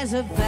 There's a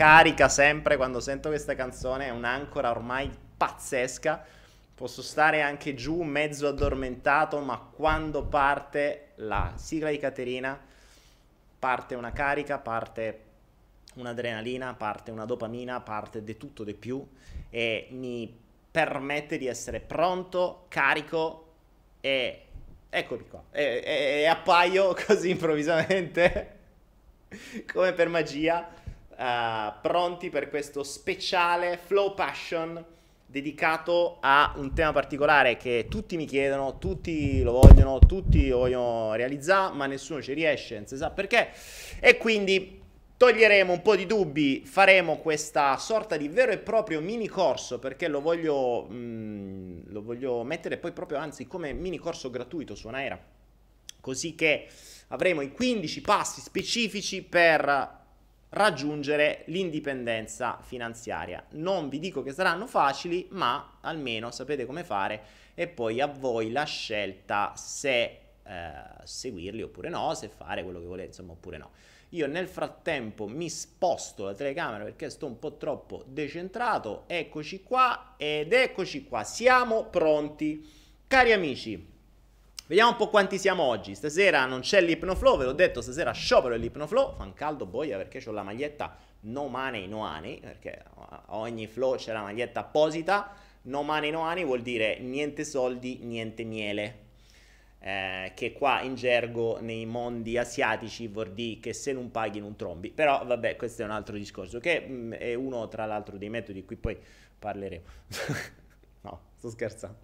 carica sempre quando sento questa canzone, è un'ancora ormai pazzesca. Posso stare anche giù mezzo addormentato, ma quando parte la sigla di Caterina, parte una carica, parte un'adrenalina, parte una dopamina, parte di tutto di più e mi permette di essere pronto, carico e eccomi qua. E, e- e appaio così improvvisamente come per magia, eh, pronti per questo speciale Flow Passion dedicato a un tema particolare che tutti mi chiedono, tutti lo vogliono, tutti lo vogliono realizzare, ma nessuno ci riesce, non si sa perché. E quindi toglieremo un po' di dubbi, faremo questa sorta di vero e proprio mini corso perché lo voglio, mm, lo voglio mettere poi proprio, anzi, come mini corso gratuito su Anaera così che avremo i 15 passi specifici per raggiungere l'indipendenza finanziaria. Non vi dico che saranno facili, ma almeno sapete come fare e poi a voi la scelta se eh, seguirli oppure no, se fare quello che volete, insomma, oppure no. Io nel frattempo mi sposto la telecamera perché sto un po' troppo decentrato. Eccoci qua ed eccoci qua. Siamo pronti. Cari amici, Vediamo un po' quanti siamo oggi. Stasera non c'è l'ipnoflow, ve l'ho detto, stasera sciopero dell'ipnoflow. Fa un caldo boia perché ho la maglietta no money no honey, perché a ogni flow c'è la maglietta apposita. No money no honey vuol dire niente soldi, niente miele. Eh, che qua in gergo nei mondi asiatici vuol dire che se non paghi non trombi. Però vabbè, questo è un altro discorso, che mh, è uno tra l'altro dei metodi di cui poi parleremo. no, sto scherzando.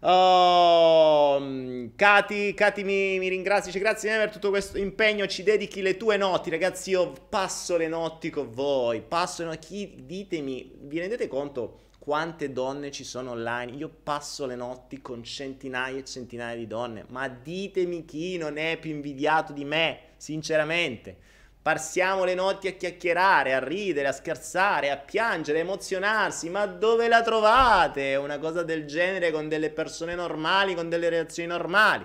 Oh, mm, Cati, Cati mi, mi ringrazia, dice grazie per tutto questo impegno, ci dedichi le tue notti, ragazzi, io passo le notti con voi, passo le notti, chi- ditemi, vi rendete conto quante donne ci sono online. Io passo le notti con centinaia e centinaia di donne, ma ditemi chi non è più invidiato di me, sinceramente. Passiamo le notti a chiacchierare, a ridere, a scherzare, a piangere, a emozionarsi, ma dove la trovate? Una cosa del genere con delle persone normali, con delle reazioni normali.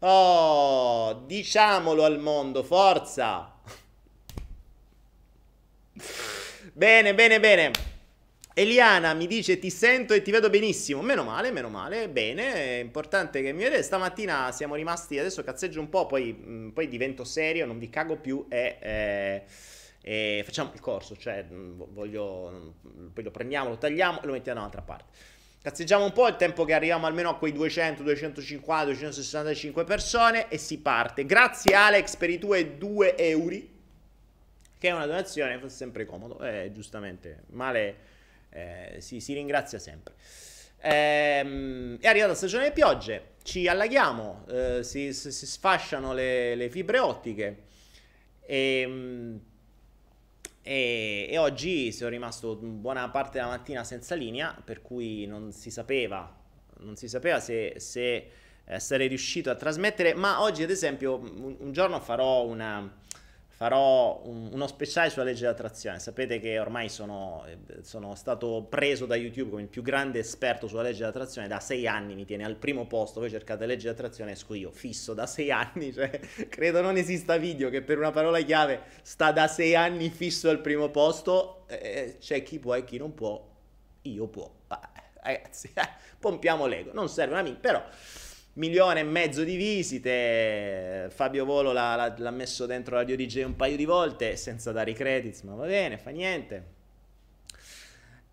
Oh, diciamolo al mondo, forza! bene, bene, bene. Eliana mi dice ti sento e ti vedo benissimo. Meno male, meno male, bene. È importante che mi vedete. Stamattina siamo rimasti, adesso cazzeggio un po', poi, mh, mm, poi divento serio, non vi cago più e, e, e facciamo il corso. Cioè, mm, voglio, mm, poi lo prendiamo, lo tagliamo e lo mettiamo da un'altra parte. Cazzeggiamo un po' il tempo che arriviamo almeno a quei 200, 250, 265 persone e si parte. Grazie Alex per i tuoi 2 euro, che è una donazione, fa sempre comodo. Eh, giustamente, male eh, si, si, ringrazia sempre. Ehm, è arrivata la stagione delle piogge, ci allaghiamo, eh, si, si, si, sfasciano le, le fibre ottiche e, ehm, e, e, oggi sono rimasto buona parte della mattina senza linea, per cui non si sapeva, non si sapeva se, se eh, sarei riuscito a trasmettere, ma oggi ad esempio un, un giorno farò una farò un, uno speciale sulla legge dell'attrazione. Sapete che ormai sono, eh, sono, stato preso da YouTube come il più grande esperto sulla legge dell'attrazione. Da sei anni mi tiene al primo posto. Voi cercate legge dell'attrazione, esco io, fisso da sei anni. Cioè, credo non esista video che per una parola chiave sta da sei anni fisso al primo posto. Eh, c'è chi può e chi non può. Io può. Ah, ragazzi, eh, pompiamo l'ego. Non serve a me, però milione e mezzo di visite. Fabio Volo l'ha, l'ha, messo dentro Radio DJ un paio di volte senza dare i credits, ma va bene, fa niente.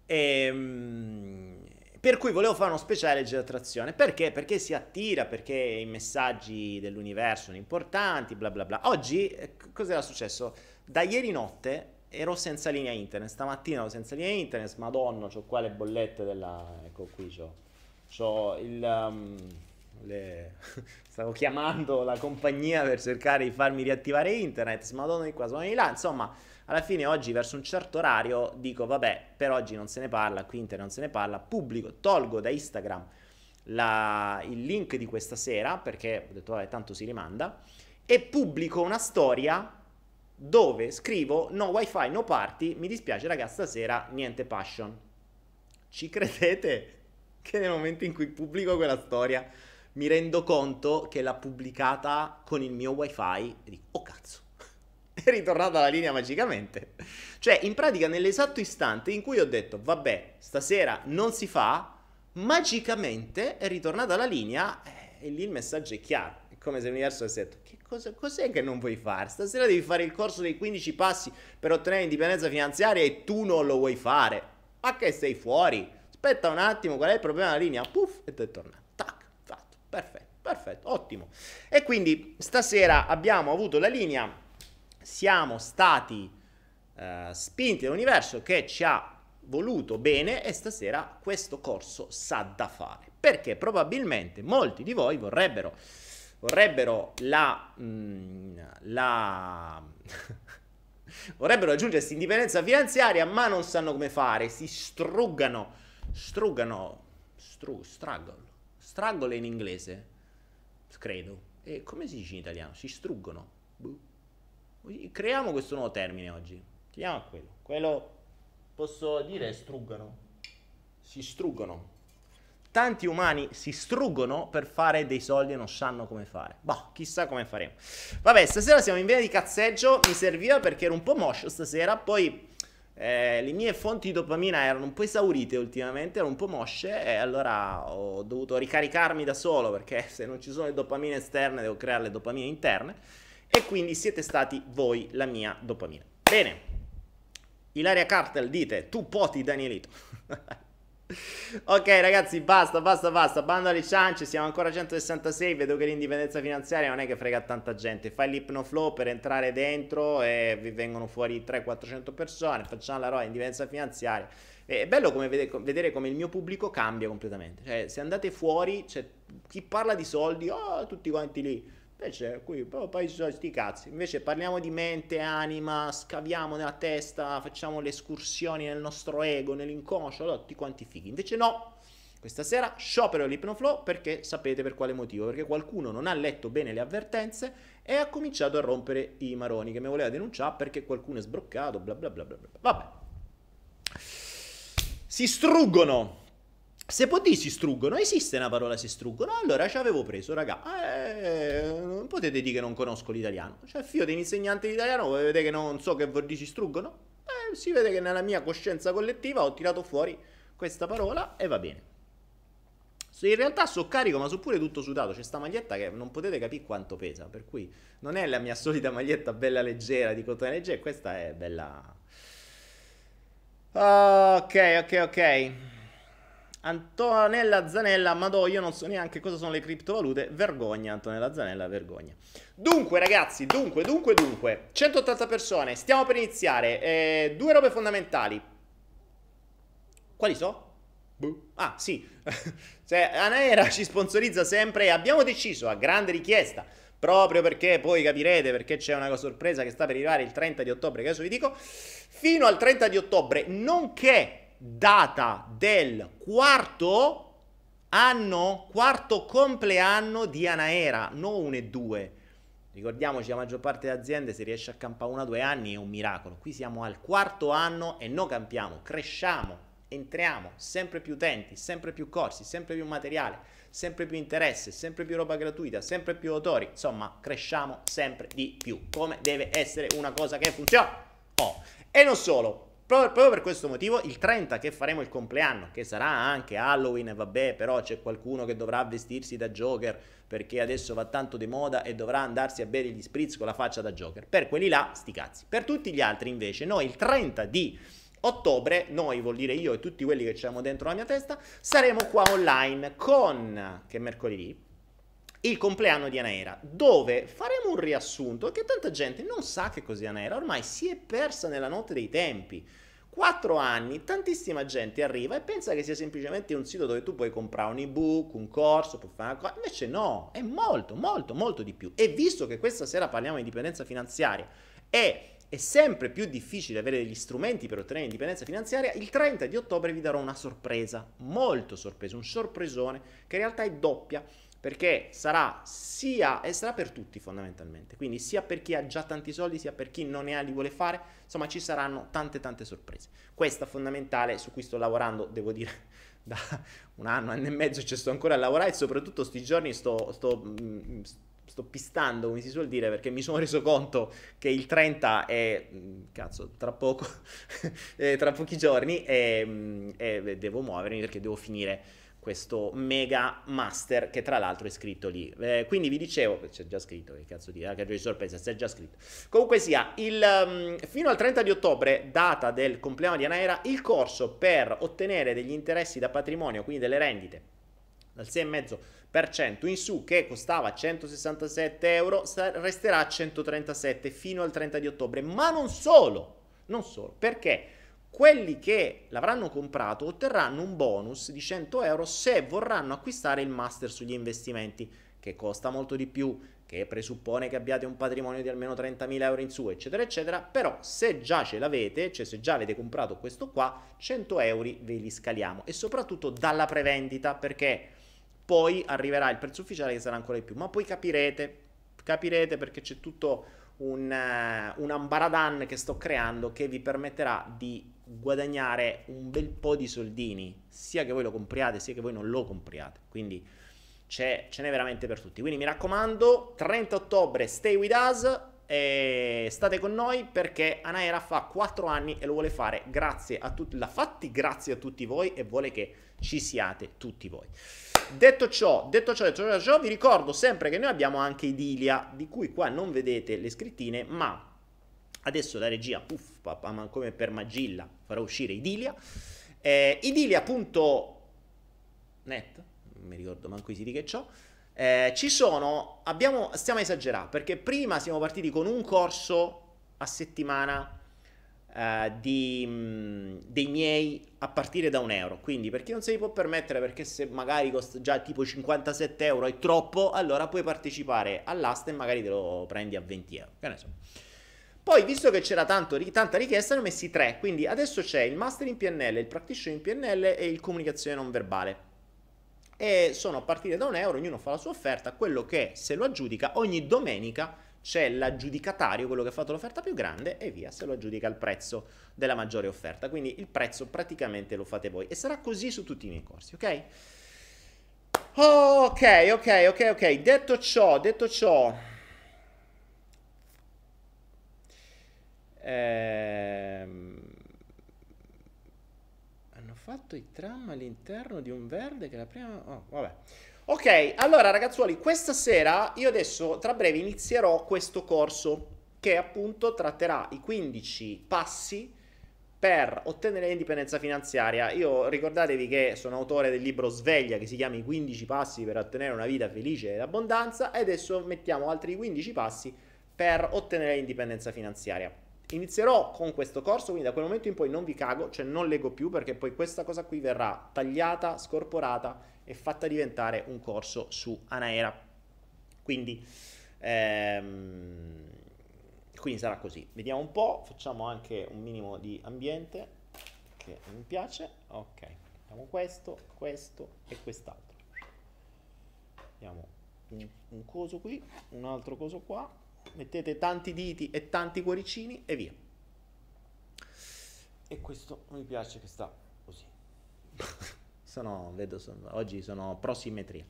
E, ehm, per cui volevo fare uno speciale legge d'attrazione. Perché? Perché si attira, perché i messaggi dell'universo sono importanti, bla bla bla. Oggi, eh, cos'era successo? Da ieri notte ero senza linea internet, stamattina ero senza linea internet, madonna, ho qua le bollette della... ecco qui, ho il... Um, le... stavo chiamando la compagnia per cercare di farmi riattivare internet, madonna di qua, sono di là, insomma, alla fine oggi verso un certo orario dico vabbè, per oggi non se ne parla, qui internet non se ne parla, pubblico, tolgo da Instagram la... il link di questa sera perché ho detto vabbè, tanto si rimanda e pubblico una storia dove scrivo no wifi, no party, mi dispiace ragazzi stasera niente passion. Ci credete che nel momento in cui pubblico quella storia mi rendo conto che l'ha pubblicata con il mio wifi e dico, oh cazzo, è ritornata la linea magicamente. Cioè, in pratica, nell'esatto istante in cui ho detto, vabbè, stasera non si fa, magicamente è ritornata la linea eh, e lì il messaggio è chiaro. È come se l'universo avesse detto, che cosa, cos'è che non vuoi fare? Stasera devi fare il corso dei 15 passi per ottenere indipendenza finanziaria e tu non lo vuoi fare. Ma che sei fuori? Aspetta un attimo, qual è il problema della linea? Puff, e è tornato. Perfetto, perfetto, ottimo. E quindi stasera abbiamo avuto la linea, siamo stati eh, spinti dall'universo che ci ha voluto bene e stasera questo corso sa da fare. Perché probabilmente molti di voi vorrebbero, vorrebbero la... Mh, mm, la vorrebbero raggiungersi indipendenza finanziaria ma non sanno come fare, si struggano, struggano, stru, struggle Struggle in inglese, credo. E come si dice in italiano? Si struggono. Buh. Creiamo questo nuovo termine oggi. Chiamiamo quello. Quello posso dire struggano. Si struggono. Tanti umani si struggono per fare dei soldi e non sanno come fare. Boh, chissà come faremo. Vabbè, stasera siamo in via di cazzeggio. Mi serviva perché ero un po' moscio stasera. Poi eh, le mie fonti di dopamina erano un po' esaurite ultimamente, erano un po' mosce e allora ho dovuto ricaricarmi da solo perché se non ci sono le dopamine esterne devo creare le dopamine interne e quindi siete stati voi la mia dopamina. Bene, Ilaria Cartel dite, tu poti Danielito. ok ragazzi basta basta basta. Bando alle ciance siamo ancora a 166 vedo che l'indipendenza finanziaria non è che frega tanta gente. Fai l'ipnoflow per entrare dentro e vi vengono fuori 300-400 persone. Facciamo la roba indipendenza finanziaria. È bello come vede, vedere come il mio pubblico cambia completamente. Cioè se andate fuori c'è chi parla di soldi oh tutti quanti lì Invece qui poi sono sti cazzi. Invece parliamo di mente, anima, scaviamo nella testa, facciamo le escursioni nel nostro ego, nell'inconscio, allora, tutti quanti fighi. Invece no. Questa sera sciopero l'ipnoflow perché sapete per quale motivo? Perché qualcuno non ha letto bene le avvertenze e ha cominciato a rompere i maroni che mi voleva denunciare perché qualcuno è sbroccato, bla bla bla bla bla. Vabbè. Si struggono se può dire si struggono, esiste una parola si struggono, allora ci avevo preso, raga. Eh, non potete dire che non conosco l'italiano. Cioè, figlio di un insegnante di italiano, vedete che non so che vuol dire si struggono? Eh, si vede che nella mia coscienza collettiva ho tirato fuori questa parola e va bene. In realtà so carico, ma so pure tutto sudato. C'è sta maglietta che non potete capire quanto pesa. Per cui non è la mia solita maglietta bella leggera di cotone leggero. Questa è bella. Ok, ok, ok. Antonella Zanella, ma io non so neanche cosa sono le criptovalute. Vergogna, Antonella Zanella, vergogna. Dunque, ragazzi, dunque, dunque, dunque. 180 persone, stiamo per iniziare. Eh, due robe fondamentali. Quali so? Ah, sì. cioè, Anaera ci sponsorizza sempre e abbiamo deciso, a grande richiesta, proprio perché poi capirete perché c'è una sorpresa che sta per arrivare il 30 di ottobre, che adesso vi dico, fino al 30 di ottobre, nonché data del quarto anno, quarto compleanno di Anaera, non uno e due. Ricordiamoci, la maggior parte delle aziende se riesce a campare uno o due anni è un miracolo. Qui siamo al quarto anno e non campiamo, cresciamo, entriamo, sempre più utenti, sempre più corsi, sempre più materiale, sempre più interesse, sempre più roba gratuita, sempre più autori. Insomma, cresciamo sempre di più, come deve essere una cosa che funziona. Oh. E non solo, Proprio, per questo motivo il 30 che faremo il compleanno, che sarà anche Halloween, vabbè, però c'è qualcuno che dovrà vestirsi da Joker perché adesso va tanto di moda e dovrà andarsi a bere gli spritz con la faccia da Joker. Per quelli là, sti cazzi. Per tutti gli altri invece, noi il 30 di ottobre, noi vuol dire io e tutti quelli che c'erano dentro la mia testa, saremo qua online con, che mercoledì, il compleanno di Anaera, dove faremo un riassunto che tanta gente non sa che cos'è Anaera, ormai si è persa nella notte dei tempi. Quattro anni, tantissima gente arriva e pensa che sia semplicemente un sito dove tu puoi comprare un ebook, un corso, puoi fare una cosa. Invece no, è molto, molto, molto di più. E visto che questa sera parliamo di dipendenza finanziaria e è sempre più difficile avere degli strumenti per ottenere indipendenza finanziaria, il 30 di ottobre vi darò una sorpresa, molto sorpresa, un sorpresone che in realtà è doppia perché sarà sia e sarà per tutti fondamentalmente, quindi sia per chi ha già tanti soldi, sia per chi non ne ha li vuole fare, insomma ci saranno tante tante sorprese. Questa fondamentale su cui sto lavorando, devo dire, da un anno, anno e mezzo ci sto ancora a lavorare e soprattutto sti giorni sto, sto, mm, sto pistando, come si suol dire, perché mi sono reso conto che il 30 è, mm, cazzo, tra poco, tra pochi giorni e, mm, e devo muovermi perché devo finire questo mega master che tra l'altro è scritto lì. Eh, quindi vi dicevo, c'è già scritto, che cazzo di, eh, che sorpresa, c'è già scritto. Comunque sia, il, um, fino al 30 di ottobre, data del compleanno di Anaera, il corso per ottenere degli interessi da patrimonio, quindi delle rendite, dal 6,5% in su, che costava 167 euro, resterà a 137 fino al 30 di ottobre. Ma non solo, non solo, perché quelli che l'avranno comprato otterranno un bonus di 100 euro se vorranno acquistare il master sugli investimenti, che costa molto di più, che presuppone che abbiate un patrimonio di almeno 30.000 euro in su, eccetera, eccetera. Però se già ce l'avete, cioè se già avete comprato questo qua, 100 euro ve li scaliamo e soprattutto dalla prevendita perché poi arriverà il prezzo ufficiale che sarà ancora di più. Ma poi capirete, capirete perché c'è tutto un, uh, un ambaradan che sto creando che vi permetterà di guadagnare un bel po' di soldini, sia che voi lo compriate, sia che voi non lo compriate. Quindi ce n'è veramente per tutti. Quindi mi raccomando, 30 ottobre, stay with us e state con noi perché Anaera fa 4 anni e lo vuole fare grazie a tutti, l'ha fatti grazie a tutti voi e vuole che ci siate tutti voi. Detto ciò, detto ciò, detto ciò, vi ricordo sempre che noi abbiamo anche Idilia, di cui qua non vedete le scrittine, ma Adesso la regia, puff, come per Magilla, farà uscire Idilia. Eh, Idilia.net, non mi ricordo manco i siti che ho. Eh, ci sono, abbiamo, stiamo esagerare, perché prima siamo partiti con un corso a settimana uh, di, mh, dei miei a partire da un euro. Quindi per chi non se li può permettere, perché se magari costa già tipo 57 euro è troppo, allora puoi partecipare all'asta e magari te lo prendi a 20 euro. Che ne so. Poi, visto che c'era tanto, tanta richiesta, ne ho messi tre. Quindi adesso c'è il Master in PNL, il Practitioner in PNL e il Comunicazione non verbale. E sono a partire da un euro, ognuno fa la sua offerta. Quello che se lo aggiudica ogni domenica c'è l'aggiudicatario, quello che ha fatto l'offerta più grande, e via, se lo aggiudica il prezzo della maggiore offerta. Quindi il prezzo praticamente lo fate voi. E sarà così su tutti i miei corsi, ok? Ok, ok, ok, ok. Detto ciò, detto ciò, Ehm, hanno fatto i tram all'interno di un verde che la prima... Oh, vabbè. Ok, allora ragazzuoli, questa sera io adesso tra breve inizierò questo corso che appunto tratterà i 15 passi per ottenere l'indipendenza finanziaria. Io ricordatevi che sono autore del libro Sveglia che si chiama I 15 passi per ottenere una vita felice ed abbondanza e adesso mettiamo altri 15 passi per ottenere l'indipendenza finanziaria. Inizierò con questo corso, quindi da quel momento in poi non vi cago, cioè non leggo più perché poi questa cosa qui verrà tagliata, scorporata e fatta diventare un corso su Anaera. Quindi, ehm, quindi sarà così. Vediamo un po', facciamo anche un minimo di ambiente che mi piace. Ok, facciamo questo, questo e quest'altro. Abbiamo un, un coso qui, un altro coso qua mettete tanti diti e tanti cuoricini e via. E questo mi piace che sta così. sono, vedo, sono, oggi sono pro simmetria.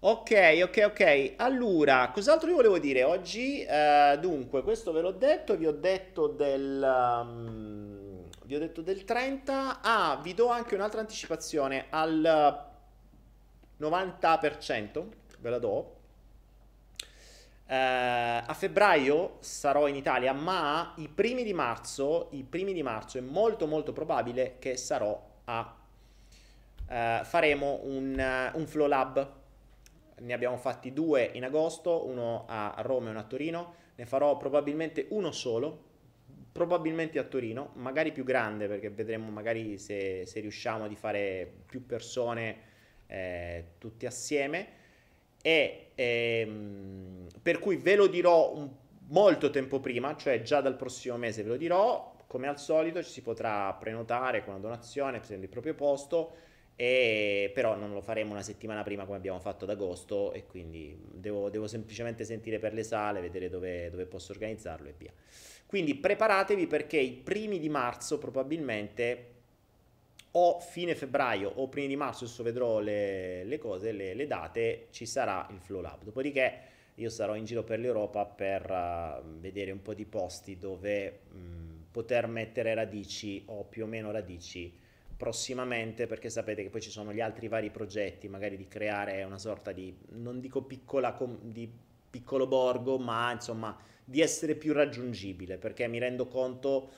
Ok, ok, ok. Allora, cos'altro vi volevo dire oggi? Uh, dunque, questo ve l'ho detto, vi ho detto del... Um, vi ho detto del 30. Ah, vi do anche un'altra anticipazione al 90%, ve la do Uh, a febbraio sarò in Italia, ma i primi di marzo, i primi di marzo è molto molto probabile che sarò a uh, faremo un, uh, un Flow Lab. Ne abbiamo fatti due in agosto, uno a Roma e uno a Torino. Ne farò probabilmente uno solo, probabilmente a Torino, magari più grande perché vedremo magari se, se riusciamo di fare più persone eh, tutti assieme e ehm, per cui ve lo dirò un, molto tempo prima, cioè già dal prossimo mese ve lo dirò, come al solito ci si potrà prenotare con una donazione, prendere il proprio posto, e, però non lo faremo una settimana prima come abbiamo fatto ad agosto e quindi devo, devo semplicemente sentire per le sale, vedere dove, dove posso organizzarlo e via. Quindi preparatevi perché i primi di marzo probabilmente o fine febbraio o primi di marzo, adesso vedrò le, le cose, le, le, date, ci sarà il Flow Lab. Dopodiché io sarò in giro per l'Europa per uh, vedere un po' di posti dove mh, poter mettere radici o più o meno radici prossimamente perché sapete che poi ci sono gli altri vari progetti, magari di creare una sorta di, non dico piccola, di piccolo borgo, ma insomma di essere più raggiungibile perché mi rendo conto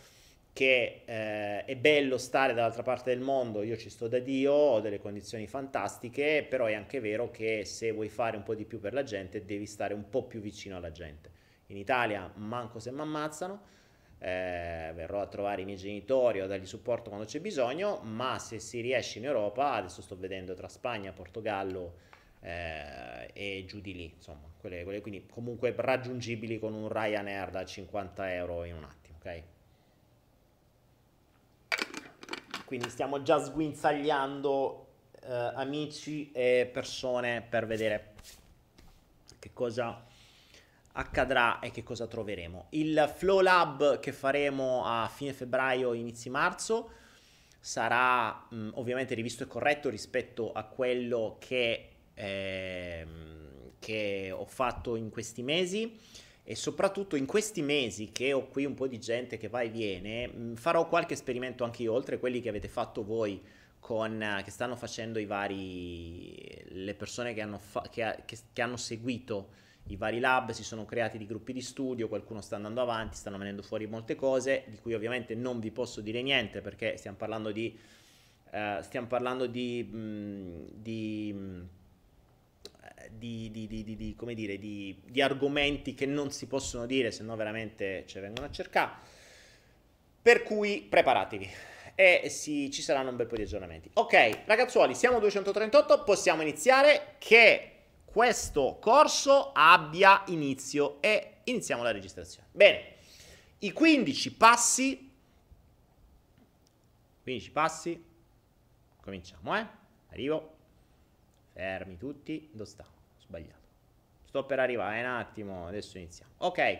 che eh, è bello stare dall'altra parte del mondo, io ci sto da Dio, ho delle condizioni fantastiche, però è anche vero che se vuoi fare un po' di più per la gente devi stare un po' più vicino alla gente. In Italia manco se mi ammazzano, eh, verrò a trovare i miei genitori o a dargli supporto quando c'è bisogno, ma se si riesce in Europa, adesso sto vedendo tra Spagna, Portogallo eh, e giù di lì, insomma, quelle, quelle quindi comunque raggiungibili con un Ryanair da 50 euro in un attimo, ok? Quindi stiamo già sguinzagliando eh, amici e persone per vedere che cosa accadrà e che cosa troveremo. Il Flow Lab che faremo a fine febbraio, inizi marzo, sarà mh, ovviamente rivisto e corretto rispetto a quello che, eh, che ho fatto in questi mesi e soprattutto in questi mesi che ho qui un po' di gente che va e viene, mm, farò qualche esperimento anche io, oltre a quelli che avete fatto voi con, che stanno facendo i vari, le persone che hanno, fa, che, che, che hanno seguito i vari lab, si sono creati di gruppi di studio, qualcuno sta andando avanti, stanno venendo fuori molte cose, di cui ovviamente non vi posso dire niente perché stiamo parlando di... Uh, stiamo parlando di, mh, mm, di mm, di, di, di, di, come dire, di, argomenti che non si possono dire, se no veramente ci vengono a cercare. Per cui preparatevi e sì, ci saranno un bel po' di aggiornamenti. Ok, ragazzuoli, siamo a 238, possiamo iniziare che questo corso abbia inizio e iniziamo la registrazione. Bene, i 15 passi 15 passi. Cominciamo, eh? Arrivo. Fermi tutti. Dove sta? Sbagliato. Sto per arrivare, un attimo, adesso iniziamo. Ok.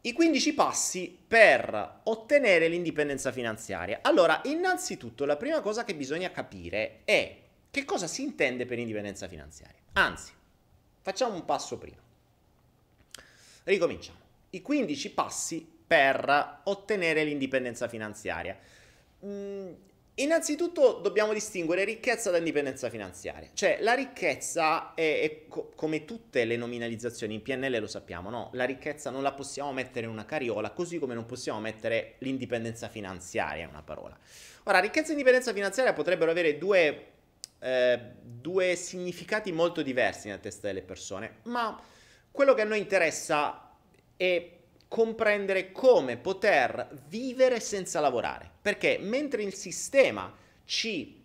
I 15 passi per ottenere l'indipendenza finanziaria. Allora, innanzitutto, la prima cosa che bisogna capire è che cosa si intende per indipendenza finanziaria. Anzi, facciamo un passo prima. Ricominciamo. I 15 passi per ottenere l'indipendenza finanziaria. Mm, Innanzitutto dobbiamo distinguere ricchezza da indipendenza finanziaria. Cioè la ricchezza è, è co- come tutte le nominalizzazioni, in PNL lo sappiamo, no? La ricchezza non la possiamo mettere in una cariola, così come non possiamo mettere l'indipendenza finanziaria in una parola. Ora, ricchezza e indipendenza finanziaria potrebbero avere due, eh, due significati molto diversi nella testa delle persone, ma quello che a noi interessa è comprendere come poter vivere senza lavorare. Perché mentre il sistema ci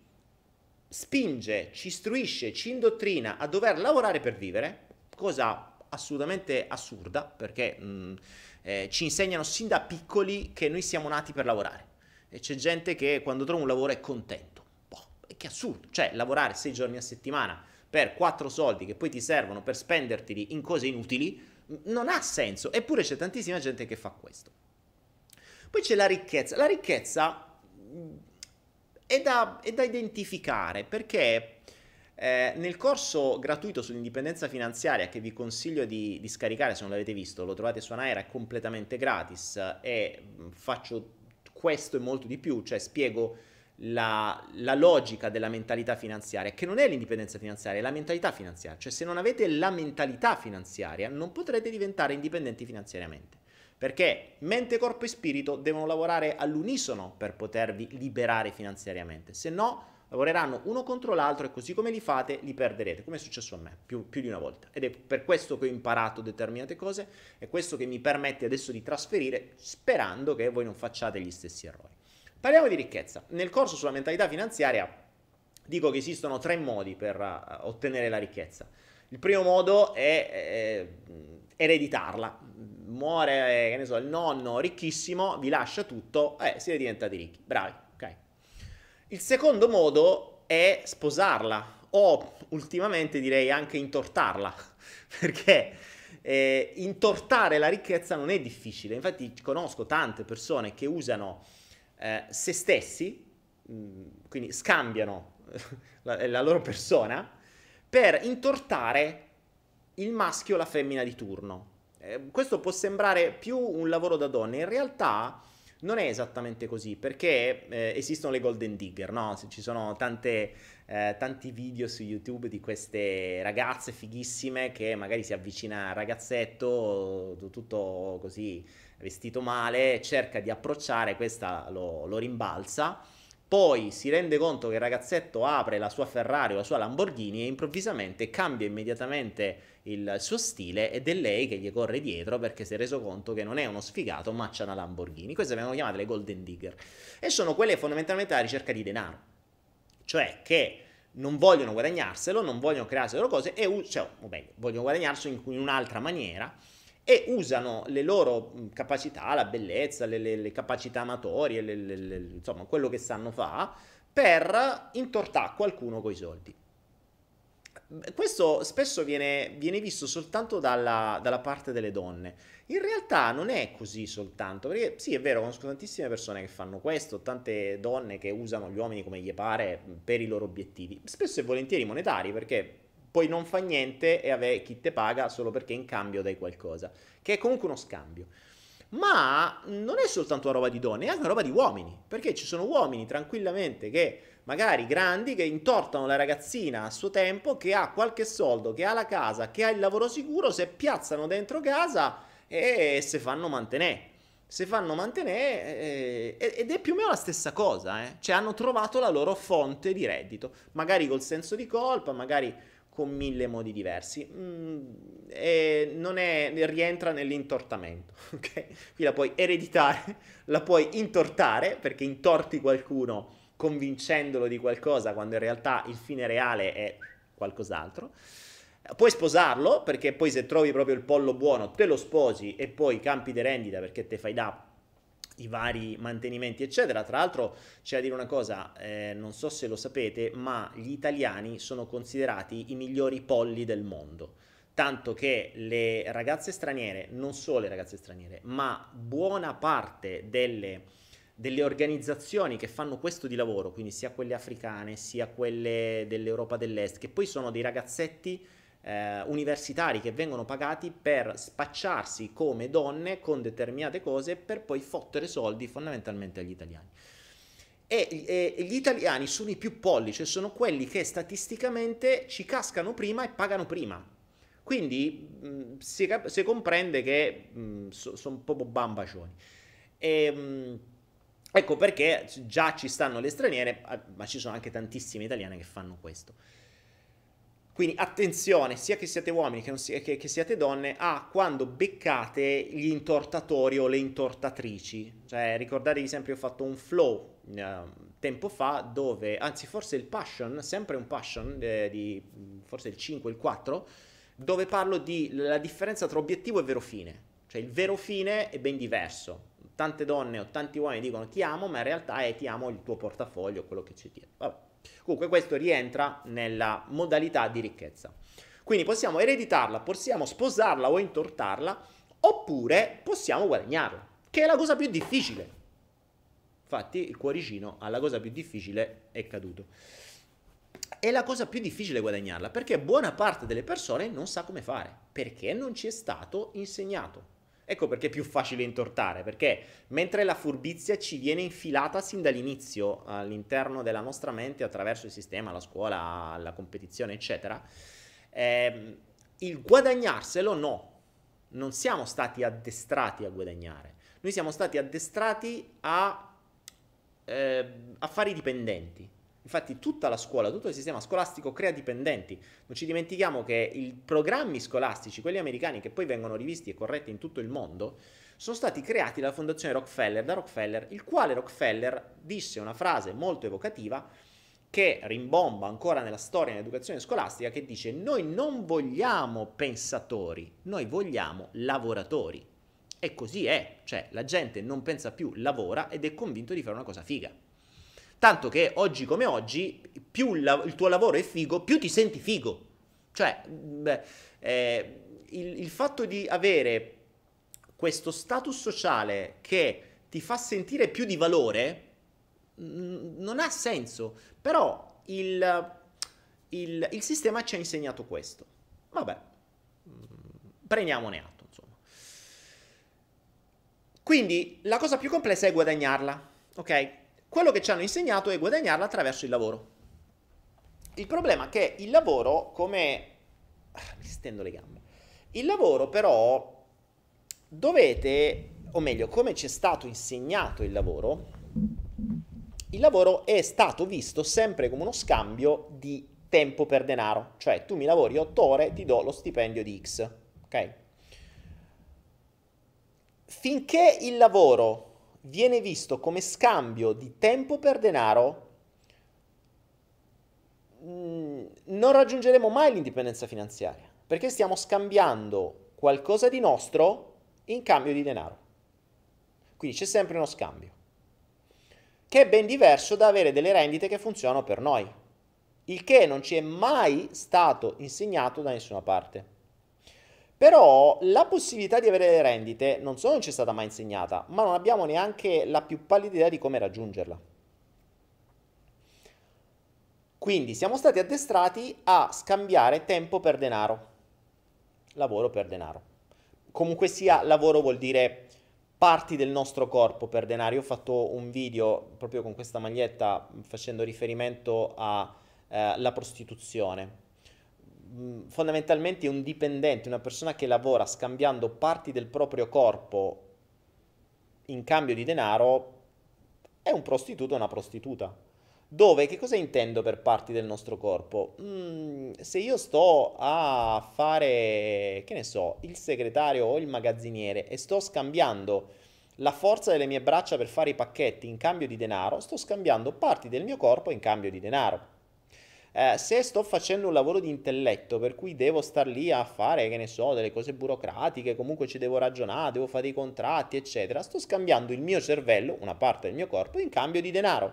spinge, ci istruisce, ci indottrina a dover lavorare per vivere, cosa assolutamente assurda, perché mh, mm, eh, ci insegnano sin da piccoli che noi siamo nati per lavorare. E c'è gente che quando trova un lavoro è contento. Boh, che assurdo. Cioè, lavorare sei giorni a settimana per quattro soldi che poi ti servono per spenderteli in cose inutili, non ha senso, eppure c'è tantissima gente che fa questo. Poi c'è la ricchezza. La ricchezza mm, è da, è da identificare perché eh, nel corso gratuito sull'indipendenza finanziaria che vi consiglio di, di, scaricare se non l'avete visto, lo trovate su Anaera, è completamente gratis e mm, faccio questo e molto di più, cioè spiego la, la, logica della mentalità finanziaria, che non è l'indipendenza finanziaria, è la mentalità finanziaria. Cioè se non avete la mentalità finanziaria non potrete diventare indipendenti finanziariamente. Perché mente, corpo e spirito devono lavorare all'unisono per potervi liberare finanziariamente. Se no lavoreranno uno contro l'altro e così come li fate li perderete, come è successo a me più, più, di una volta. Ed è per questo che ho imparato determinate cose e questo che mi permette adesso di trasferire sperando che voi non facciate gli stessi errori. Parliamo di ricchezza. Nel corso sulla mentalità finanziaria dico che esistono tre modi per uh, ottenere la ricchezza. Il primo modo è eh, ereditarla. Muore, che ne so, il nonno ricchissimo, vi lascia tutto, eh, siete diventati ricchi. Bravi, ok. Il secondo modo è sposarla o ultimamente direi anche intortarla, perché eh, intortare la ricchezza non è difficile. Infatti conosco tante persone che usano eh, se stessi, mh, mm, quindi scambiano la, la, loro persona, per intortare il maschio o la femmina di turno. Eh, questo può sembrare più un lavoro da donne, in realtà non è esattamente così, perché eh, esistono le golden digger, no? Ci sono tante, eh, tanti video su YouTube di queste ragazze fighissime che magari si avvicina al ragazzetto, tutto così vestito male, cerca di approcciare, questa lo, lo rimbalza, poi si rende conto che il ragazzetto apre la sua Ferrari o la sua Lamborghini e improvvisamente cambia immediatamente il suo stile ed è lei che gli corre dietro perché si è reso conto che non è uno sfigato ma c'ha una Lamborghini. Queste vengono chiamate le golden digger. E sono quelle fondamentalmente alla ricerca di denaro, cioè che non vogliono guadagnarselo, non vogliono crearsi le loro cose e cioè, o meglio, vogliono guadagnarselo in, in un'altra maniera e usano le loro capacità, la bellezza, le, le, le capacità amatorie, le, insomma quello che sanno fare, per intortare qualcuno coi soldi. Questo spesso viene, viene visto soltanto dalla, dalla, parte delle donne. In realtà non è così soltanto, perché sì, è vero, conosco tantissime persone che fanno questo, tante donne che usano gli uomini come gli pare per i loro obiettivi, spesso e volentieri monetari, perché poi non fa niente e ave chi te paga solo perché in cambio dai qualcosa, che è comunque uno scambio. Ma non è soltanto una roba di donne, è anche una roba di uomini, perché ci sono uomini tranquillamente che magari grandi che intortano la ragazzina a suo tempo, che ha qualche soldo, che ha la casa, che ha il lavoro sicuro, se piazzano dentro casa e se fanno mantenere. Se fanno mantenere eh, ed è più o meno la stessa cosa, eh? cioè hanno trovato la loro fonte di reddito, magari col senso di colpa, magari con mille modi diversi. Mm, non è, rientra nell'intortamento, ok? Qui la puoi ereditare, la puoi intortare perché intorti qualcuno convincendolo di qualcosa quando in realtà il fine reale è qualcos'altro. Puoi sposarlo perché poi se trovi proprio il pollo buono te lo sposi e poi campi di rendita perché te fai da i vari mantenimenti eccetera. Tra l'altro c'è da dire una cosa, eh, non so se lo sapete, ma gli italiani sono considerati i migliori polli del mondo. Tanto che le ragazze straniere, non solo le ragazze straniere, ma buona parte delle, delle organizzazioni che fanno questo di lavoro, quindi sia quelle africane sia quelle dell'Europa dell'Est, che poi sono dei ragazzetti eh, universitari che vengono pagati per spacciarsi come donne con determinate cose per poi fottere soldi fondamentalmente agli italiani. E, e, gli italiani sono i più pollici, cioè sono quelli che statisticamente ci cascano prima e pagano prima. Quindi mh, si, si, comprende che so, sono proprio bambacioni. E, mh, ecco perché già ci stanno le straniere, ma ci sono anche tantissime italiane che fanno questo. Quindi attenzione, sia che siate uomini che, sia, che, che, siate donne, a quando beccate gli intortatori o le intortatrici. Cioè, ricordatevi sempre, ho fatto un flow eh, tempo fa dove, anzi forse il passion, sempre un passion, eh, di, forse il 5, il 4, dove parlo di la differenza tra obiettivo e vero fine. Cioè il vero fine è ben diverso. Tante donne o tanti uomini dicono ti amo, ma in realtà è ti amo il tuo portafoglio, quello che c'è dietro. Vabbè. Comunque questo rientra nella modalità di ricchezza. Quindi possiamo ereditarla, possiamo sposarla o intortarla, oppure possiamo guadagnarla, che è la cosa più difficile. Infatti il cuoricino alla cosa più difficile è caduto. È la cosa più difficile guadagnarla, perché buona parte delle persone non sa come fare, perché non ci è stato insegnato. Ecco perché è più facile intortare, perché mentre la furbizia ci viene infilata sin dall'inizio all'interno della nostra mente attraverso il sistema, la scuola, la competizione, eccetera, eh, il guadagnarselo no, non siamo stati addestrati a guadagnare, noi siamo stati addestrati a eh, affari dipendenti. Infatti tutta la scuola, tutto il sistema scolastico crea dipendenti. Non ci dimentichiamo che i programmi scolastici, quelli americani che poi vengono rivisti e corretti in tutto il mondo, sono stati creati dalla fondazione Rockefeller, da Rockefeller, il quale Rockefeller disse una frase molto evocativa che rimbomba ancora nella storia dell'educazione scolastica che dice noi non vogliamo pensatori, noi vogliamo lavoratori. E così è, cioè la gente non pensa più, lavora ed è convinto di fare una cosa figa. Tanto che oggi come oggi, più il, il tuo lavoro è figo, più ti senti figo. Cioè, beh, eh, il, il fatto di avere questo status sociale che ti fa sentire più di valore non ha senso. Però il, il, il, sistema ci ha insegnato questo. Vabbè, prendiamone atto. Quindi la cosa più complessa è guadagnarla, ok? Quello che ci hanno insegnato è guadagnarla attraverso il lavoro. Il problema è che il lavoro, come... Ah, mi stendo le gambe. Il lavoro però dovete, o meglio, come ci è stato insegnato il lavoro, il lavoro è stato visto sempre come uno scambio di tempo per denaro. Cioè tu mi lavori 8 ore, ti do lo stipendio di X. Ok? Finché il lavoro viene visto come scambio di tempo per denaro, mm, non raggiungeremo mai l'indipendenza finanziaria, perché stiamo scambiando qualcosa di nostro in cambio di denaro. Quindi c'è sempre uno scambio, che è ben diverso da avere delle rendite che funzionano per noi, il che non ci è mai stato insegnato da nessuna parte. Però la possibilità di avere le rendite non solo non ci è stata mai insegnata, ma non abbiamo neanche la più pallida idea di come raggiungerla. Quindi siamo stati addestrati a scambiare tempo per denaro, lavoro per denaro. Comunque sia, lavoro vuol dire parti del nostro corpo per denaro. Io ho fatto un video proprio con questa maglietta facendo riferimento alla eh, prostituzione fondamentalmente un dipendente, una persona che lavora scambiando parti del proprio corpo in cambio di denaro, è un prostituto o una prostituta. dove che cosa intendo per parti del nostro corpo? Mm, se io sto a fare, che ne so, il segretario o il magazziniere e sto scambiando la forza delle mie braccia per fare i pacchetti in cambio di denaro, sto scambiando parti del mio corpo in cambio di denaro. Eh, se sto facendo un lavoro di intelletto per cui devo star lì a fare, che ne so, delle cose burocratiche, comunque ci devo ragionare, devo fare dei contratti, eccetera, sto scambiando il mio cervello, una parte del mio corpo, in cambio di denaro.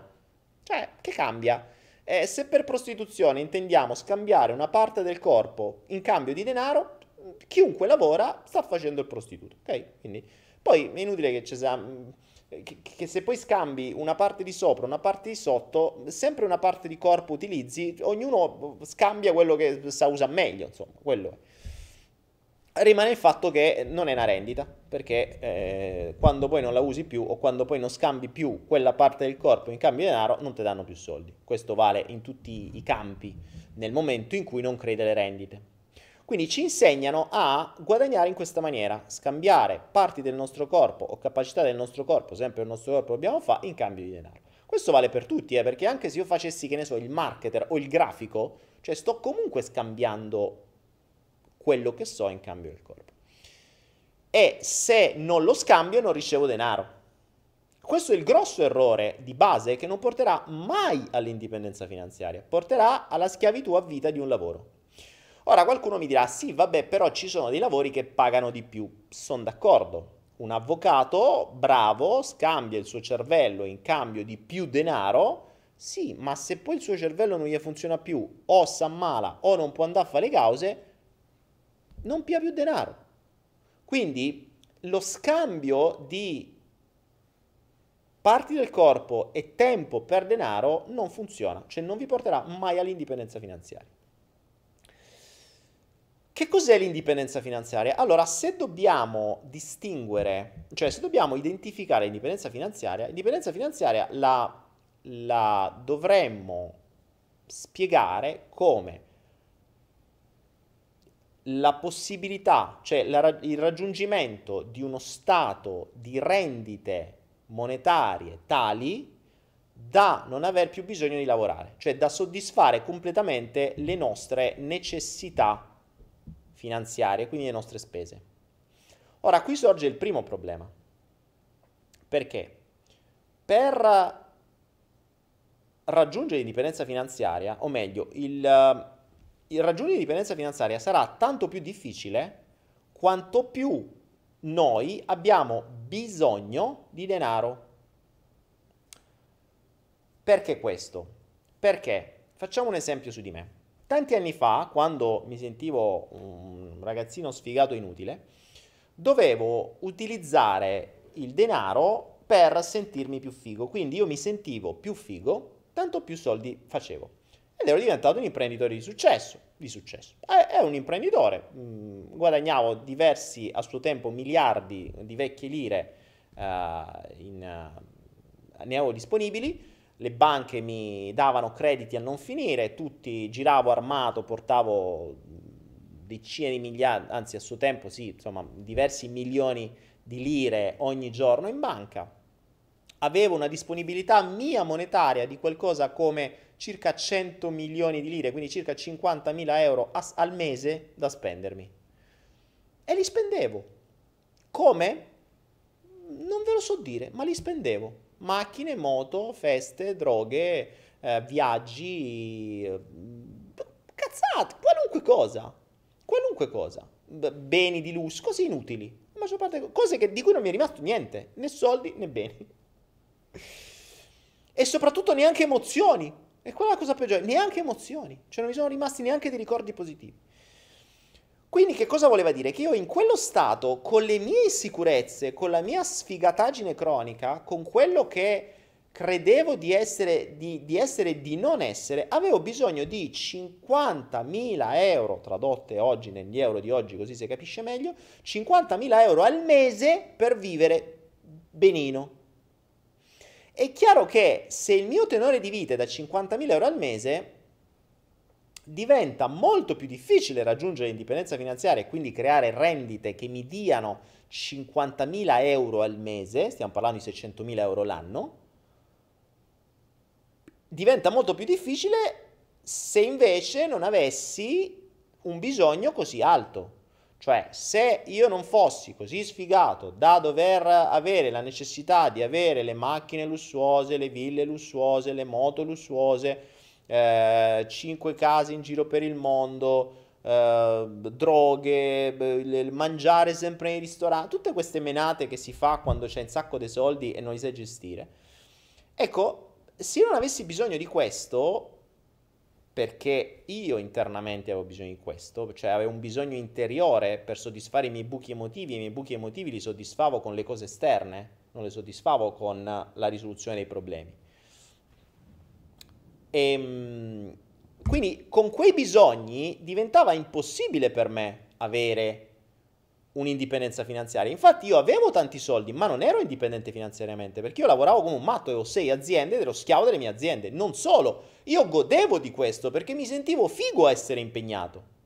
Cioè, che cambia? Eh, se per prostituzione intendiamo scambiare una parte del corpo in cambio di denaro, chiunque lavora sta facendo il prostituto, ok? Quindi, poi è inutile che ci sia... Che, che, se poi scambi una parte di sopra, una parte di sotto, sempre una parte di corpo utilizzi, ognuno scambia quello che sa usa meglio, insomma, quello è rimane il fatto che non è una rendita, perché eh, quando poi non la usi più o quando poi non scambi più quella parte del corpo in cambio di denaro, non ti danno più soldi. Questo vale in tutti i campi nel momento in cui non crei delle rendite. Quindi ci insegnano a guadagnare in questa maniera, scambiare parti del nostro corpo o capacità del nostro corpo, sempre il nostro corpo dobbiamo fare, in cambio di denaro. Questo vale per tutti, eh, perché anche se io facessi, che ne so, il marketer o il grafico, cioè sto comunque scambiando quello che so in cambio del corpo. E se non lo scambio non ricevo denaro. Questo è il grosso errore di base che non porterà mai all'indipendenza finanziaria, porterà alla schiavitù a vita di un lavoro. Ora qualcuno mi dirà, sì, vabbè, però ci sono dei lavori che pagano di più. Sono d'accordo. Un avvocato bravo scambia il suo cervello in cambio di più denaro. Sì, ma se poi il suo cervello non gli funziona più, o si ammala, o non può andare a fare le cause, non pia più denaro. Quindi lo scambio di parti del corpo e tempo per denaro non funziona, cioè non vi porterà mai all'indipendenza finanziaria. Che cos'è l'indipendenza finanziaria? Allora, se dobbiamo distinguere, cioè se dobbiamo identificare l'indipendenza finanziaria, l'indipendenza finanziaria la, la dovremmo spiegare come la possibilità, cioè la, il raggiungimento di uno stato di rendite monetarie tali da non aver più bisogno di lavorare, cioè da soddisfare completamente le nostre necessità finanziarie, quindi le nostre spese. Ora, qui sorge il primo problema. Perché? Per raggiungere l'indipendenza finanziaria, o meglio, il il raggiungere l'indipendenza finanziaria sarà tanto più difficile quanto più noi abbiamo bisogno di denaro. Perché questo? Perché facciamo un esempio su di me. Tanti anni fa, quando mi sentivo un ragazzino sfigato inutile, dovevo utilizzare il denaro per sentirmi più figo. Quindi io mi sentivo più figo, tanto più soldi facevo ed ero diventato un imprenditore di successo. Di successo. È, un imprenditore, mm, guadagnavo diversi a suo tempo miliardi di vecchie lire uh, in, uh, ne avevo disponibili, le banche mi davano crediti a non finire, tutti giravo armato, portavo decine di miliardi, anzi a suo tempo sì, insomma diversi milioni di lire ogni giorno in banca. Avevo una disponibilità mia monetaria di qualcosa come circa 100 milioni di lire, quindi circa 50 mila euro a, al mese da spendermi. E li spendevo. Come? Non ve lo so dire, ma li spendevo. Macchine, moto, feste, droghe, eh, viaggi, cazzate, qualunque cosa. Qualunque cosa. Beni di lusso, cose inutili. La maggior parte cose che, di cui non mi è rimasto niente, né soldi né beni. E soprattutto neanche emozioni. E quella è la cosa peggiore, neanche emozioni, cioè non mi sono rimasti neanche dei ricordi positivi. Quindi che cosa voleva dire? Che io in quello stato, con le mie insicurezze, con la mia sfigataggine cronica, con quello che credevo di essere, di, di essere, di non essere, avevo bisogno di 50.000 euro, tradotte oggi negli euro di oggi così si capisce meglio, 50.000 euro al mese per vivere benino. È chiaro che se il mio tenore di vita è da 50.000 euro al mese, diventa molto più difficile raggiungere l'indipendenza finanziaria e quindi creare rendite che mi diano 50.000 euro al mese, stiamo parlando di 600.000 euro l'anno, diventa molto più difficile se invece non avessi un bisogno così alto. Cioè, se io non fossi così sfigato da dover avere la necessità di avere le macchine lussuose, le ville lussuose, le moto lussuose, eh, cinque case in giro per il mondo, eh, droghe, mangiare sempre nei ristoranti, tutte queste menate che si fa quando c'è un sacco di soldi e non li sai gestire. Ecco, se non avessi bisogno di questo, perché io internamente avevo bisogno di questo, cioè avevo un bisogno interiore per soddisfare i miei buchi emotivi, e i miei buchi emotivi li soddisfavo con le cose esterne, non li soddisfavo con la risoluzione dei problemi. E, ehm, quindi con quei bisogni diventava impossibile per me avere un'indipendenza finanziaria. Infatti io avevo tanti soldi, ma non ero indipendente finanziariamente, perché io lavoravo come un matto, avevo sei aziende ed ero schiavo delle mie aziende. Non solo, io godevo di questo perché mi sentivo figo a essere impegnato.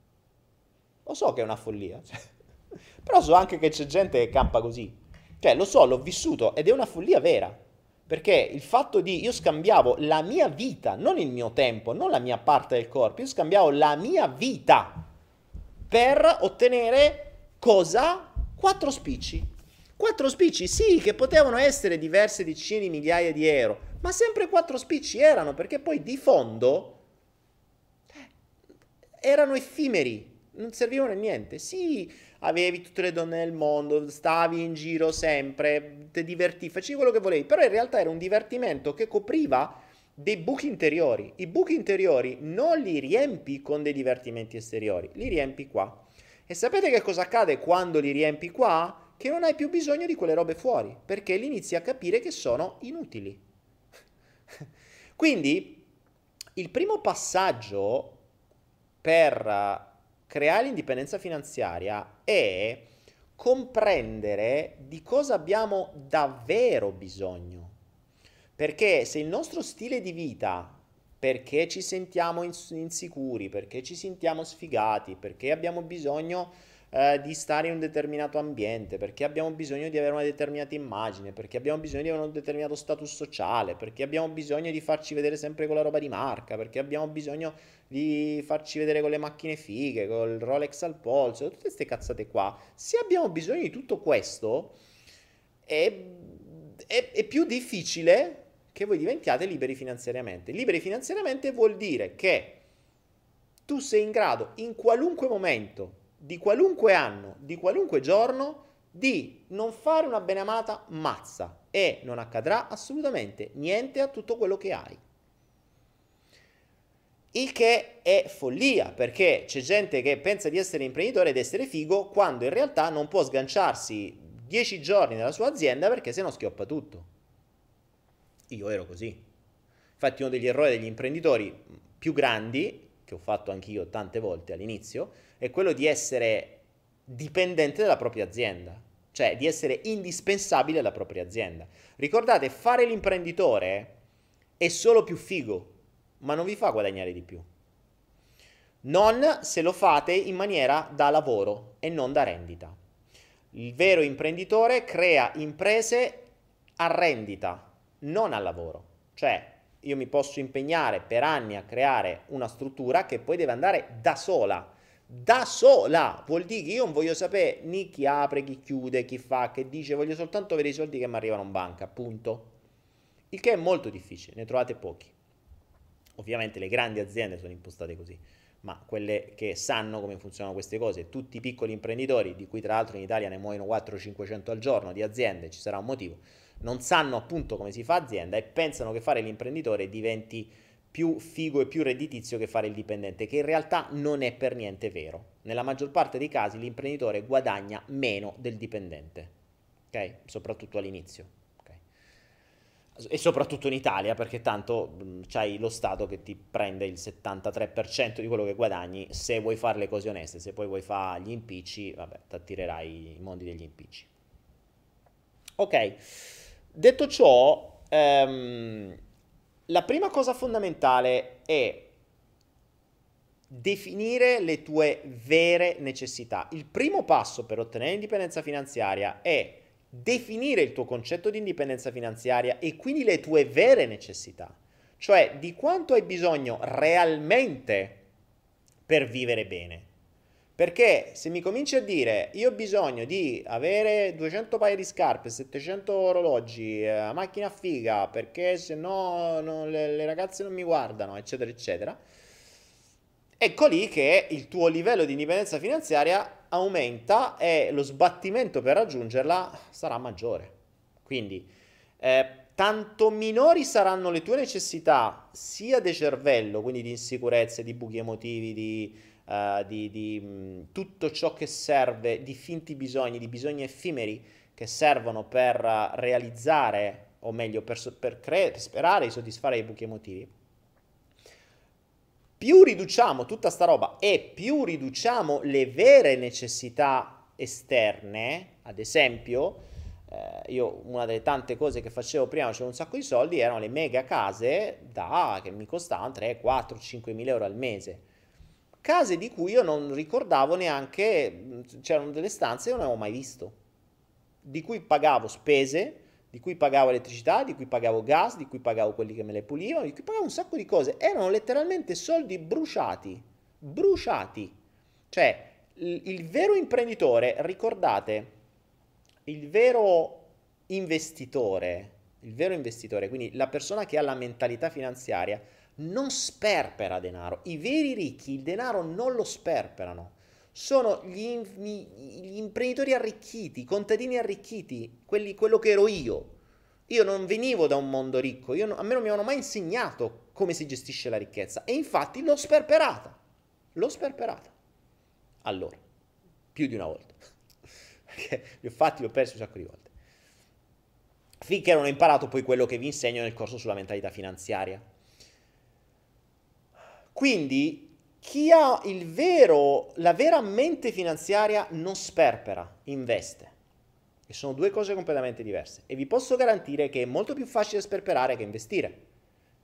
Lo so che è una follia, cioè. però so anche che c'è gente che campa così. Cioè, lo so, l'ho vissuto ed è una follia vera. Perché il fatto di io scambiavo la mia vita, non il mio tempo, non la mia parte del corpo, io scambiavo la mia vita per ottenere cosa? Quattro spicci. Quattro spicci, sì, che potevano essere diverse decine di migliaia di euro, ma sempre quattro spicci erano, perché poi di fondo erano effimeri, non servivano a niente. Sì, avevi tutte le donne del mondo, stavi in giro sempre, ti divertivi, facevi quello che volevi, però in realtà era un divertimento che copriva dei buchi interiori. I buchi interiori non li riempi con dei divertimenti esteriori, li riempi qua. E sapete che cosa accade quando li riempi qua? Che non hai più bisogno di quelle robe fuori, perché li inizi a capire che sono inutili. Quindi il primo passaggio per creare l'indipendenza finanziaria è comprendere di cosa abbiamo davvero bisogno. Perché se il nostro stile di vita perché ci sentiamo insicuri, perché ci sentiamo sfigati, perché abbiamo bisogno eh, di stare in un determinato ambiente, perché abbiamo bisogno di avere una determinata immagine, perché abbiamo bisogno di avere un determinato status sociale, perché abbiamo bisogno di farci vedere sempre con la roba di marca, perché abbiamo bisogno di farci vedere con le macchine fighe, col Rolex al polso, tutte queste cazzate qua. Se abbiamo bisogno di tutto questo, è, è, è più difficile che voi diventiate liberi finanziariamente. Liberi finanziariamente vuol dire che tu sei in grado in qualunque momento, di qualunque anno, di qualunque giorno, di non fare una beneamata mazza e non accadrà assolutamente niente a tutto quello che hai. Il che è follia, perché c'è gente che pensa di essere imprenditore ed essere figo quando in realtà non può sganciarsi 10 giorni nella sua azienda perché se no schioppa tutto. Io ero così. Infatti uno degli errori degli imprenditori più grandi, che ho fatto anch'io tante volte all'inizio, è quello di essere dipendente dalla propria azienda, cioè di essere indispensabile alla propria azienda. Ricordate, fare l'imprenditore è solo più figo, ma non vi fa guadagnare di più. Non se lo fate in maniera da lavoro e non da rendita. Il vero imprenditore crea imprese a rendita, non al lavoro. Cioè, io mi posso impegnare per anni a creare una struttura che poi deve andare da sola. Da sola vuol dire che io non voglio sapere né chi apre, chi chiude, chi fa, che dice, voglio soltanto avere i soldi che mi arrivano in banca, punto. Il che è molto difficile, ne trovate pochi. Ovviamente le grandi aziende sono impostate così, ma quelle che sanno come funzionano queste cose, tutti i piccoli imprenditori, di cui tra l'altro in Italia ne muoiono 400-500 al giorno di aziende, ci sarà un motivo non sanno appunto come si fa azienda e pensano che fare l'imprenditore diventi più figo e più redditizio che fare il dipendente, che in realtà non è per niente vero. Nella maggior parte dei casi l'imprenditore guadagna meno del dipendente, ok? Soprattutto all'inizio. Okay? E soprattutto in Italia, perché tanto mh, c'hai lo Stato che ti prende il 73% di quello che guadagni se vuoi fare le cose oneste, se poi vuoi fare gli impicci, vabbè, ti attirerai i mondi degli impicci. Ok. Detto ciò, ehm, la prima cosa fondamentale è definire le tue vere necessità. Il primo passo per ottenere indipendenza finanziaria è definire il tuo concetto di indipendenza finanziaria e quindi le tue vere necessità. cioè di quanto hai bisogno realmente per vivere bene. Perché se mi cominci a dire io ho bisogno di avere 200 paia di scarpe, 700 orologi, eh, macchina figa, perché se no le, le ragazze non mi guardano, eccetera, eccetera, ecco lì che il tuo livello di indipendenza finanziaria aumenta e lo sbattimento per raggiungerla sarà maggiore. Quindi, eh, tanto minori saranno le tue necessità sia di cervello, quindi di insicurezze, di buchi emotivi, di uh, di, di mh, tutto ciò che serve, di finti bisogni, di bisogni effimeri che servono per uh, realizzare, o meglio, per, per, cre- per sperare di soddisfare i buchi emotivi. Più riduciamo tutta sta roba e più riduciamo le vere necessità esterne, ad esempio, eh, io una delle tante cose che facevo prima, c'era un sacco di soldi, erano le mega case da, che mi costavano 3, 4, 5 mila euro al mese case di cui io non ricordavo neanche, c'erano delle stanze che non avevo mai visto, di cui pagavo spese, di cui pagavo elettricità, di cui pagavo gas, di cui pagavo quelli che me le pulivano, di cui pagavo un sacco di cose, erano letteralmente soldi bruciati, bruciati. Cioè, il, il vero imprenditore, ricordate, il vero investitore, il vero investitore, quindi la persona che ha la mentalità finanziaria, non sperpera denaro. I veri ricchi il denaro non lo sperperano. Sono gli, gli imprenditori arricchiti, i contadini arricchiti, quelli, quello che ero io. Io non venivo da un mondo ricco, no, a me non mi avevano mai insegnato come si gestisce la ricchezza e infatti l'ho sperperata. L'ho sperperata. Allora, più di una volta. Perché li ho fatti, li ho persi un sacco di volte. Finché non ho imparato poi quello che vi insegno nel corso sulla mentalità finanziaria quindi chi ha vero, la vera mente finanziaria non sperpera, investe. E sono due cose completamente diverse. E vi posso garantire che è molto più facile sperperare che investire.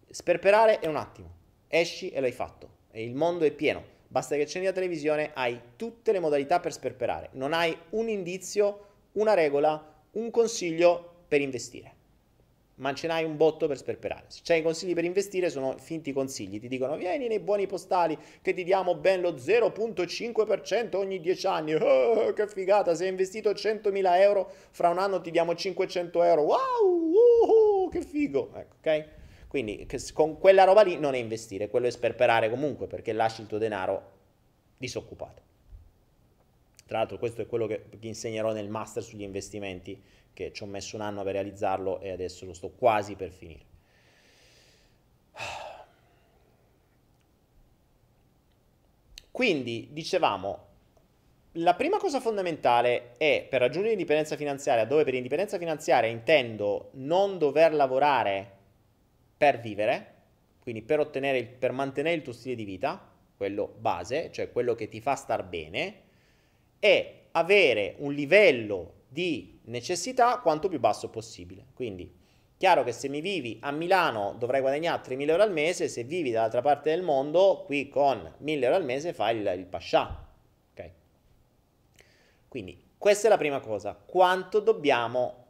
Sperperare è un attimo, esci e l'hai fatto. E il mondo è pieno. Basta che accendi la televisione, hai tutte le modalità per sperperare. Non hai un indizio, una regola, un consiglio per investire ma ce n'hai un botto per sperperare. Se c'hai i consigli per investire sono finti consigli, ti dicono vieni nei buoni postali che ti diamo ben lo 0.5% ogni 10 anni, oh, che figata, se hai investito 100.000 euro, fra un anno ti diamo 500 euro, wow, uh, che figo, ecco, ok? Quindi con quella roba lì non è investire, quello è sperperare comunque perché lasci il tuo denaro disoccupato. Tra l'altro questo è quello che insegnerò nel master sugli investimenti che ci ho messo un anno per realizzarlo e adesso lo sto quasi per finire. Quindi, dicevamo, la prima cosa fondamentale è per raggiungere l'indipendenza finanziaria, dove per indipendenza finanziaria intendo non dover lavorare per vivere, quindi per ottenere, per mantenere il tuo stile di vita, quello base, cioè quello che ti fa star bene, e avere un livello di necessità quanto più basso possibile. Quindi, chiaro che se mi vivi a Milano dovrai guadagnare 3.000 euro al mese, se vivi dall'altra parte del mondo, qui con 1.000 euro al mese fai il, il pascià. Ok? Quindi, questa è la prima cosa. Quanto dobbiamo,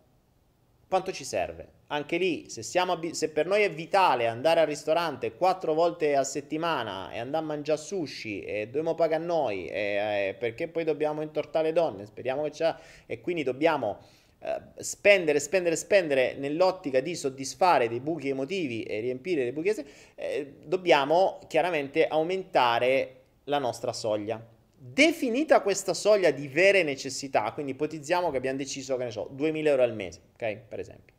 quanto ci serve? Anche lì, se, siamo, se, per noi è vitale andare al ristorante quattro volte a settimana e andare a mangiare sushi e dobbiamo pagare noi e, e, perché poi dobbiamo intortare le donne, speriamo che c'è e quindi dobbiamo eh, spendere, spendere, spendere nell'ottica di soddisfare dei buchi emotivi e riempire dei buchi eh, dobbiamo chiaramente aumentare la nostra soglia. Definita questa soglia di vere necessità, quindi ipotizziamo che abbiamo deciso, che ne so, 2000 euro al mese, ok? Per esempio.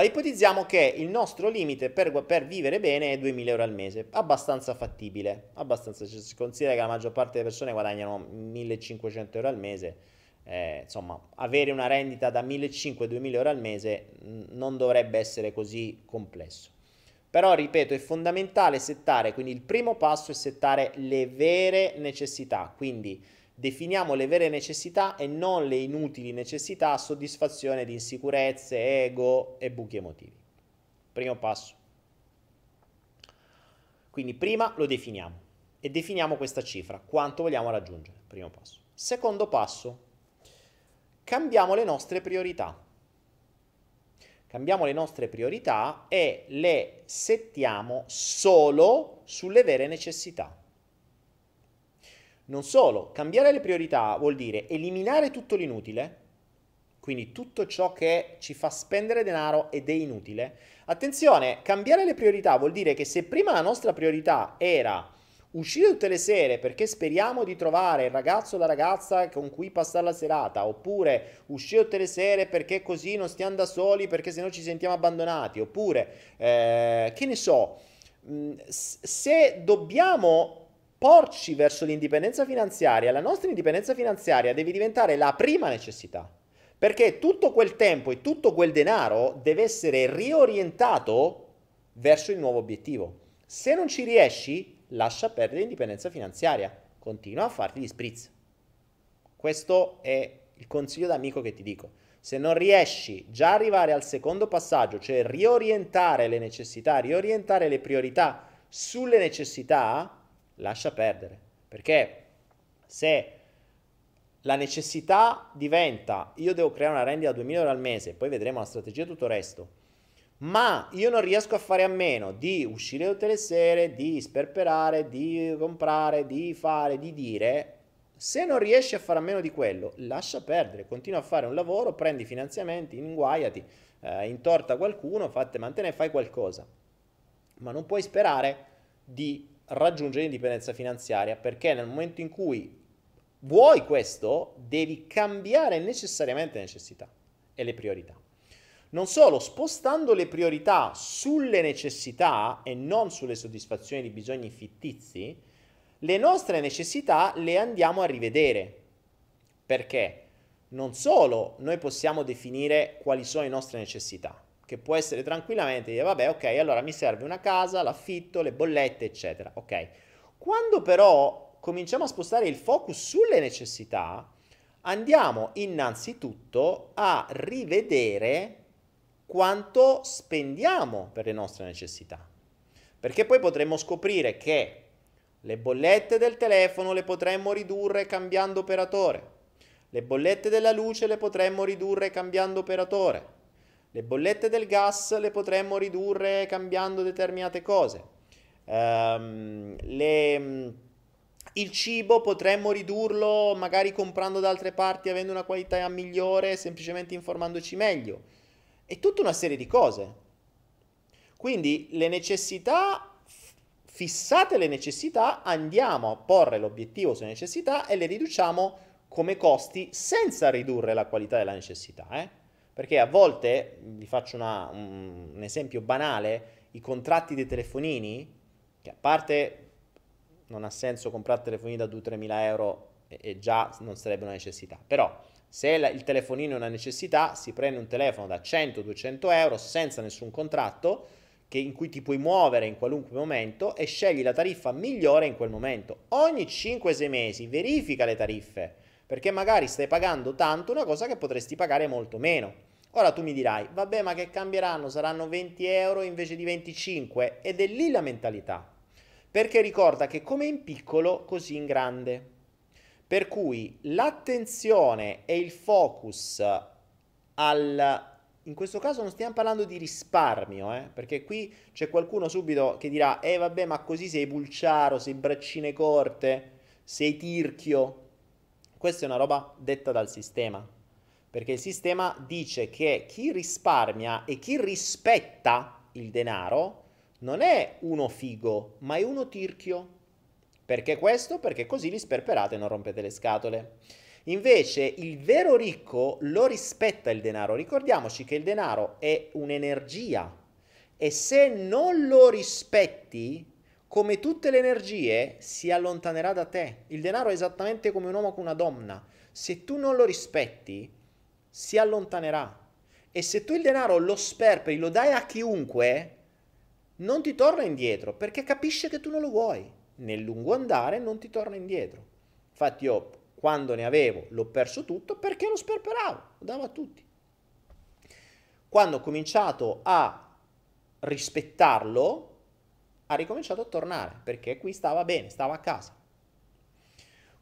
Allora, ipotizziamo che il nostro limite per, per, vivere bene è 2000 euro al mese, abbastanza fattibile, abbastanza, cioè, si considera che la maggior parte delle persone guadagnano 1500 euro al mese, eh, insomma, avere una rendita da 1500-2000 euro al mese non dovrebbe essere così complesso. Però, ripeto, è fondamentale settare, quindi il primo passo è settare le vere necessità, quindi definiamo le vere necessità e non le inutili necessità soddisfazione di insicurezze, ego e buchi emotivi. Primo passo. Quindi prima lo definiamo e definiamo questa cifra, quanto vogliamo raggiungere. Primo passo. Secondo passo, cambiamo le nostre priorità. cambiamo le nostre priorità e le settiamo solo sulle vere necessità. Non solo, cambiare le priorità vuol dire eliminare tutto l'inutile, quindi tutto ciò che ci fa spendere denaro ed è inutile. Attenzione, cambiare le priorità vuol dire che se prima la nostra priorità era uscire tutte le sere perché speriamo di trovare il ragazzo o la ragazza con cui passare la serata, oppure uscire tutte le sere perché così non stiamo da soli perché sennò ci sentiamo abbandonati, oppure eh, che ne so, mm, se dobbiamo porci verso l'indipendenza finanziaria, la nostra indipendenza finanziaria deve diventare la prima necessità. Perché tutto quel tempo e tutto quel denaro deve essere riorientato verso il nuovo obiettivo. Se non ci riesci, lascia perdere l'indipendenza finanziaria, continua a farti gli spritz. Questo è il consiglio d'amico che ti dico. Se non riesci già arrivare al secondo passaggio, cioè riorientare le necessità, riorientare le priorità sulle necessità, lascia perdere. Perché se la necessità diventa io devo creare una rendita a 2000 euro al mese, poi vedremo la strategia e tutto il resto, ma io non riesco a fare a meno di uscire tutte le sere, di sperperare, di comprare, di fare, di dire, se non riesci a fare a meno di quello, lascia perdere, continua a fare un lavoro, prendi finanziamenti, inguaiati, eh, intorta qualcuno, fate mantenere, fai qualcosa. Ma non puoi sperare di raggiungere l'indipendenza finanziaria perché nel momento in cui vuoi questo, devi cambiare necessariamente le necessità e le priorità. Non solo, spostando le priorità sulle necessità e non sulle soddisfazioni di bisogni fittizi, le nostre necessità le andiamo a rivedere. Perché? Non solo noi possiamo definire quali sono le nostre necessità, che può essere tranquillamente dire vabbè ok allora mi serve una casa, l'affitto, le bollette eccetera, ok. Quando però cominciamo a spostare il focus sulle necessità, andiamo innanzitutto a rivedere quanto spendiamo per le nostre necessità. Perché poi potremmo scoprire che le bollette del telefono le potremmo ridurre cambiando operatore, le bollette della luce le potremmo ridurre cambiando operatore, le bollette del gas le potremmo ridurre cambiando determinate cose. Um, le, il cibo potremmo ridurlo magari comprando da altre parti, avendo una qualità migliore, semplicemente informandoci meglio. E tutta una serie di cose. Quindi le necessità, fissate le necessità, andiamo a porre l'obiettivo sulle necessità e le riduciamo come costi senza ridurre la qualità della necessità. Eh? Perché a volte, vi faccio una, un, un esempio banale, i contratti dei telefonini, che a parte non ha senso comprare telefonini da 2-3 mila euro e, e, già non sarebbe una necessità, però se la, il telefonino è una necessità, si prende un telefono da 100-200 euro senza nessun contratto, che, in cui ti puoi muovere in qualunque momento e scegli la tariffa migliore in quel momento. Ogni 5-6 mesi verifica le tariffe, perché magari stai pagando tanto una cosa che potresti pagare molto meno. Ora tu mi dirai, vabbè ma che cambieranno? Saranno 20 euro invece di 25? Ed è lì la mentalità. Perché ricorda che come in piccolo, così in grande. Per cui l'attenzione e il focus al... In questo caso non stiamo parlando di risparmio, eh? perché qui c'è qualcuno subito che dirà, eh vabbè ma così sei pulciaro, sei braccine corte, sei tirchio. Questa è una roba detta dal sistema perché il sistema dice che chi risparmia e chi rispetta il denaro non è uno figo, ma è uno tirchio. Perché questo? Perché così li sperperate e non rompete le scatole. Invece il vero ricco lo rispetta il denaro. Ricordiamoci che il denaro è un'energia e se non lo rispetti, come tutte le energie, si allontanerà da te. Il denaro è esattamente come un uomo con una donna. Se tu non lo rispetti, si allontanerà. E se tu il denaro lo sperperi, lo dai a chiunque, non ti torna indietro perché capisce che tu non lo vuoi. Nel lungo andare non ti torna indietro. Infatti io quando ne avevo l'ho perso tutto perché lo sperperavo, lo davo a tutti. Quando ho cominciato a rispettarlo, ha ricominciato a tornare perché qui stava bene, stava a casa.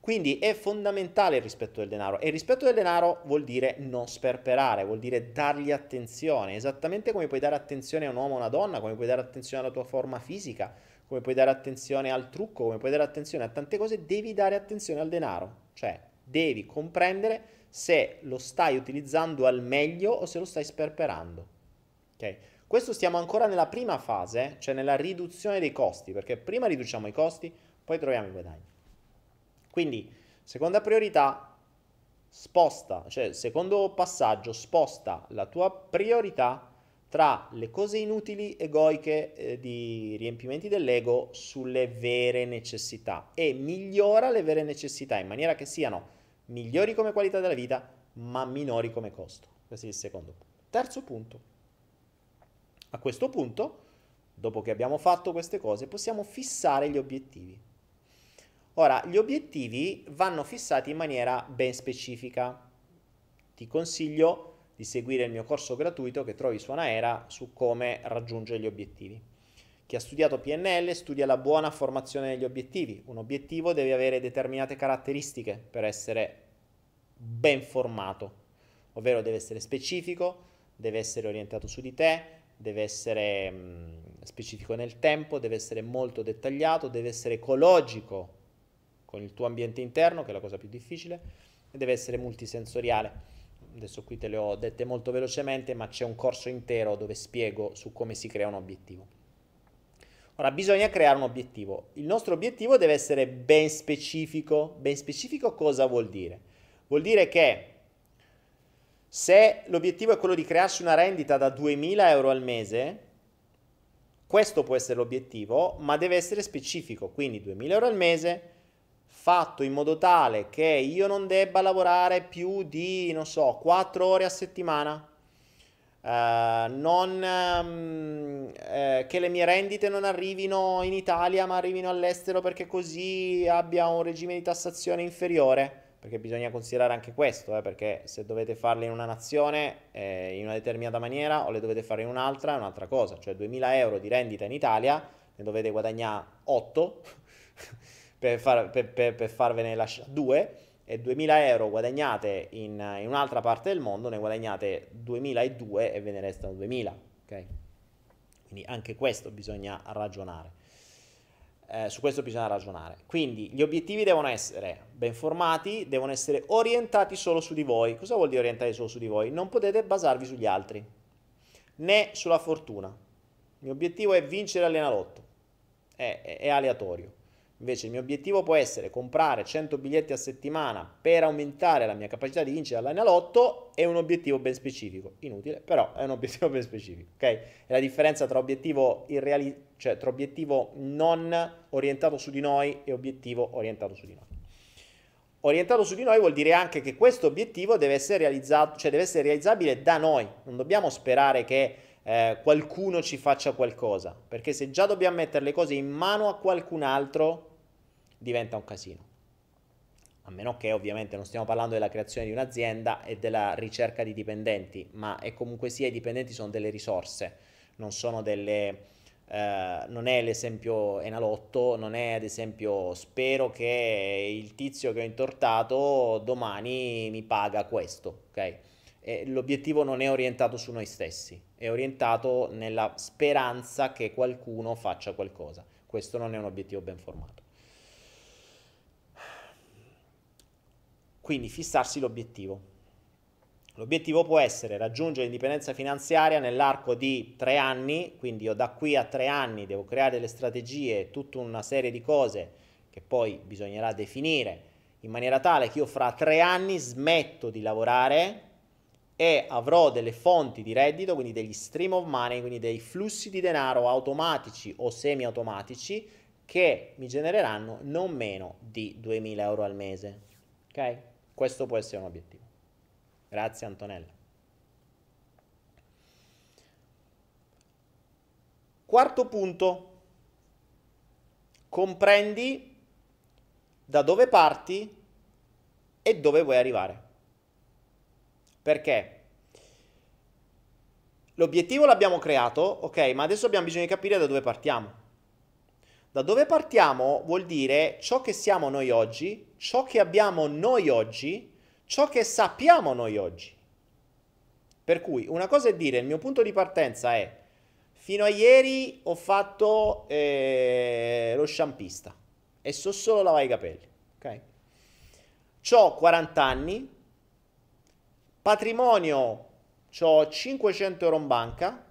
Quindi è fondamentale il rispetto del denaro e il rispetto del denaro vuol dire non sperperare, vuol dire dargli attenzione, esattamente come puoi dare attenzione a un uomo o a una donna, come puoi dare attenzione alla tua forma fisica, come puoi dare attenzione al trucco, come puoi dare attenzione a tante cose, devi dare attenzione al denaro, cioè devi comprendere se lo stai utilizzando al meglio o se lo stai sperperando. Ok? Questo stiamo ancora nella prima fase, cioè nella riduzione dei costi, perché prima riduciamo i costi, poi troviamo i guadagni. Quindi, seconda priorità, sposta, cioè secondo passaggio, sposta la tua priorità tra le cose inutili, egoiche, eh, di riempimenti dell'ego sulle vere necessità e migliora le vere necessità in maniera che siano migliori come qualità della vita, ma minori come costo. Questo è il secondo punto. Terzo punto. A questo punto, dopo che abbiamo fatto queste cose, possiamo fissare gli obiettivi. Ora, gli obiettivi vanno fissati in maniera ben specifica. Ti consiglio di seguire il mio corso gratuito che trovi su Anaera su come raggiungere gli obiettivi. Chi ha studiato PNL studia la buona formazione degli obiettivi. Un obiettivo deve avere determinate caratteristiche per essere ben formato, ovvero deve essere specifico, deve essere orientato su di te, deve essere mh, specifico nel tempo, deve essere molto dettagliato, deve essere ecologico con il tuo ambiente interno, che è la cosa più difficile, e deve essere multisensoriale. Adesso qui te le ho dette molto velocemente, ma c'è un corso intero dove spiego su come si crea un obiettivo. Ora, bisogna creare un obiettivo. Il nostro obiettivo deve essere ben specifico. Ben specifico cosa vuol dire? Vuol dire che se l'obiettivo è quello di crearsi una rendita da 2000 euro al mese, questo può essere l'obiettivo, ma deve essere specifico. Quindi 2000 euro al mese fatto in modo tale che io non debba lavorare più di, non so, 4 ore a settimana, uh, non, um, eh, che le mie rendite non arrivino in Italia ma arrivino all'estero perché così abbia un regime di tassazione inferiore. Perché bisogna considerare anche questo, eh, perché se dovete farle in una nazione eh, in una determinata maniera o le dovete fare in un'altra è un'altra cosa. Cioè 2000 euro di rendita in Italia ne dovete guadagnare 8 per, far, per, per, per farvene lasciare due e 2000 euro guadagnate in, in, un'altra parte del mondo ne guadagnate 2002 e ve ne restano 2000 ok? Quindi anche questo bisogna ragionare. Eh, su questo bisogna ragionare. Quindi gli obiettivi devono essere ben formati devono essere orientati solo su di voi. Cosa vuol dire orientati solo su di voi? Non potete basarvi sugli altri né sulla fortuna. Il mio obiettivo è vincere all'enalotto. È, è, è aleatorio Invece il mio obiettivo può essere comprare 100 biglietti a settimana per aumentare la mia capacità di vincere all'Enalotto è un obiettivo ben specifico. Inutile, però è un obiettivo ben specifico, ok? È la differenza tra obiettivo, irreali- cioè, tra obiettivo non orientato su di noi e obiettivo orientato su di noi. Orientato su di noi vuol dire anche che questo obiettivo deve essere realizzato, cioè deve essere realizzabile da noi. Non dobbiamo sperare che eh, qualcuno ci faccia qualcosa, perché se già dobbiamo mettere le cose in mano a qualcun altro, diventa un casino. A meno che ovviamente non stiamo parlando della creazione di un'azienda e della ricerca di dipendenti, ma è comunque sia i dipendenti sono delle risorse, non sono delle... Uh, non è l'esempio Enalotto, non è ad esempio spero che il tizio che ho intortato domani mi paga questo, ok? E l'obiettivo non è orientato su noi stessi, è orientato nella speranza che qualcuno faccia qualcosa. Questo non è un obiettivo ben formato. Quindi fissarsi l'obiettivo. L'obiettivo può essere raggiungere l'indipendenza finanziaria nell'arco di tre anni, quindi io da qui a tre anni devo creare delle strategie, tutta una serie di cose che poi bisognerà definire in maniera tale che io fra tre anni smetto di lavorare e avrò delle fonti di reddito, quindi degli stream of money, quindi dei flussi di denaro automatici o semi-automatici che mi genereranno non meno di 2000 euro al mese. Ok? Questo può essere un obiettivo. Grazie Antonella. Quarto punto, comprendi da dove parti e dove vuoi arrivare. Perché? L'obiettivo l'abbiamo creato, ok, ma adesso abbiamo bisogno di capire da dove partiamo. Da dove partiamo vuol dire ciò che siamo noi oggi, ciò che abbiamo noi oggi, ciò che sappiamo noi oggi. Per cui una cosa è dire il mio punto di partenza è fino a ieri ho fatto eh, lo sciampista e so solo lavare i capelli, ok? Ho 40 anni, patrimonio, ho 500 euro in banca,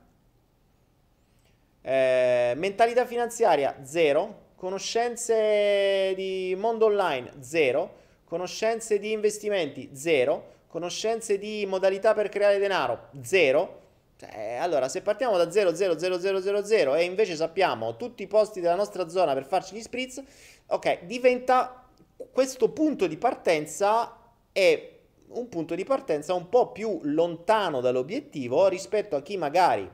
eh, mentalità finanziaria 0, conoscenze di mondo online 0, conoscenze di investimenti 0, conoscenze di modalità per creare denaro 0. Cioè, allora, se partiamo da 0, 0, 0, 0, 0, 0 e invece sappiamo tutti i posti della nostra zona per farci gli spritz, ok, diventa questo punto di partenza è un punto di partenza un po' più lontano dall'obiettivo rispetto a chi magari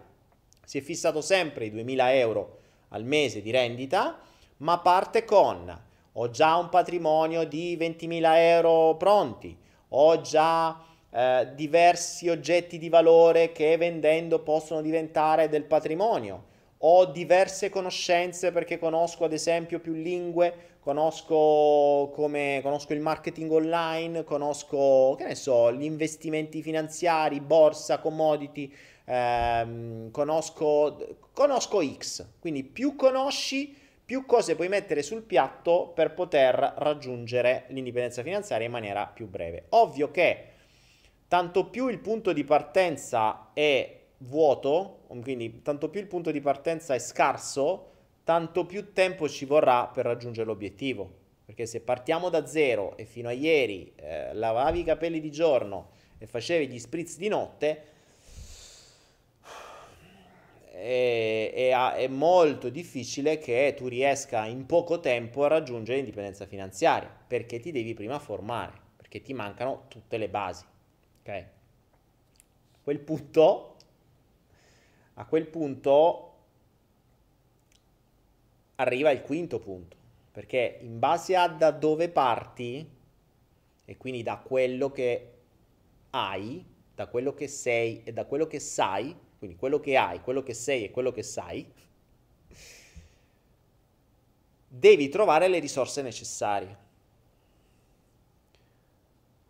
si è fissato sempre i 2000 euro al mese di rendita, ma parte con ho già un patrimonio di 20.000 euro pronti, ho già eh, diversi oggetti di valore che vendendo possono diventare del patrimonio, ho diverse conoscenze perché conosco ad esempio più lingue, conosco, come, conosco il marketing online, conosco, che ne so, gli investimenti finanziari, borsa, commodity, ehm, conosco, conosco X. Quindi più conosci, più cose puoi mettere sul piatto per poter raggiungere l'indipendenza finanziaria in maniera più breve. Ovvio che tanto più il punto di partenza è vuoto, quindi tanto più il punto di partenza è scarso, tanto più tempo ci vorrà per raggiungere l'obiettivo. Perché se partiamo da zero e fino a ieri eh, lavavi i capelli di giorno e facevi gli spritz di notte, è, è, è, molto difficile che tu riesca in poco tempo a raggiungere l'indipendenza finanziaria, perché ti devi prima formare, perché ti mancano tutte le basi. Ok? A quel punto, a quel punto arriva il quinto punto, perché in base a da dove parti, e quindi da quello che hai, da quello che sei e da quello che sai, quindi quello che hai, quello che sei e quello che sai, devi trovare le risorse necessarie.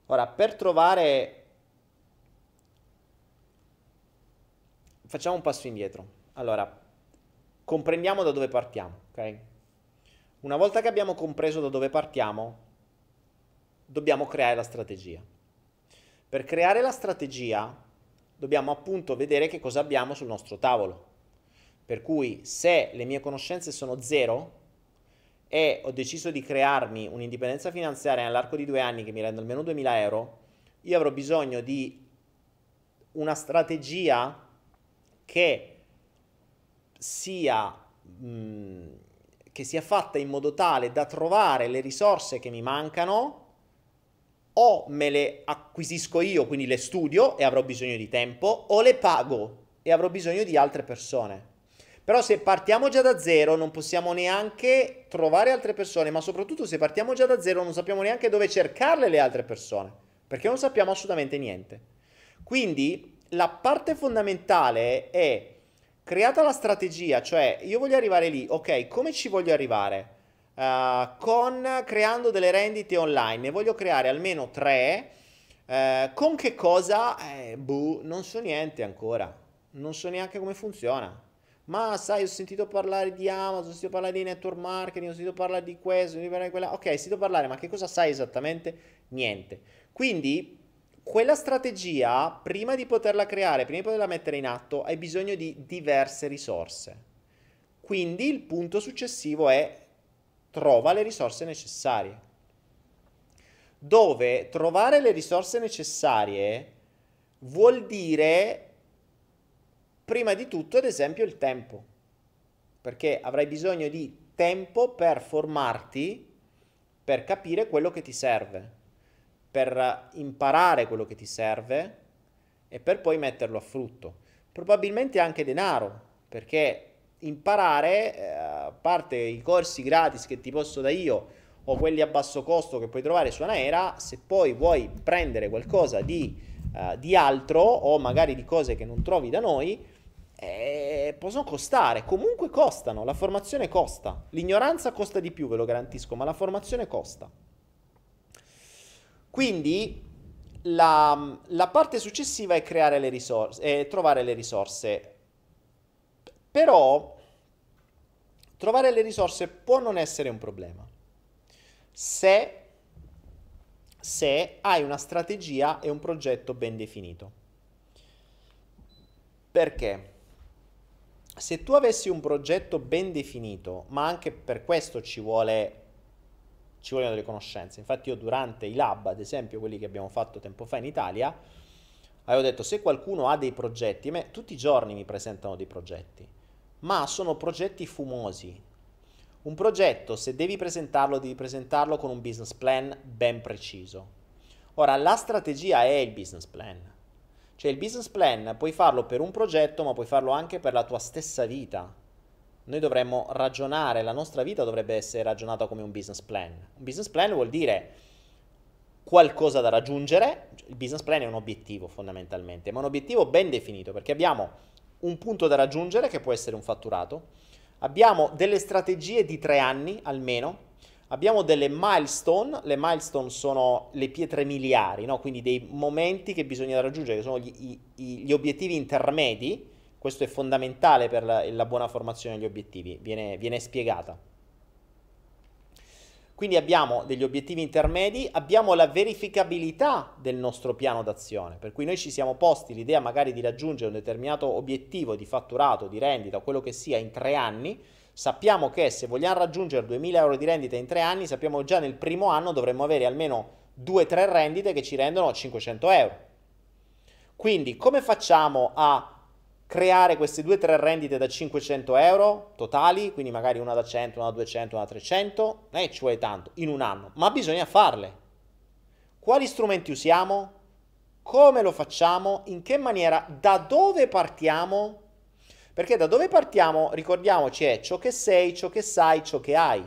Ora, per trovare... Facciamo un passo indietro. Allora, comprendiamo da dove partiamo, ok? Una volta che abbiamo compreso da dove partiamo, dobbiamo creare la strategia. Per creare la strategia dobbiamo appunto vedere che cosa abbiamo sul nostro tavolo. Per cui se le mie conoscenze sono zero e ho deciso di crearmi un'indipendenza finanziaria nell'arco di due anni che mi renda almeno 2000 euro, io avrò bisogno di una strategia che sia, mh, mm, che sia fatta in modo tale da trovare le risorse che mi mancano o me le acquisisco io, quindi le studio e avrò bisogno di tempo, o le pago e avrò bisogno di altre persone. Però se partiamo già da zero non possiamo neanche trovare altre persone, ma soprattutto se partiamo già da zero non sappiamo neanche dove cercarle le altre persone, perché non sappiamo assolutamente niente. Quindi la parte fondamentale è creata la strategia, cioè io voglio arrivare lì, ok, come ci voglio arrivare? Uh, con creando delle rendite online. Ne voglio creare almeno tre. Uh, con che cosa? Eh, boh, non so niente ancora. Non so neanche come funziona. Ma sai, ho sentito parlare di Amazon, ho sentito parlare di network marketing, ho sentito parlare di questo, ho sentito parlare di quella. Ok, ho sentito parlare, ma che cosa sai esattamente? Niente. Quindi, quella strategia, prima di poterla creare, prima di poterla mettere in atto, hai bisogno di diverse risorse. Quindi il punto successivo è trova le risorse necessarie. Dove trovare le risorse necessarie vuol dire, prima di tutto, ad esempio, il tempo. Perché avrai bisogno di tempo per formarti, per capire quello che ti serve, per imparare quello che ti serve e per poi metterlo a frutto. Probabilmente anche denaro, perché imparare, eh, a parte i corsi gratis che ti posso dare io o quelli a basso costo che puoi trovare su Anaera, se poi vuoi prendere qualcosa di, uh, di altro o magari di cose che non trovi da noi, eh, possono costare, comunque costano, la formazione costa, l'ignoranza costa di più, ve lo garantisco, ma la formazione costa. Quindi la, la parte successiva è creare le risorse, è trovare le risorse. Però trovare le risorse può non essere un problema. Se se hai una strategia e un progetto ben definito. Perché? Se tu avessi un progetto ben definito, ma anche per questo ci, vuole, ci vogliono delle conoscenze. Infatti io durante i lab, ad esempio quelli che abbiamo fatto tempo fa in Italia, avevo detto se qualcuno ha dei progetti, me, tutti i giorni mi presentano dei progetti, ma sono progetti fumosi, un progetto, se devi presentarlo, devi presentarlo con un business plan ben preciso. Ora, la strategia è il business plan. Cioè il business plan puoi farlo per un progetto, ma puoi farlo anche per la tua stessa vita. Noi dovremmo ragionare, la nostra vita dovrebbe essere ragionata come un business plan. Un business plan vuol dire qualcosa da raggiungere, il business plan è un obiettivo fondamentalmente, ma un obiettivo ben definito perché abbiamo un punto da raggiungere che può essere un fatturato, Abbiamo delle strategie di tre anni almeno, abbiamo delle milestone, le milestone sono le pietre miliari, no? quindi dei momenti che bisogna raggiungere, che sono gli, gli, gli obiettivi intermedi, questo è fondamentale per la, la buona formazione degli obiettivi, viene, viene spiegata. Quindi abbiamo degli obiettivi intermedi, abbiamo la verificabilità del nostro piano d'azione, per cui noi ci siamo posti l'idea magari di raggiungere un determinato obiettivo di fatturato, di rendita, quello che sia, in tre anni. Sappiamo che se vogliamo raggiungere 2000 euro di rendita in tre anni, sappiamo già nel primo anno dovremmo avere almeno 2-3 rendite che ci rendono 500 euro. Quindi come facciamo a creare queste due o tre rendite da 500 euro totali, quindi magari una da 100, una da 200, una da 300, non che ci vuole tanto, in un anno, ma bisogna farle. Quali strumenti usiamo? Come lo facciamo? In che maniera? Da dove partiamo? Perché da dove partiamo, ricordiamoci, è ciò che sei, ciò che sai, ciò che hai.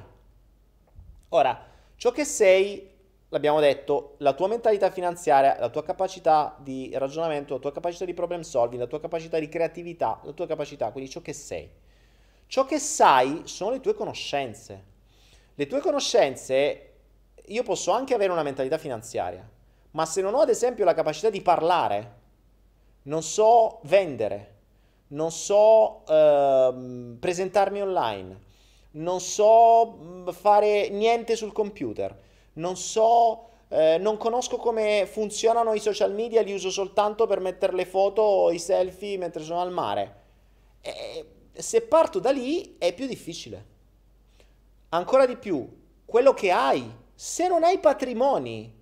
Ora, ciò che sei l'abbiamo detto, la tua mentalità finanziaria, la tua capacità di ragionamento, la tua capacità di problem solving, la tua capacità di creatività, la tua capacità, quindi ciò che sei. Ciò che sai sono le tue conoscenze. Le tue conoscenze, io posso anche avere una mentalità finanziaria, ma se non ho ad esempio la capacità di parlare, non so vendere, non so uh, presentarmi online, non so fare niente sul computer, non so, eh, non conosco come funzionano i social media, li uso soltanto per mettere le foto o i selfie mentre sono al mare. E se parto da lì è più difficile. Ancora di più, quello che hai, se non hai patrimoni,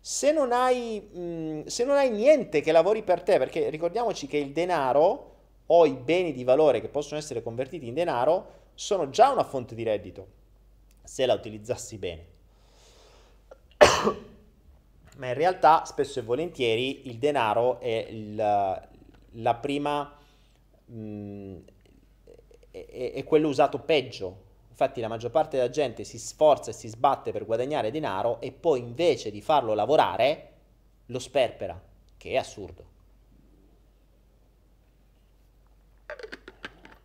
se non hai, mh, mm, se non hai niente che lavori per te, perché ricordiamoci che il denaro o i beni di valore che possono essere convertiti in denaro sono già una fonte di reddito, se la utilizzassi bene. Ma in realtà spesso e volentieri il denaro è il, la prima, mh, mm, è, è quello usato peggio. Infatti la maggior parte della gente si sforza e si sbatte per guadagnare denaro e poi invece di farlo lavorare lo sperpera, che è assurdo.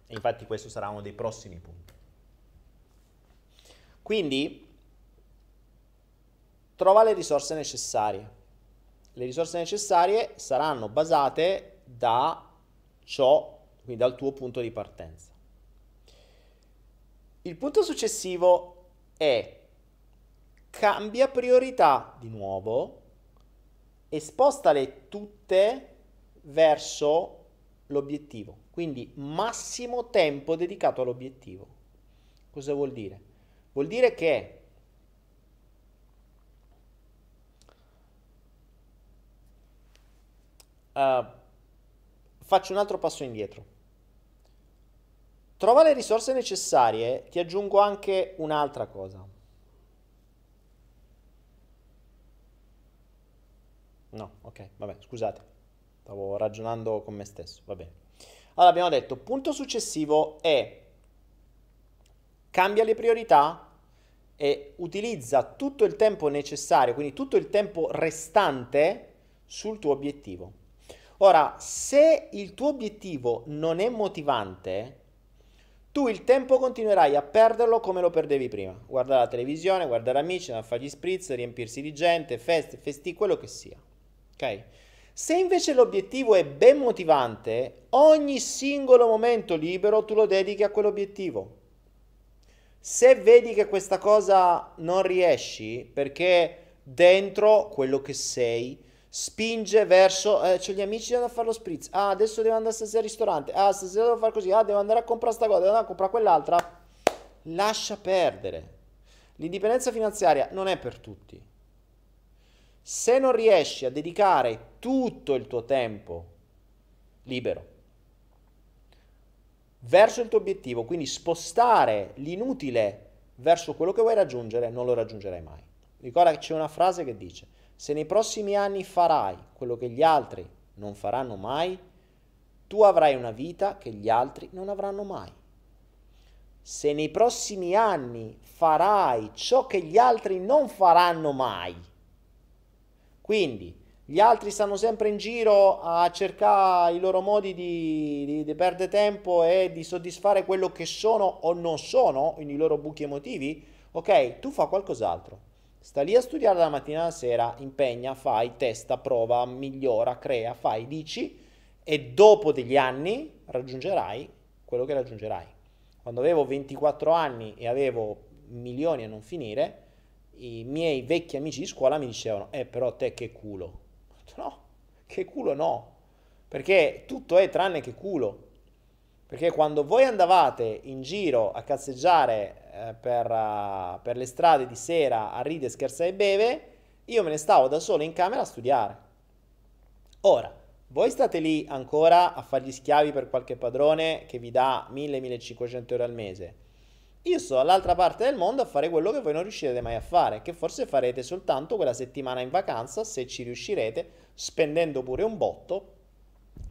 E infatti questo sarà uno dei prossimi punti. Quindi trova le risorse necessarie. Le risorse necessarie saranno basate da ciò, quindi dal tuo punto di partenza. Il punto successivo è cambia priorità di nuovo e spostale tutte verso l'obiettivo. Quindi massimo tempo dedicato all'obiettivo. Cosa vuol dire? Vuol dire che Uh, faccio un altro passo indietro. Trova le risorse necessarie, ti aggiungo anche un'altra cosa. No, ok, vabbè, scusate, stavo ragionando con me stesso, va bene. Allora abbiamo detto, punto successivo è cambia le priorità e utilizza tutto il tempo necessario, quindi tutto il tempo restante sul tuo obiettivo. Ora, se il tuo obiettivo non è motivante, tu il tempo continuerai a perderlo come lo perdevi prima. Guardare la televisione, guardare amici, andare a fare gli spritz, riempirsi di gente, feste, festi, quello che sia. Ok? Se invece l'obiettivo è ben motivante, ogni singolo momento libero tu lo dedichi a quell'obiettivo. Se vedi che questa cosa non riesci perché dentro quello che sei spinge verso eh, c'ho gli amici devono fare lo spritz. Ah adesso devo andare stasera al ristorante. Ah stasera devo fare così. Ah devo andare a comprare sta cosa devo andare a comprare quell'altra. Lascia perdere. L'indipendenza finanziaria non è per tutti. Se non riesci a dedicare tutto il tuo tempo libero verso il tuo obiettivo quindi spostare l'inutile verso quello che vuoi raggiungere non lo raggiungerai mai. Ricorda che c'è una frase che dice se nei prossimi anni farai quello che gli altri non faranno mai, tu avrai una vita che gli altri non avranno mai. Se nei prossimi anni farai ciò che gli altri non faranno mai, quindi gli altri stanno sempre in giro a cercare i loro modi di, di, di perdere tempo e di soddisfare quello che sono o non sono, i loro buchi emotivi, ok, tu fa qualcos'altro Sta lì a studiare dalla mattina alla sera, impegna, fai, testa, prova, migliora, crea, fai, dici e dopo degli anni raggiungerai quello che raggiungerai. Quando avevo 24 anni e avevo milioni a non finire, i miei vecchi amici di scuola mi dicevano, eh però te che culo. No, che culo no, perché tutto è tranne che culo. Perché quando voi andavate in giro a cazzeggiare eh, per, uh, per, le strade di sera a ride, scherzare e beve, io me ne stavo da solo in camera a studiare. Ora, voi state lì ancora a fare gli schiavi per qualche padrone che vi dà 1000-1500 euro al mese. Io sto dall'altra parte del mondo a fare quello che voi non riuscirete mai a fare, che forse farete soltanto quella settimana in vacanza, se ci riuscirete, spendendo pure un botto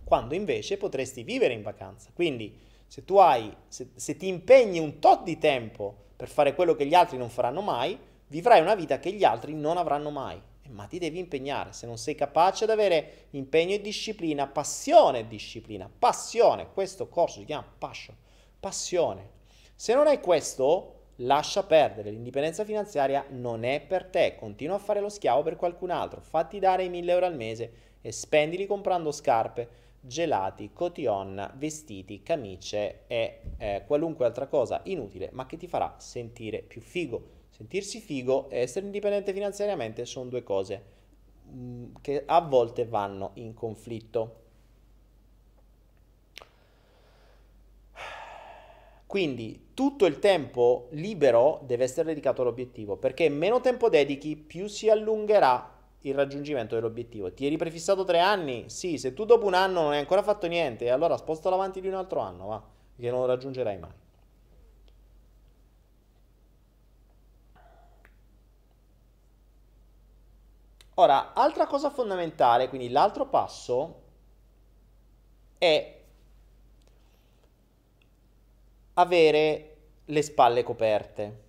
quando invece potresti vivere in vacanza. Quindi se tu hai, se, se ti impegni un tot di tempo per fare quello che gli altri non faranno mai, vivrai una vita che gli altri non avranno mai. Eh, ma ti devi impegnare, se non sei capace di avere impegno e disciplina, passione e disciplina, passione, questo corso si chiama passion, passione. Se non hai questo, lascia perdere, l'indipendenza finanziaria non è per te, continua a fare lo schiavo per qualcun altro, fatti dare i 1000 euro al mese e spendili comprando scarpe gelati, cotillon, vestiti, camicie e eh, qualunque altra cosa inutile, ma che ti farà sentire più figo. Sentirsi figo e essere indipendente finanziariamente sono due cose mh, mm, che a volte vanno in conflitto. Quindi tutto il tempo libero deve essere dedicato all'obiettivo, perché meno tempo dedichi, più si allungherà il raggiungimento dell'obiettivo. Ti eri prefissato tre anni? Sì, se tu dopo un anno non hai ancora fatto niente, allora spostalo avanti di un altro anno, va, che non lo raggiungerai mai. Ora, altra cosa fondamentale, quindi l'altro passo è avere le spalle coperte,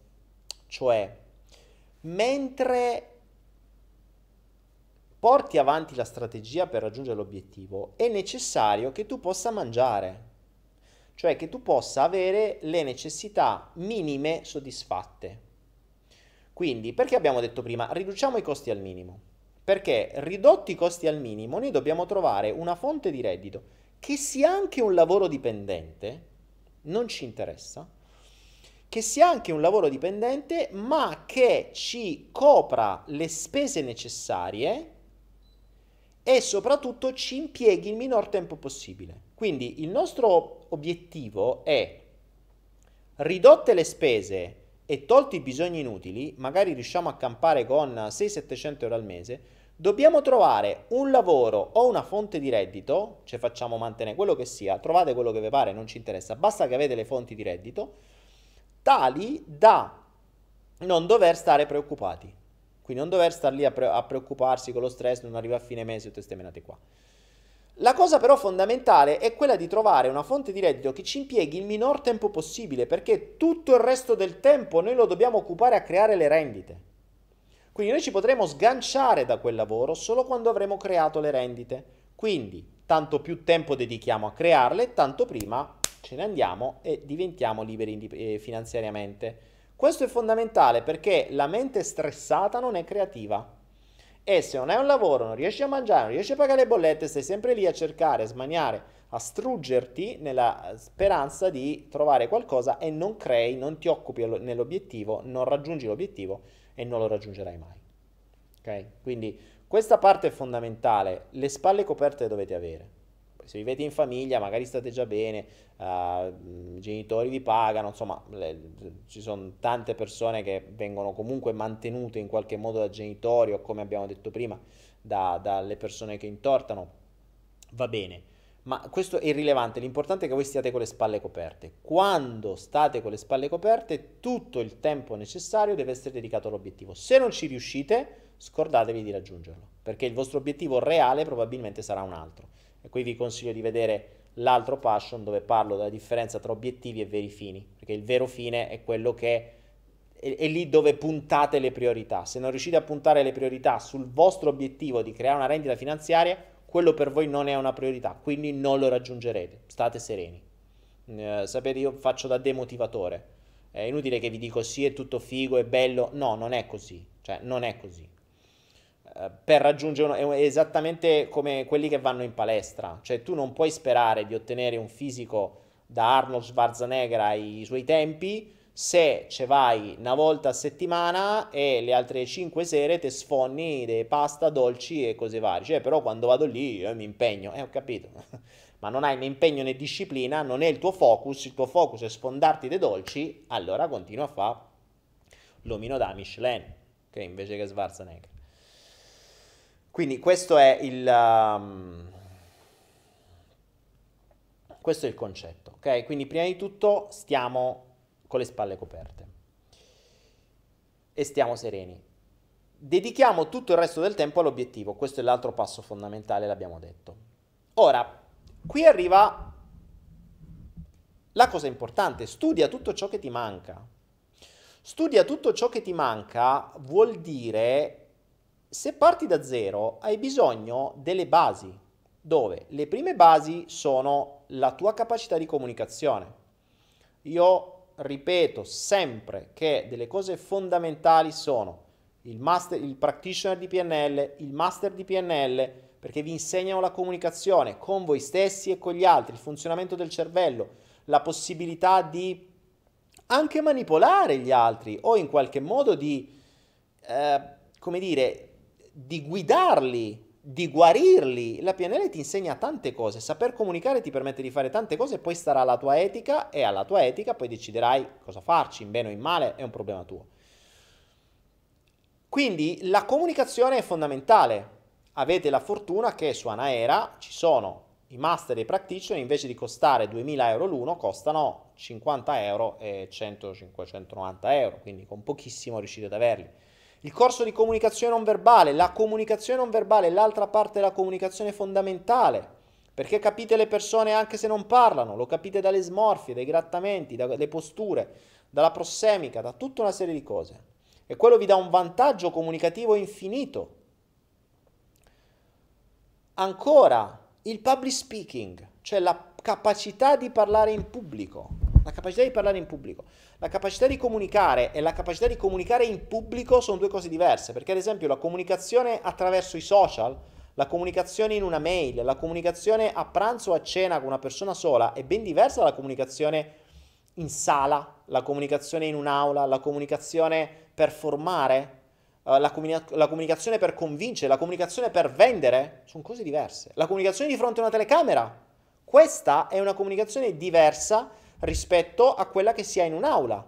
cioè mentre porti avanti la strategia per raggiungere l'obiettivo, è necessario che tu possa mangiare, cioè che tu possa avere le necessità minime soddisfatte. Quindi, perché abbiamo detto prima, riduciamo i costi al minimo? Perché ridotti i costi al minimo, noi dobbiamo trovare una fonte di reddito che sia anche un lavoro dipendente, non ci interessa, che sia anche un lavoro dipendente, ma che ci copra le spese necessarie e soprattutto ci impieghi il minor tempo possibile. Quindi il nostro obiettivo è ridotte le spese e tolti i bisogni inutili, magari riusciamo a campare con 600-700 euro al mese, dobbiamo trovare un lavoro o una fonte di reddito, ci facciamo mantenere quello che sia, trovate quello che vi pare, non ci interessa, basta che avete le fonti di reddito, tali da non dover stare preoccupati. Quindi non dover star lì a, pre- a preoccuparsi con lo stress, non arriva a fine mese tutte queste menate qua. La cosa però fondamentale è quella di trovare una fonte di reddito che ci impieghi il minor tempo possibile, perché tutto il resto del tempo noi lo dobbiamo occupare a creare le rendite. Quindi noi ci potremo sganciare da quel lavoro solo quando avremo creato le rendite. Quindi, tanto più tempo dedichiamo a crearle, tanto prima ce ne andiamo e diventiamo liberi eh, finanziariamente. Questo è fondamentale perché la mente stressata non è creativa. E se non hai un lavoro, non riesci a mangiare, non riesci a pagare le bollette, stai sempre lì a cercare, a smaniare, a struggerti nella speranza di trovare qualcosa e non crei, non ti occupi nell'obiettivo, non raggiungi l'obiettivo e non lo raggiungerai mai. Ok? Quindi questa parte è fondamentale, le spalle coperte le dovete avere. Se vivete in famiglia, magari state già bene, uh, i genitori vi pagano, insomma, le, ci sono tante persone che vengono comunque mantenute in qualche modo da genitori o come abbiamo detto prima, da, dalle persone che intortano, va bene. Ma questo è irrilevante, l'importante è che voi stiate con le spalle coperte. Quando state con le spalle coperte, tutto il tempo necessario deve essere dedicato all'obiettivo. Se non ci riuscite, scordatevi di raggiungerlo, perché il vostro obiettivo reale probabilmente sarà un altro. E qui vi consiglio di vedere l'altro passion dove parlo della differenza tra obiettivi e veri fini, perché il vero fine è quello che è, è lì dove puntate le priorità. Se non riuscite a puntare le priorità sul vostro obiettivo di creare una rendita finanziaria, quello per voi non è una priorità, quindi non lo raggiungerete. State sereni. Eh, sapete, io faccio da demotivatore. È inutile che vi dico sì, è tutto figo, è bello. No, non è così. Cioè, non è così. Eh, per raggiungere uno, è esattamente come quelli che vanno in palestra, cioè tu non puoi sperare di ottenere un fisico da Arnold Schwarzenegger ai suoi tempi se ci vai una volta a settimana e le altre 5 sere ti sfonni dei pasta, dolci e cose varie. Cioè, però quando vado lì io mi impegno, eh, ho capito. Ma non hai né impegno né disciplina, non è il tuo focus, il tuo focus è sfondarti dei dolci, allora continua a fare l'omino da Michelin, che invece che Schwarzenegger. Quindi questo è il, um, questo è il concetto, ok? Quindi prima di tutto stiamo con le spalle coperte e stiamo sereni. Dedichiamo tutto il resto del tempo all'obiettivo, questo è l'altro passo fondamentale, l'abbiamo detto. Ora, qui arriva la cosa importante, studia tutto ciò che ti manca. Studia tutto ciò che ti manca vuol dire se parti da zero hai bisogno delle basi, dove le prime basi sono la tua capacità di comunicazione. Io ripeto sempre che delle cose fondamentali sono il, master, il practitioner di PNL, il master di PNL, perché vi insegnano la comunicazione con voi stessi e con gli altri, il funzionamento del cervello, la possibilità di anche manipolare gli altri o in qualche modo di, eh, come dire, di guidarli, di guarirli. La PNL ti insegna tante cose, saper comunicare ti permette di fare tante cose, poi starà alla tua etica e alla tua etica poi deciderai cosa farci, in bene o in male, è un problema tuo. Quindi la comunicazione è fondamentale. Avete la fortuna che su Anaera ci sono i master e i practitioner, invece di costare 2000 euro l'uno, costano 50 euro e 100-590 euro, quindi con pochissimo riuscite ad averli. Il corso di comunicazione non verbale, la comunicazione non verbale è l'altra parte della comunicazione fondamentale, perché capite le persone anche se non parlano, lo capite dalle smorfie, dai grattamenti, dalle posture, dalla prossemica, da tutta una serie di cose. E quello vi dà un vantaggio comunicativo infinito. Ancora, il public speaking, cioè la capacità di parlare in pubblico. La capacità di parlare in pubblico. La capacità di comunicare e la capacità di comunicare in pubblico sono due cose diverse, perché ad esempio la comunicazione attraverso i social, la comunicazione in una mail, la comunicazione a pranzo o a cena con una persona sola è ben diversa dalla comunicazione in sala, la comunicazione in un'aula, la comunicazione per formare, eh, la, comuni- la, comunicazione per convincere, la comunicazione per vendere, sono cose diverse. La comunicazione di fronte a una telecamera, questa è una comunicazione diversa rispetto a quella che si ha in un'aula.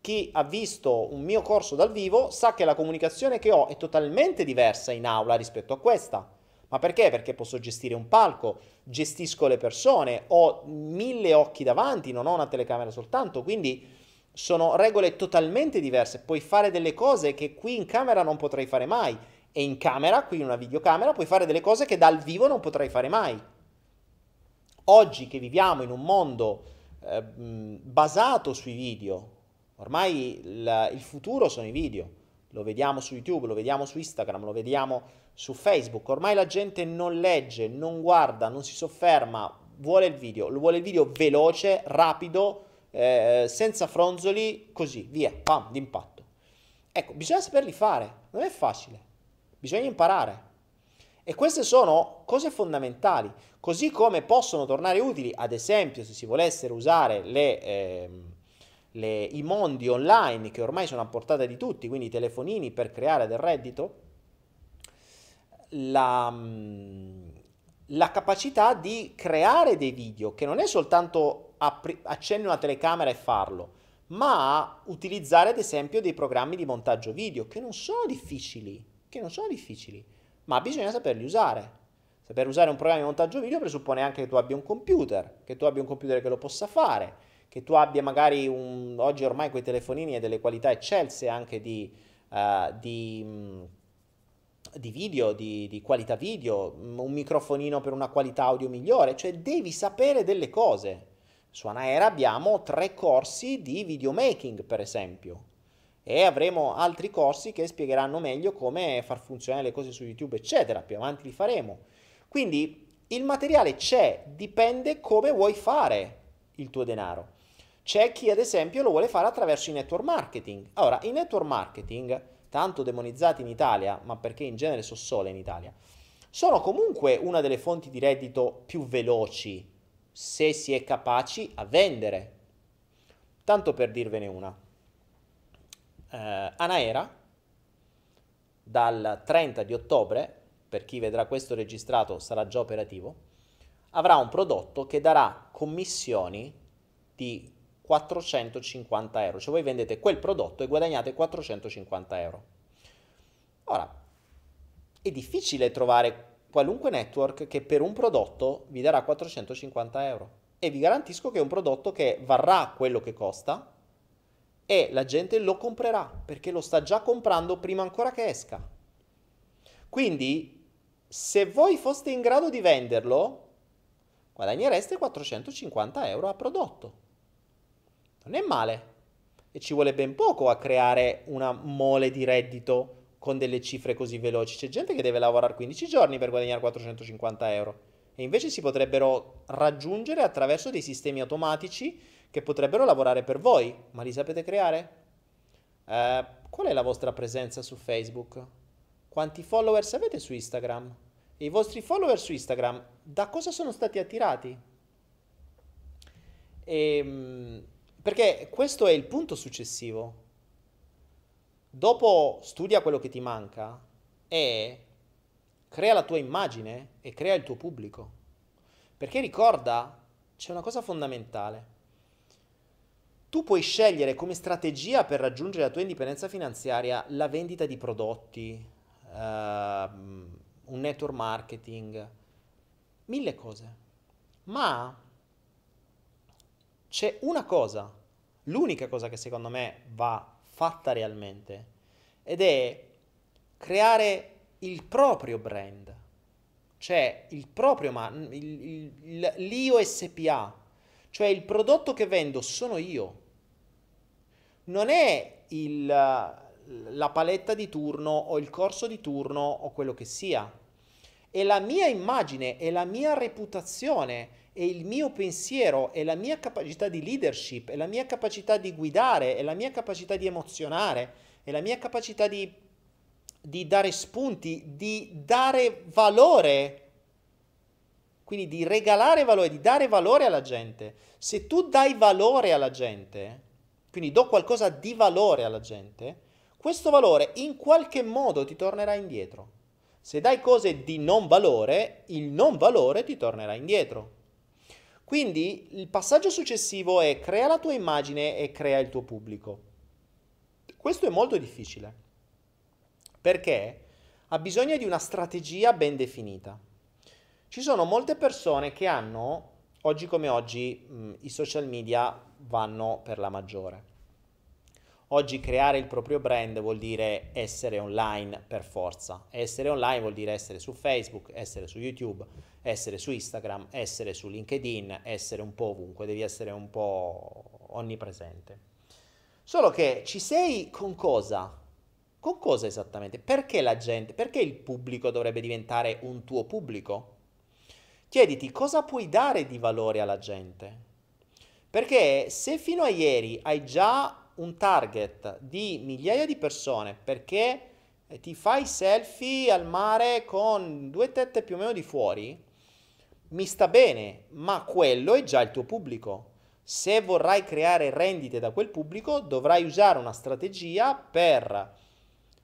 Chi ha visto un mio corso dal vivo sa che la comunicazione che ho è totalmente diversa in aula rispetto a questa. Ma perché? Perché posso gestire un palco, gestisco le persone, ho mille occhi davanti, non ho una telecamera soltanto, quindi sono regole totalmente diverse. Puoi fare delle cose che qui in camera non potrei fare mai e in camera, qui in una videocamera, puoi fare delle cose che dal vivo non potrei fare mai. Oggi che viviamo in un mondo eh, basato sui video. Ormai il, il futuro sono i video. Lo vediamo su YouTube, lo vediamo su Instagram, lo vediamo su Facebook, ormai la gente non legge, non guarda, non si sofferma, vuole il video, vuole il video veloce, rapido, eh, senza fronzoli, così, via, pam, d'impatto. Ecco, bisogna saperli fare, non è facile, bisogna imparare. E queste sono cose fondamentali, così come possono tornare utili, ad esempio, se si volessero usare le, eh, le, i mondi online che ormai sono a portata di tutti, quindi i telefonini per creare del reddito, la, mm, la capacità di creare dei video, che non è soltanto appri- accendi una telecamera e farlo, ma utilizzare ad esempio dei programmi di montaggio video che non sono difficili, che non sono difficili, ma bisogna saperli usare. Saper usare un programma di montaggio video presuppone anche che tu abbia un computer, che tu abbia un computer che lo possa fare, che tu abbia magari un... oggi ormai quei telefonini e delle qualità eccelse anche di, uh, di mm, di video, di, di, qualità video, mm, un microfonino per una qualità audio migliore, cioè devi sapere delle cose. Su Anaera abbiamo tre corsi di videomaking, per esempio, e avremo altri corsi che spiegheranno meglio come far funzionare le cose su YouTube, eccetera. Più avanti li faremo. Quindi il materiale c'è, dipende come vuoi fare il tuo denaro. C'è chi, ad esempio, lo vuole fare attraverso i network marketing. Ora, il network marketing tanto demonizzati in Italia, ma perché in genere sono sole in Italia, sono comunque una delle fonti di reddito più veloci se si è capaci a vendere. Tanto per dirvene una. Eh, Anaera, dal 30 di ottobre, per chi vedrà questo registrato sarà già operativo, avrà un prodotto che darà commissioni di 450 euro. Cioè voi vendete quel prodotto e guadagnate 450 euro. Ora, è difficile trovare qualunque network che per un prodotto vi darà 450 euro. E vi garantisco che è un prodotto che varrà quello che costa e la gente lo comprerà perché lo sta già comprando prima ancora che esca. Quindi, se voi foste in grado di venderlo, guadagnereste 450 euro a prodotto. Non è male. E ci vuole ben poco a creare una mole di reddito con delle cifre così veloci. C'è gente che deve lavorare 15 giorni per guadagnare 450 euro. E invece si potrebbero raggiungere attraverso dei sistemi automatici che potrebbero lavorare per voi. Ma li sapete creare? Eh, qual è la vostra presenza su Facebook? Quanti followers avete su Instagram? E i vostri follower su Instagram da cosa sono stati attirati? E, ehm, perché questo è il punto successivo. Dopo studia quello che ti manca e crea la tua immagine e crea il tuo pubblico. Perché ricorda, c'è una cosa fondamentale. Tu puoi scegliere come strategia per raggiungere la tua indipendenza finanziaria la vendita di prodotti, uh, un network marketing, mille cose. Ma c'è una cosa l'unica cosa che secondo me va fatta realmente ed è creare il proprio brand, cioè il proprio, ma l'io SPA, cioè il prodotto che vendo sono io. Non è il, la paletta di turno o il corso di turno o quello che sia. È la mia immagine, è la mia reputazione, è il mio pensiero, è la mia capacità di leadership, è la mia capacità di guidare, è la mia capacità di emozionare, è la mia capacità di, di dare spunti, di dare valore, quindi di regalare valore, di dare valore alla gente. Se tu dai valore alla gente, quindi do qualcosa di valore alla gente, questo valore in qualche modo ti tornerà indietro. Se dai cose di non valore, il non valore ti tornerà indietro. Quindi il passaggio successivo è crea la tua immagine e crea il tuo pubblico. Questo è molto difficile perché ha bisogno di una strategia ben definita. Ci sono molte persone che hanno, oggi come oggi, mh, i social media vanno per la maggiore. Oggi creare il proprio brand vuol dire essere online per forza. Essere online vuol dire essere su Facebook, essere su YouTube, essere su Instagram, essere su LinkedIn, essere un po' ovunque, devi essere un po' onnipresente. Solo che ci sei con cosa? Con cosa esattamente? Perché la gente, perché il pubblico dovrebbe diventare un tuo pubblico? Chiediti cosa puoi dare di valore alla gente. Perché se fino a ieri hai già un target di migliaia di persone perché ti fai selfie al mare con due tette più o meno di fuori, mi sta bene, ma quello è già il tuo pubblico. Se vorrai creare rendite da quel pubblico, dovrai usare una strategia per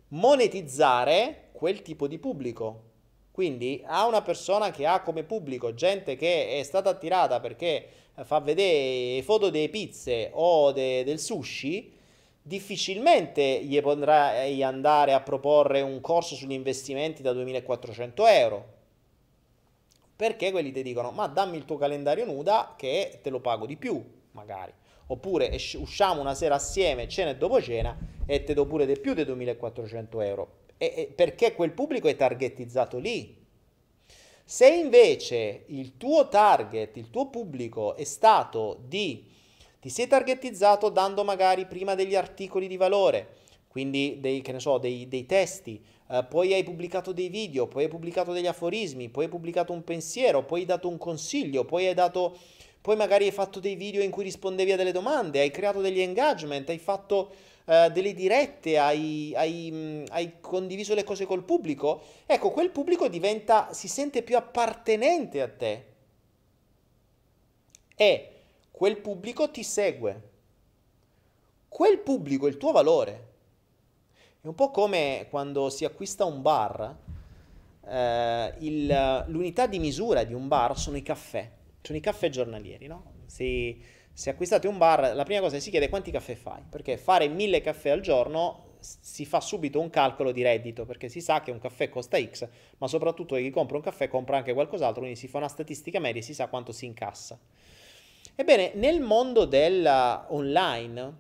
monetizzare quel tipo di pubblico. Quindi a una persona che ha come pubblico gente che è stata attirata perché fa vedere foto delle pizze o de, del sushi, difficilmente gli potrai andare a proporre un corso sugli investimenti da 2400 euro. Perché quelli ti dicono, ma dammi il tuo calendario nuda che te lo pago di più, magari. Oppure usciamo una sera assieme, cena e dopo cena, e te do pure di più di 2400 euro. E, perché quel pubblico è targetizzato lì. Se invece il tuo target, il tuo pubblico è stato di ti sei targetizzato dando magari prima degli articoli di valore, quindi dei, so, dei, dei testi, eh, poi hai pubblicato dei video, poi hai pubblicato degli aforismi, poi hai pubblicato un pensiero, poi hai dato un consiglio, poi hai dato, poi magari hai fatto dei video in cui rispondevi a delle domande, hai creato degli engagement, hai fatto uh, delle dirette, hai, hai, mm, hai, condiviso le cose col pubblico, ecco, quel pubblico diventa, si sente più appartenente a te. E quel pubblico ti segue. Quel pubblico è il tuo valore. È un po' come quando si acquista un bar, eh, il, l'unità di misura di un bar sono i caffè, sono i caffè giornalieri, no? Si, se acquistate un bar, la prima cosa che si chiede è quanti caffè fai, perché fare mille caffè al giorno si fa subito un calcolo di reddito, perché si sa che un caffè costa X, ma soprattutto chi compra un caffè compra anche qualcos'altro, quindi si fa una statistica media e si sa quanto si incassa. Ebbene, nel mondo dell'online,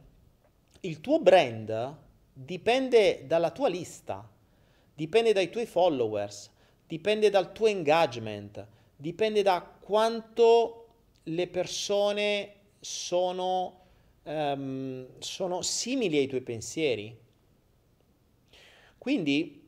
il tuo brand dipende dalla tua lista, dipende dai tuoi followers, dipende dal tuo engagement, dipende da quanto le persone sono, um, sono simili ai tuoi pensieri. Quindi,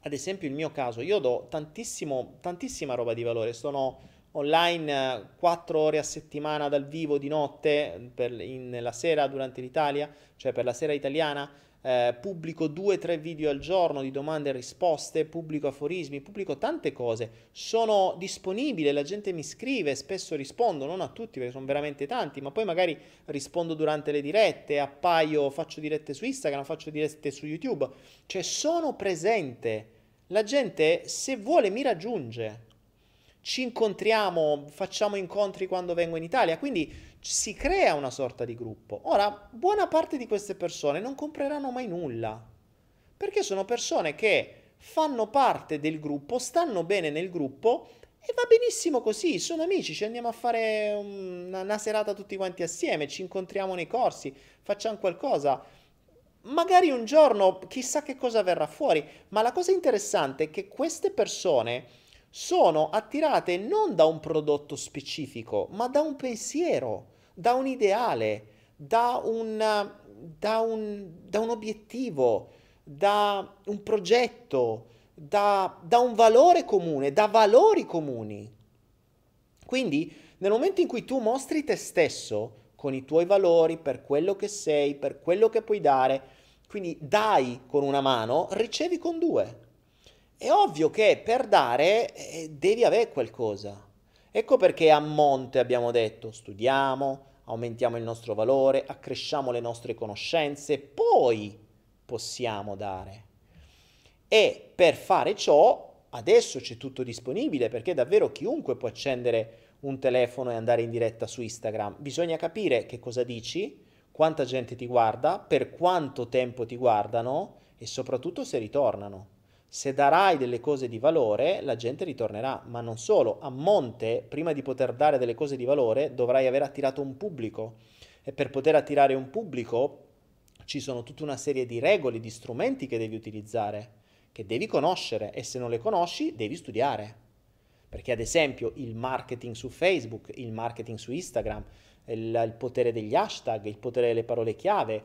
ad esempio, il mio caso, io do tantissima roba di valore, sono online 4 ore a settimana dal vivo di notte per in, la sera durante l'Italia, cioè per la sera italiana, eh, pubblico 2-3 video al giorno di domande e risposte, pubblico aforismi, pubblico tante cose, sono disponibile, la gente mi scrive, spesso rispondo, non a tutti perché sono veramente tanti, ma poi magari rispondo durante le dirette, appaio, faccio dirette su Instagram, faccio dirette su YouTube, cioè sono presente. La gente se vuole mi raggiunge. Ci incontriamo, facciamo incontri quando vengo in Italia, quindi si crea una sorta di gruppo. Ora, buona parte di queste persone non compreranno mai nulla, perché sono persone che fanno parte del gruppo, stanno bene nel gruppo e va benissimo così, sono amici, ci andiamo a fare una, una serata tutti quanti assieme, ci incontriamo nei corsi, facciamo qualcosa. Magari un giorno chissà che cosa verrà fuori, ma la cosa interessante è che queste persone sono attirate non da un prodotto specifico, ma da un pensiero, da un ideale, da un, da un, da un obiettivo, da un progetto, da, da un valore comune, da valori comuni. Quindi nel momento in cui tu mostri te stesso con i tuoi valori, per quello che sei, per quello che puoi dare, quindi dai con una mano, ricevi con due. È ovvio che per dare eh, devi avere qualcosa. Ecco perché a monte abbiamo detto studiamo, aumentiamo il nostro valore, accresciamo le nostre conoscenze, poi possiamo dare. E per fare ciò adesso c'è tutto disponibile perché davvero chiunque può accendere un telefono e andare in diretta su Instagram. Bisogna capire che cosa dici, quanta gente ti guarda, per quanto tempo ti guardano e soprattutto se ritornano. Se darai delle cose di valore, la gente ritornerà, ma non solo, a monte, prima di poter dare delle cose di valore, dovrai aver attirato un pubblico e per poter attirare un pubblico ci sono tutta una serie di regole, di strumenti che devi utilizzare, che devi conoscere e se non le conosci devi studiare. Perché ad esempio il marketing su Facebook, il marketing su Instagram, il, il potere degli hashtag, il potere delle parole chiave,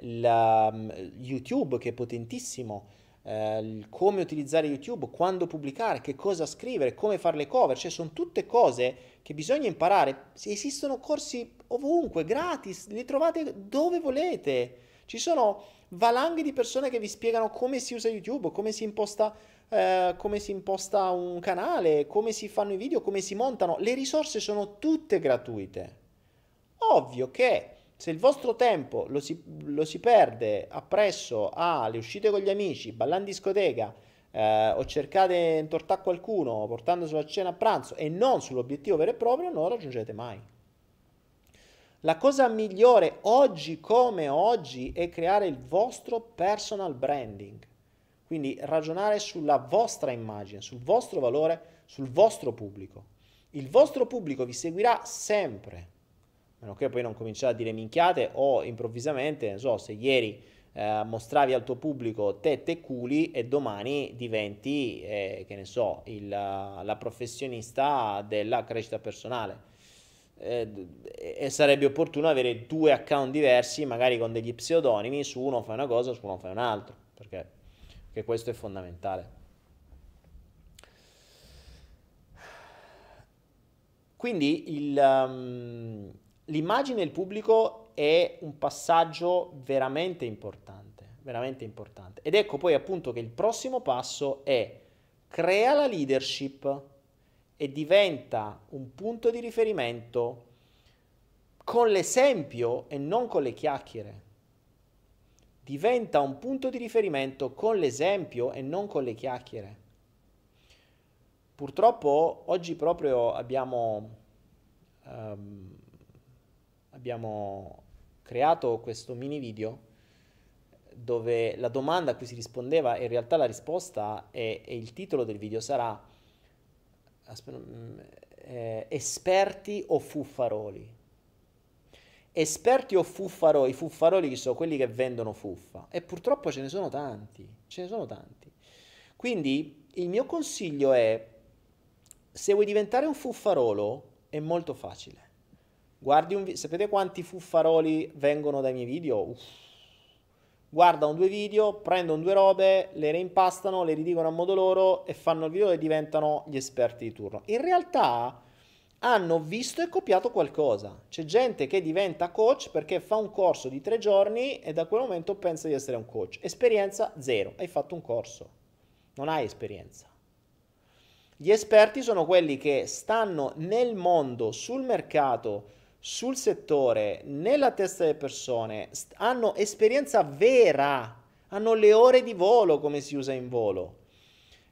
la, mm, YouTube che è potentissimo, eh, come utilizzare YouTube, quando pubblicare, che cosa scrivere, come fare le cover, cioè sono tutte cose che bisogna imparare. Esistono corsi ovunque, gratis, li trovate dove volete. Ci sono valanghe di persone che vi spiegano come si usa YouTube, come si imposta, eh, come si imposta un canale, come si fanno i video, come si montano. Le risorse sono tutte gratuite. Ovvio che se il vostro tempo lo si, lo si perde appresso alle uscite con gli amici, ballando in discoteca, eh, o cercate di intortare qualcuno portandoselo a cena a pranzo e non sull'obiettivo vero e proprio, non lo raggiungete mai. La cosa migliore oggi come oggi è creare il vostro personal branding. Quindi ragionare sulla vostra immagine, sul vostro valore, sul vostro pubblico. Il vostro pubblico vi seguirà sempre meno che poi non cominciare a dire minchiate o improvvisamente, non so, se ieri eh, mostravi al tuo pubblico tette e culi e domani diventi, eh, che ne so, il, la professionista della crescita personale. Eh, e sarebbe opportuno avere due account diversi, magari con degli pseudonimi, su uno fai una cosa, su uno fai un altro, perché, perché questo è fondamentale. Quindi il, um, l'immagine del pubblico è un passaggio veramente importante, veramente importante. Ed ecco poi appunto che il prossimo passo è crea la leadership e diventa un punto di riferimento con l'esempio e non con le chiacchiere. Diventa un punto di riferimento con l'esempio e non con le chiacchiere. Purtroppo oggi proprio abbiamo um, abbiamo creato questo mini video dove la domanda a cui si rispondeva, in realtà la risposta e il titolo del video sarà aspetta, mm, eh, esperti o fuffaroli. Esperti o fuffaroli, i fuffaroli sono? Quelli che vendono fuffa. E purtroppo ce ne sono tanti, ce ne sono tanti. Quindi il mio consiglio è se vuoi diventare un fuffarolo è molto facile Guardi un video, sapete quanti fuffaroli vengono dai miei video? Uff. Guardano due video, prendono due robe, le reimpastano, le ridicono a modo loro e fanno il video e diventano gli esperti di turno. In realtà hanno visto e copiato qualcosa. C'è gente che diventa coach perché fa un corso di tre giorni e da quel momento pensa di essere un coach. Esperienza zero, hai fatto un corso, non hai esperienza. Gli esperti sono quelli che stanno nel mondo, sul mercato, sul settore, nella testa delle persone, hanno esperienza vera, hanno le ore di volo come si usa in volo.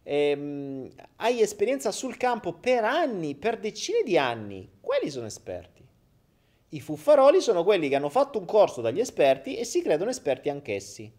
Ehm, hai esperienza sul campo per anni, per decine di anni. Quelli sono esperti. I fuffaroli sono quelli che hanno fatto un corso dagli esperti e si credono esperti anch'essi.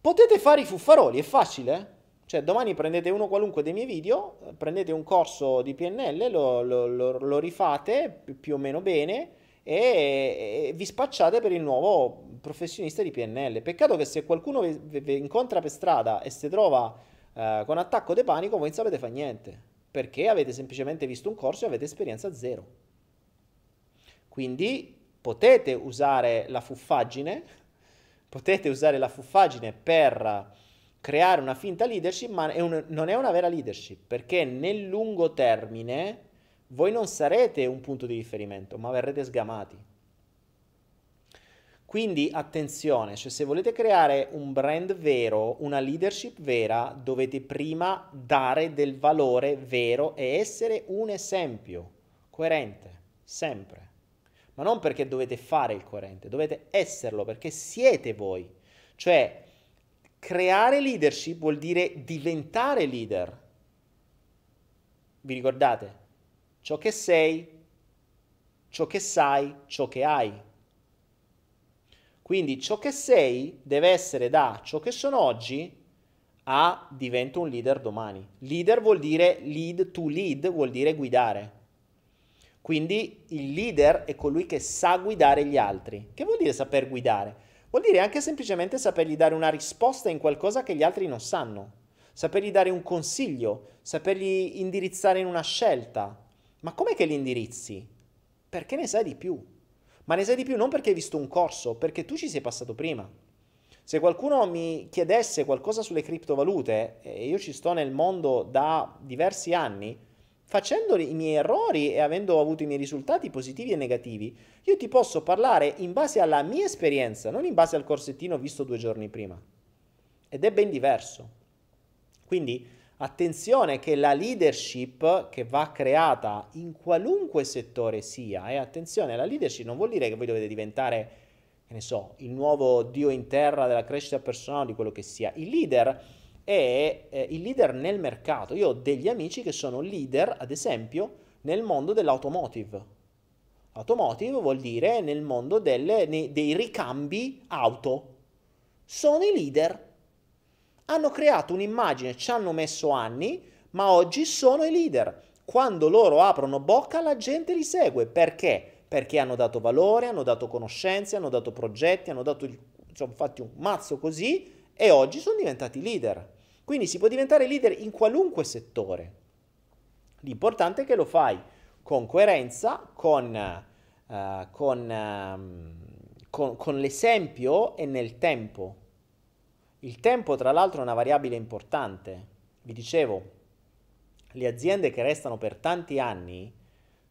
Potete fare i fuffaroli, è facile? Cioè, domani prendete uno qualunque dei miei video, prendete un corso di PNL, lo, lo, lo, lo rifate più o meno bene e, e, vi spacciate per il nuovo professionista di PNL. Peccato che se qualcuno vi, vi, incontra per strada e si trova eh, con attacco di panico, voi non sapete fare niente, perché avete semplicemente visto un corso e avete esperienza zero. Quindi potete usare la fuffaggine, potete usare la fuffaggine per creare una finta leadership, ma è un, non è una vera leadership, perché nel lungo termine voi non sarete un punto di riferimento, ma verrete sgamati. Quindi attenzione, cioè se volete creare un brand vero, una leadership vera, dovete prima dare del valore vero e essere un esempio coerente, sempre. Ma non perché dovete fare il coerente, dovete esserlo perché siete voi. Cioè creare leadership vuol dire diventare leader. Vi ricordate? Ciò che sei, ciò che sai, ciò che hai. Quindi ciò che sei deve essere da ciò che sono oggi a divento un leader domani. Leader vuol dire lead to lead, vuol dire guidare. Quindi il leader è colui che sa guidare gli altri. Che vuol dire saper guidare? Vuol dire anche semplicemente sapergli dare una risposta in qualcosa che gli altri non sanno, sapergli dare un consiglio, sapergli indirizzare in una scelta. Ma com'è che li indirizzi? Perché ne sai di più. Ma ne sai di più non perché hai visto un corso, perché tu ci sei passato prima. Se qualcuno mi chiedesse qualcosa sulle criptovalute, e io ci sto nel mondo da diversi anni, facendo i miei errori e avendo avuto i miei risultati positivi e negativi, io ti posso parlare in base alla mia esperienza, non in base al corsettino visto due giorni prima. Ed è ben diverso. Quindi attenzione che la leadership che va creata in qualunque settore sia, e attenzione, la leadership non vuol dire che voi dovete diventare, che ne so, il nuovo dio in terra della crescita personale, di quello che sia. Il leader è eh, il leader nel mercato. Io ho degli amici che sono leader, ad esempio, nel mondo dell'automotive. Automotive vuol dire nel mondo delle, dei ricambi auto. Sono i leader hanno creato un'immagine, ci hanno messo anni, ma oggi sono i leader. Quando loro aprono bocca la gente li segue. Perché? Perché hanno dato valore, hanno dato conoscenze, hanno dato progetti, hanno dato, insomma, fatti un mazzo così e oggi sono diventati leader. Quindi si può diventare leader in qualunque settore. L'importante è che lo fai con coerenza, con, uh, con, uh, con, con l'esempio e nel tempo. Il tempo, tra l'altro, è una variabile importante. Vi dicevo, le aziende che restano per tanti anni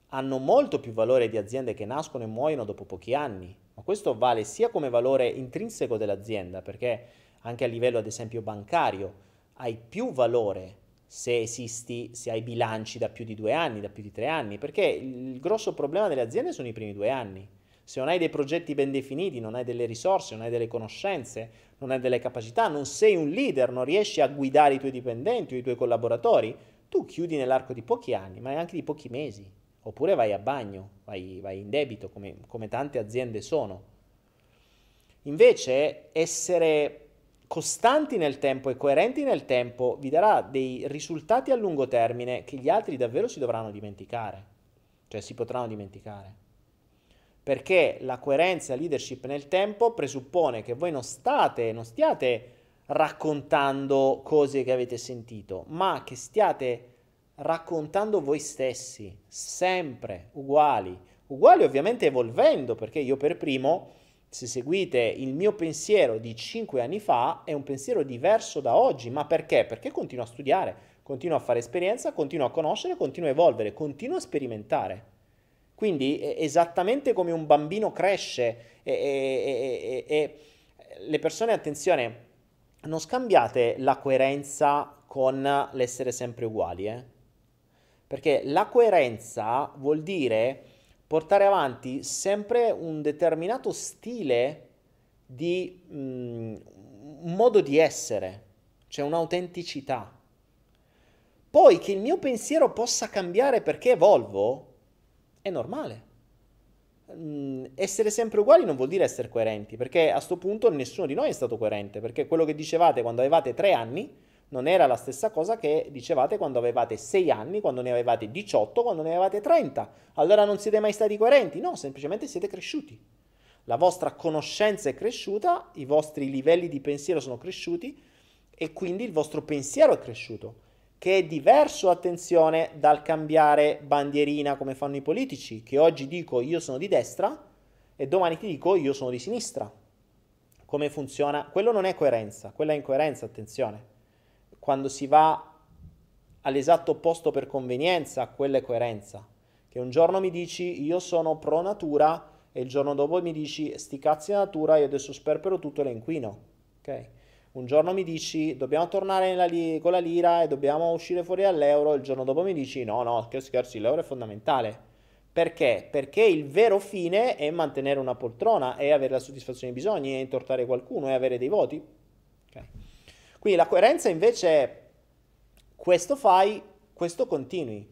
hanno molto più valore di aziende che nascono e muoiono dopo pochi anni. Ma questo vale sia come valore intrinseco dell'azienda, perché anche a livello, ad esempio, bancario, hai più valore se esisti, se hai bilanci da più di due anni, da più di tre anni, perché il grosso problema delle aziende sono i primi due anni. Se non hai dei progetti ben definiti, non hai delle risorse, non hai delle conoscenze, non hai delle capacità, non sei un leader, non riesci a guidare i tuoi dipendenti o i tuoi collaboratori, tu chiudi nell'arco di pochi anni, ma anche di pochi mesi. Oppure vai a bagno, vai, vai in debito, come, come tante aziende sono. Invece essere costanti nel tempo e coerenti nel tempo vi darà dei risultati a lungo termine che gli altri davvero si dovranno dimenticare, cioè si potranno dimenticare. Perché la coerenza leadership nel tempo presuppone che voi non state, non stiate raccontando cose che avete sentito, ma che stiate raccontando voi stessi, sempre uguali, uguali ovviamente evolvendo, perché io per primo, se seguite il mio pensiero di cinque anni fa, è un pensiero diverso da oggi, ma perché? Perché continuo a studiare, continuo a fare esperienza, continuo a conoscere, continuo a evolvere, continuo a sperimentare. Quindi esattamente come un bambino cresce e, e, e, e, le persone, attenzione, non scambiate la coerenza con l'essere sempre uguali, eh? perché la coerenza vuol dire portare avanti sempre un determinato stile di mh, mm, modo di essere, cioè un'autenticità. Poi che il mio pensiero possa cambiare perché evolvo, è normale. Mm, essere sempre uguali non vuol dire essere coerenti, perché a questo punto nessuno di noi è stato coerente, perché quello che dicevate quando avevate tre anni non era la stessa cosa che dicevate quando avevate 6 anni, quando ne avevate 18, quando ne avevate 30. Allora non siete mai stati coerenti? No, semplicemente siete cresciuti. La vostra conoscenza è cresciuta, i vostri livelli di pensiero sono cresciuti e quindi il vostro pensiero è cresciuto che è diverso, attenzione, dal cambiare bandierina come fanno i politici, che oggi dico io sono di destra e domani ti dico io sono di sinistra. Come funziona? Quello non è coerenza, quella è incoerenza, attenzione. Quando si va all'esatto opposto per convenienza, quella è coerenza. Che un giorno mi dici io sono pro natura e il giorno dopo mi dici sti cazzi natura, io adesso sperpero tutto e le inquino. Ok? un giorno mi dici dobbiamo tornare li- con la lira e dobbiamo uscire fuori dall'euro, il giorno dopo mi dici no, no, che scherzi, l'euro è fondamentale. Perché? Perché il vero fine è mantenere una poltrona, è avere la soddisfazione dei bisogni, è intortare qualcuno, è avere dei voti. Okay. Quindi la coerenza invece è questo fai, questo continui.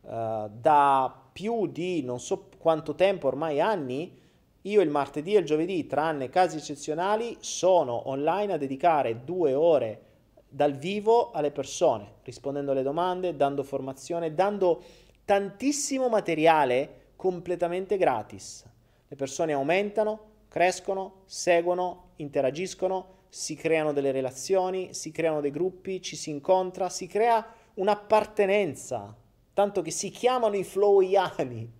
Uh, da più di non so quanto tempo, ormai anni, io il martedì e il giovedì, tranne casi eccezionali, sono online a dedicare due ore dal vivo alle persone, rispondendo alle domande, dando formazione, dando tantissimo materiale completamente gratis. Le persone aumentano, crescono, seguono, interagiscono, si creano delle relazioni, si creano dei gruppi, ci si incontra, si crea un'appartenenza, tanto che si chiamano i flowiani.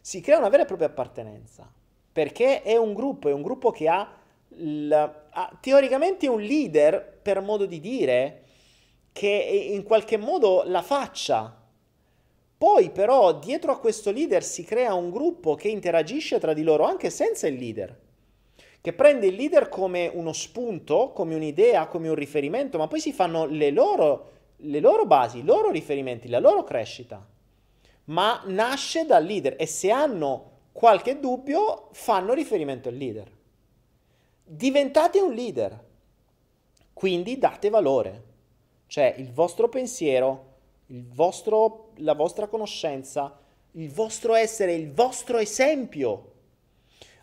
si crea una vera e propria appartenenza, perché è un gruppo, è un gruppo che ha, il, ha teoricamente un leader, per modo di dire, che in qualche modo la faccia. Poi però dietro a questo leader si crea un gruppo che interagisce tra di loro anche senza il leader, che prende il leader come uno spunto, come un'idea, come un riferimento, ma poi si fanno le loro, le loro basi, i loro riferimenti, la loro crescita. Ma nasce dal leader e se hanno qualche dubbio fanno riferimento al leader. Diventate un leader, quindi date valore. Cioè il vostro pensiero, il vostro, la vostra conoscenza, il vostro essere, il vostro esempio.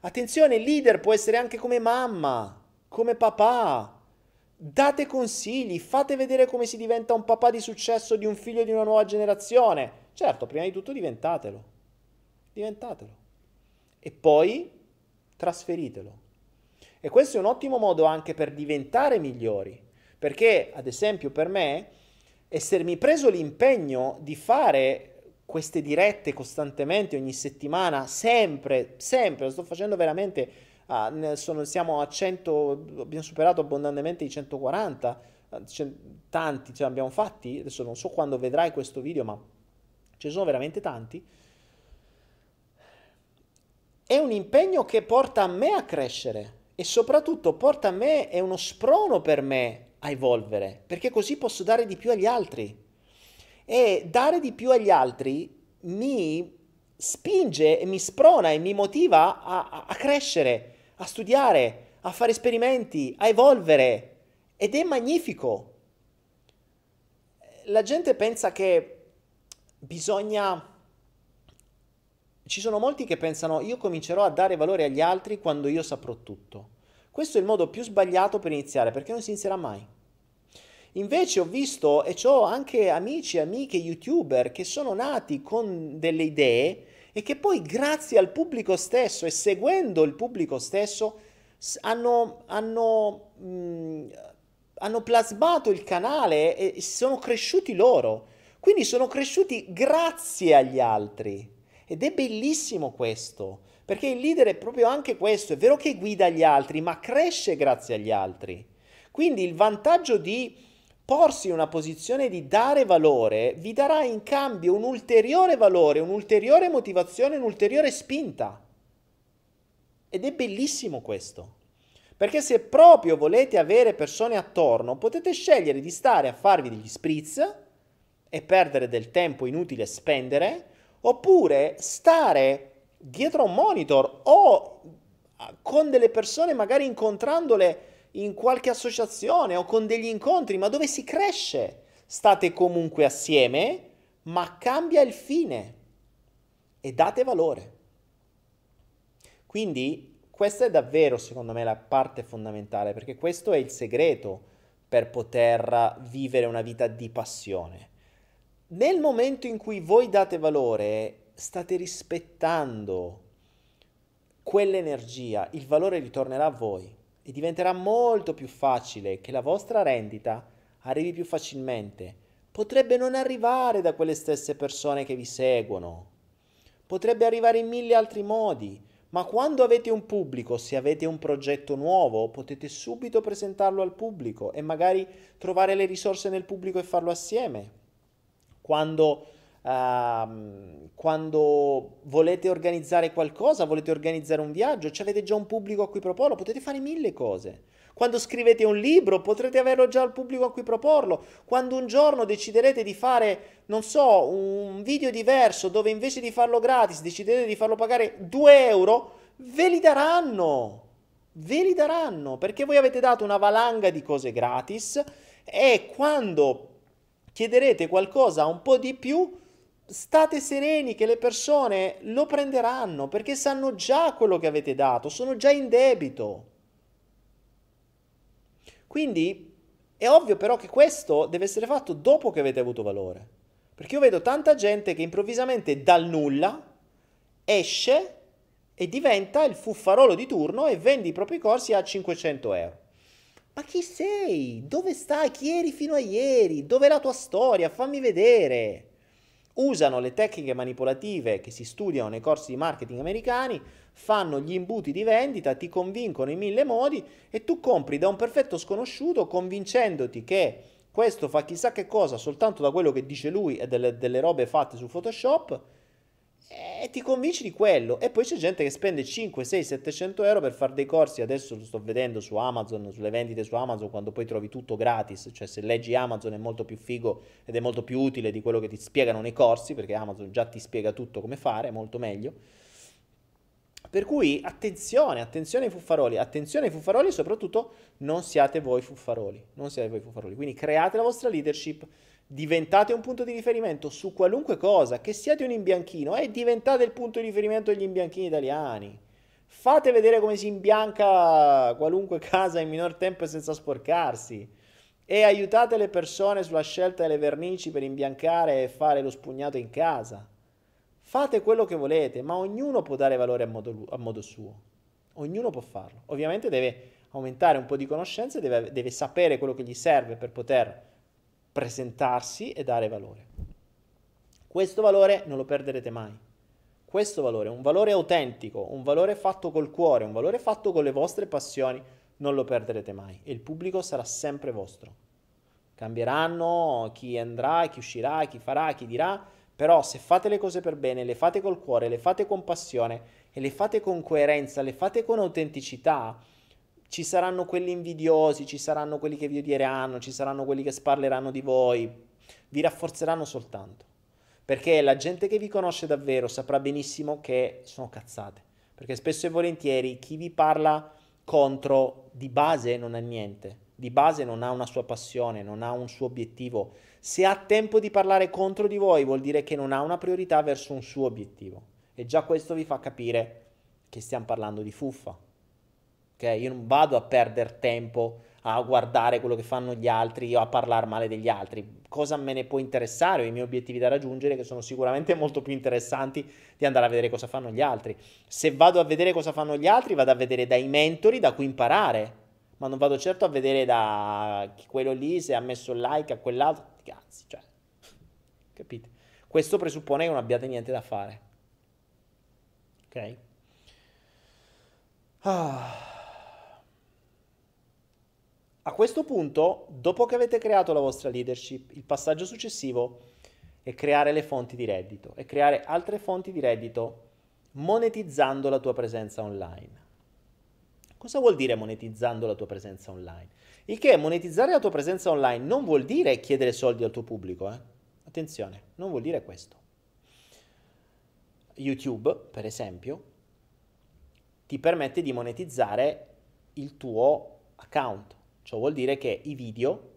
Attenzione, leader può essere anche come mamma, come papà. Date consigli, fate vedere come si diventa un papà di successo di un figlio di una nuova generazione. Certo, prima di tutto diventatelo. Diventatelo. E poi trasferitelo. E questo è un ottimo modo anche per diventare migliori. Perché, ad esempio, per me, essermi preso l'impegno di fare queste dirette costantemente ogni settimana, sempre, sempre, lo sto facendo veramente, ah, sono, siamo a 100, abbiamo superato abbondantemente i 140, ah, tanti ce ne abbiamo fatti, adesso non so quando vedrai questo video, ma ce ne sono veramente tanti. È un impegno che porta a me a crescere e soprattutto porta a me, è uno sprono per me a evolvere, perché così posso dare di più agli altri. E dare di più agli altri mi spinge e mi sprona e mi motiva a, a crescere, a studiare, a fare esperimenti, a evolvere. Ed è magnifico. La gente pensa che bisogna... Ci sono molti che pensano io comincerò a dare valore agli altri quando io saprò tutto. Questo è il modo più sbagliato per iniziare, perché non si inizierà mai. Invece ho visto e ho anche amici e amiche youtuber che sono nati con delle idee e che poi grazie al pubblico stesso e seguendo il pubblico stesso hanno, hanno, mh, mm, hanno plasmato il canale e sono cresciuti loro. Quindi sono cresciuti grazie agli altri. Ed è bellissimo questo. Perché il leader è proprio anche questo, è vero che guida gli altri, ma cresce grazie agli altri. Quindi il vantaggio di porsi in una posizione di dare valore vi darà in cambio un ulteriore valore, un'ulteriore motivazione, un'ulteriore spinta. Ed è bellissimo questo. Perché se proprio volete avere persone attorno, potete scegliere di stare a farvi degli spritz e perdere del tempo inutile spendere, oppure stare dietro un monitor o con delle persone, magari incontrandole in qualche associazione o con degli incontri, ma dove si cresce. State comunque assieme, ma cambia il fine e date valore. Quindi questa è davvero, secondo me, la parte fondamentale, perché questo è il segreto per poter vivere una vita di passione. Nel momento in cui voi date valore, state rispettando quell'energia, il valore ritornerà a voi e diventerà molto più facile che la vostra rendita arrivi più facilmente. Potrebbe non arrivare da quelle stesse persone che vi seguono, potrebbe arrivare in mille altri modi, ma quando avete un pubblico, se avete un progetto nuovo, potete subito presentarlo al pubblico e magari trovare le risorse nel pubblico e farlo assieme. Quando Uh, quando volete organizzare qualcosa, volete organizzare un viaggio, cioè avete già un pubblico a cui proporlo, potete fare mille cose. Quando scrivete un libro, potrete averlo già al pubblico a cui proporlo. Quando un giorno deciderete di fare, non so, un video diverso dove invece di farlo gratis decidete di farlo pagare 2 euro, ve li daranno. Ve li daranno perché voi avete dato una valanga di cose gratis e quando chiederete qualcosa un po' di più, state sereni che le persone lo prenderanno perché sanno già quello che avete dato, sono già in debito. Quindi è ovvio però che questo deve essere fatto dopo che avete avuto valore. Perché io vedo tanta gente che improvvisamente dal nulla esce e diventa il fuffarolo di turno e vende i propri corsi a 500 euro. Ma chi sei? Dove stai? Chi eri fino a ieri? Dov'è la tua storia? Fammi vedere. Usano le tecniche manipolative che si studiano nei corsi di marketing americani, fanno gli imbuti di vendita, ti convincono in mille modi e tu compri da un perfetto sconosciuto convincendoti che questo fa chissà che cosa soltanto da quello che dice lui e delle, delle robe fatte su Photoshop e ti convinci di quello. E poi c'è gente che spende 5, 6, 700 euro per fare dei corsi. Adesso lo sto vedendo su Amazon, sulle vendite su Amazon, quando poi trovi tutto gratis. Cioè, se leggi Amazon è molto più figo ed è molto più utile di quello che ti spiegano nei corsi, perché Amazon già ti spiega tutto come fare, molto meglio. Per cui attenzione, attenzione ai fuffaroli, attenzione ai fuffaroli e soprattutto non siate voi fuffaroli, non siate voi fuffaroli. Quindi create la vostra leadership diventate un punto di riferimento su qualunque cosa, che siate un imbianchino e diventate il punto di riferimento degli imbianchini italiani. Fate vedere come si imbianca qualunque casa in minor tempo e senza sporcarsi. E aiutate le persone sulla scelta delle vernici per imbiancare e fare lo spugnato in casa. Fate quello che volete, ma ognuno può dare valore a modo, a modo suo. Ognuno può farlo. Ovviamente deve aumentare un po' di conoscenze, deve, deve sapere quello che gli serve per poter presentarsi e dare valore. Questo valore non lo perderete mai. Questo valore, un valore autentico, un valore fatto col cuore, un valore fatto con le vostre passioni, non lo perderete mai e il pubblico sarà sempre vostro. Cambieranno chi andrà, chi uscirà, chi farà, chi dirà, però se fate le cose per bene, le fate col cuore, le fate con passione e le fate con coerenza, le fate con autenticità, ci saranno quelli invidiosi, ci saranno quelli che vi odieranno, ci saranno quelli che sparleranno di voi, vi rafforzeranno soltanto. Perché la gente che vi conosce davvero saprà benissimo che sono cazzate. Perché spesso e volentieri chi vi parla contro di base non ha niente, di base non ha una sua passione, non ha un suo obiettivo. Se ha tempo di parlare contro di voi vuol dire che non ha una priorità verso un suo obiettivo. E già questo vi fa capire che stiamo parlando di fuffa. Okay? Io non vado a perdere tempo a guardare quello che fanno gli altri o a parlare male degli altri. Cosa me ne può interessare? Ho i miei obiettivi da raggiungere che sono sicuramente molto più interessanti di andare a vedere cosa fanno gli altri. Se vado a vedere cosa fanno gli altri, vado a vedere dai mentori da cui imparare. Ma non vado certo a vedere da quello lì se ha messo like a quell'altro. Cazzi, cioè. Capite? Questo presuppone che non abbiate niente da fare. Ok? Ah. A questo punto, dopo che avete creato la vostra leadership, il passaggio successivo è creare le fonti di reddito e creare altre fonti di reddito monetizzando la tua presenza online. Cosa vuol dire monetizzando la tua presenza online? Il che monetizzare la tua presenza online non vuol dire chiedere soldi al tuo pubblico, eh? Attenzione, non vuol dire questo. YouTube, per esempio, ti permette di monetizzare il tuo account Ciò vuol dire che i video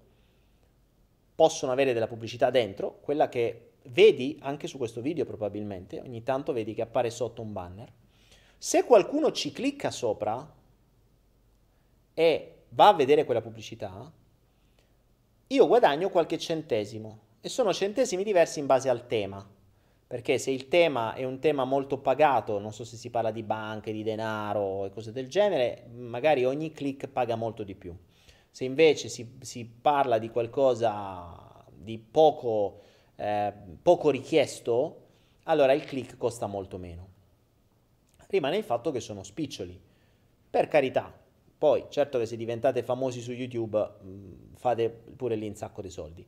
possono avere della pubblicità dentro, quella che vedi anche su questo video probabilmente, ogni tanto vedi che appare sotto un banner. Se qualcuno ci clicca sopra e va a vedere quella pubblicità, io guadagno qualche centesimo e sono centesimi diversi in base al tema. Perché se il tema è un tema molto pagato, non so se si parla di banche, di denaro e cose del genere, magari ogni click paga molto di più. Se invece si, si parla di qualcosa di poco, eh, poco richiesto, allora il click costa molto meno. Rimane il fatto che sono spiccioli. Per carità, poi certo che se diventate famosi su YouTube mh, mm, fate pure lì un sacco di soldi.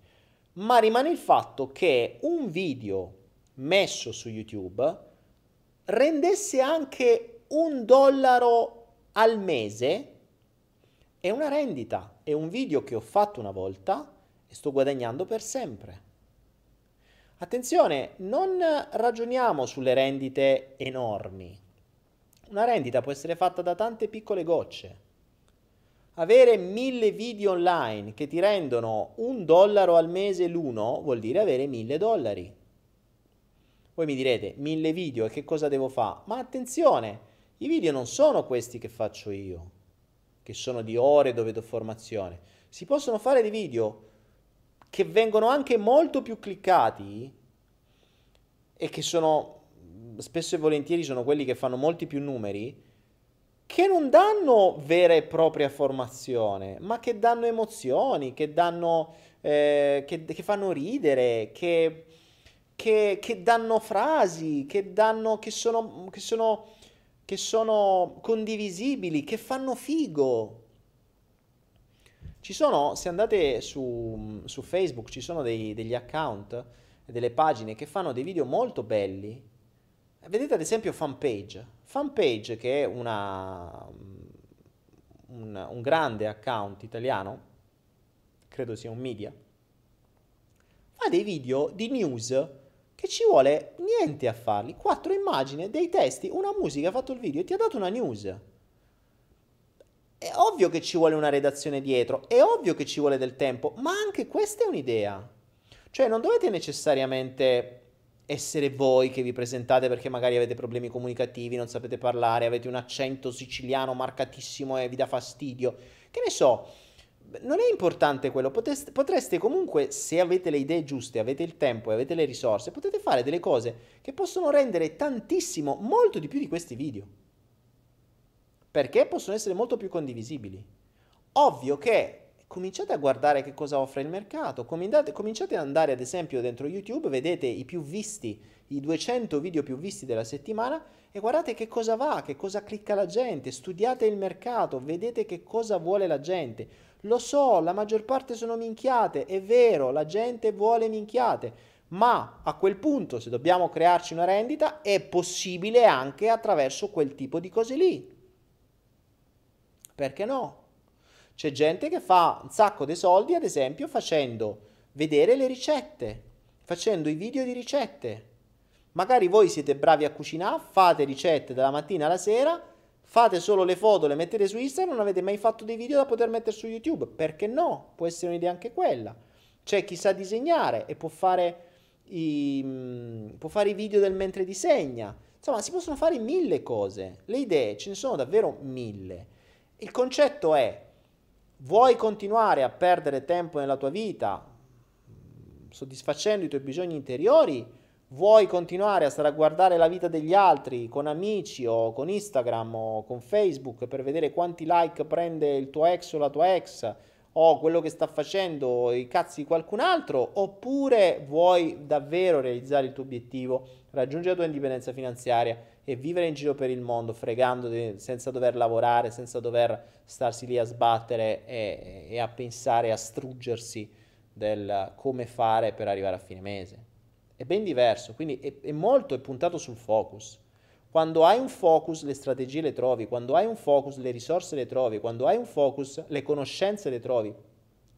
Ma rimane il fatto che un video messo su YouTube rendesse anche un dollaro al mese è una rendita, è un video che ho fatto una volta e sto guadagnando per sempre. Attenzione, non ragioniamo sulle rendite enormi. Una rendita può essere fatta da tante piccole gocce. Avere mille video online che ti rendono un dollaro al mese l'uno vuol dire avere mille dollari. Voi mi direte, mille video e che cosa devo fare? Ma attenzione, i video non sono questi che faccio io che sono di ore dove do formazione. Si possono fare dei video che vengono anche molto più cliccati e che sono spesso e volentieri sono quelli che fanno molti più numeri che non danno vera e propria formazione, ma che danno emozioni, che danno eh, che, che fanno ridere, che che, danno frasi, che, danno, che, sono, sono, che sono condivisibili, che fanno figo. Ci sono, se andate su, su Facebook, ci sono dei, degli account, delle pagine che fanno dei video molto belli. Vedete ad esempio Fanpage. Fanpage che è una, un, un grande account italiano, credo sia un media, fa dei video di news che ci vuole niente a farli. Quattro immagini, dei testi, una musica, ha fatto il video e ti ha dato una news. È ovvio che ci vuole una redazione dietro, è ovvio che ci vuole del tempo, ma anche questa è un'idea. Cioè non dovete necessariamente essere voi che vi presentate perché magari avete problemi comunicativi, non sapete parlare, avete un accento siciliano marcatissimo e vi dà fastidio. Che ne so, non è importante quello, Poteste, potreste comunque, se avete le idee giuste, avete il tempo e avete le risorse, potete fare delle cose che possono rendere tantissimo, molto di più di questi video. Perché possono essere molto più condivisibili. Ovvio che cominciate a guardare che cosa offre il mercato, cominciate, ad andare ad esempio dentro YouTube, vedete i più visti, i 200 video più visti della settimana e guardate che cosa va, che cosa clicca la gente, studiate il mercato, vedete che cosa vuole la gente lo so, la maggior parte sono minchiate, è vero, la gente vuole minchiate, ma a quel punto, se dobbiamo crearci una rendita, è possibile anche attraverso quel tipo di cose lì. Perché no? C'è gente che fa un sacco di soldi, ad esempio, facendo vedere le ricette, facendo i video di ricette. Magari voi siete bravi a cucinare, fate ricette dalla mattina alla sera fate solo le foto, le mettete su Instagram, non avete mai fatto dei video da poter mettere su YouTube. Perché no? Può essere un'idea anche quella. C'è chi sa disegnare e può fare i, mm, può fare i video del mentre disegna. Insomma, si possono fare mille cose. Le idee ce ne sono davvero mille. Il concetto è, vuoi continuare a perdere tempo nella tua vita soddisfacendo i tuoi bisogni interiori? Vuoi continuare a stare a guardare la vita degli altri con amici o con Instagram o con Facebook per vedere quanti like prende il tuo ex o la tua ex o quello che sta facendo i cazzi di qualcun altro? Oppure vuoi davvero realizzare il tuo obiettivo, raggiungere la tua indipendenza finanziaria e vivere in giro per il mondo fregando senza dover lavorare, senza dover starsi lì a sbattere e, e a pensare a struggersi del come fare per arrivare a fine mese è ben diverso, quindi è, è molto è puntato sul focus. Quando hai un focus le strategie le trovi, quando hai un focus le risorse le trovi, quando hai un focus le conoscenze le trovi,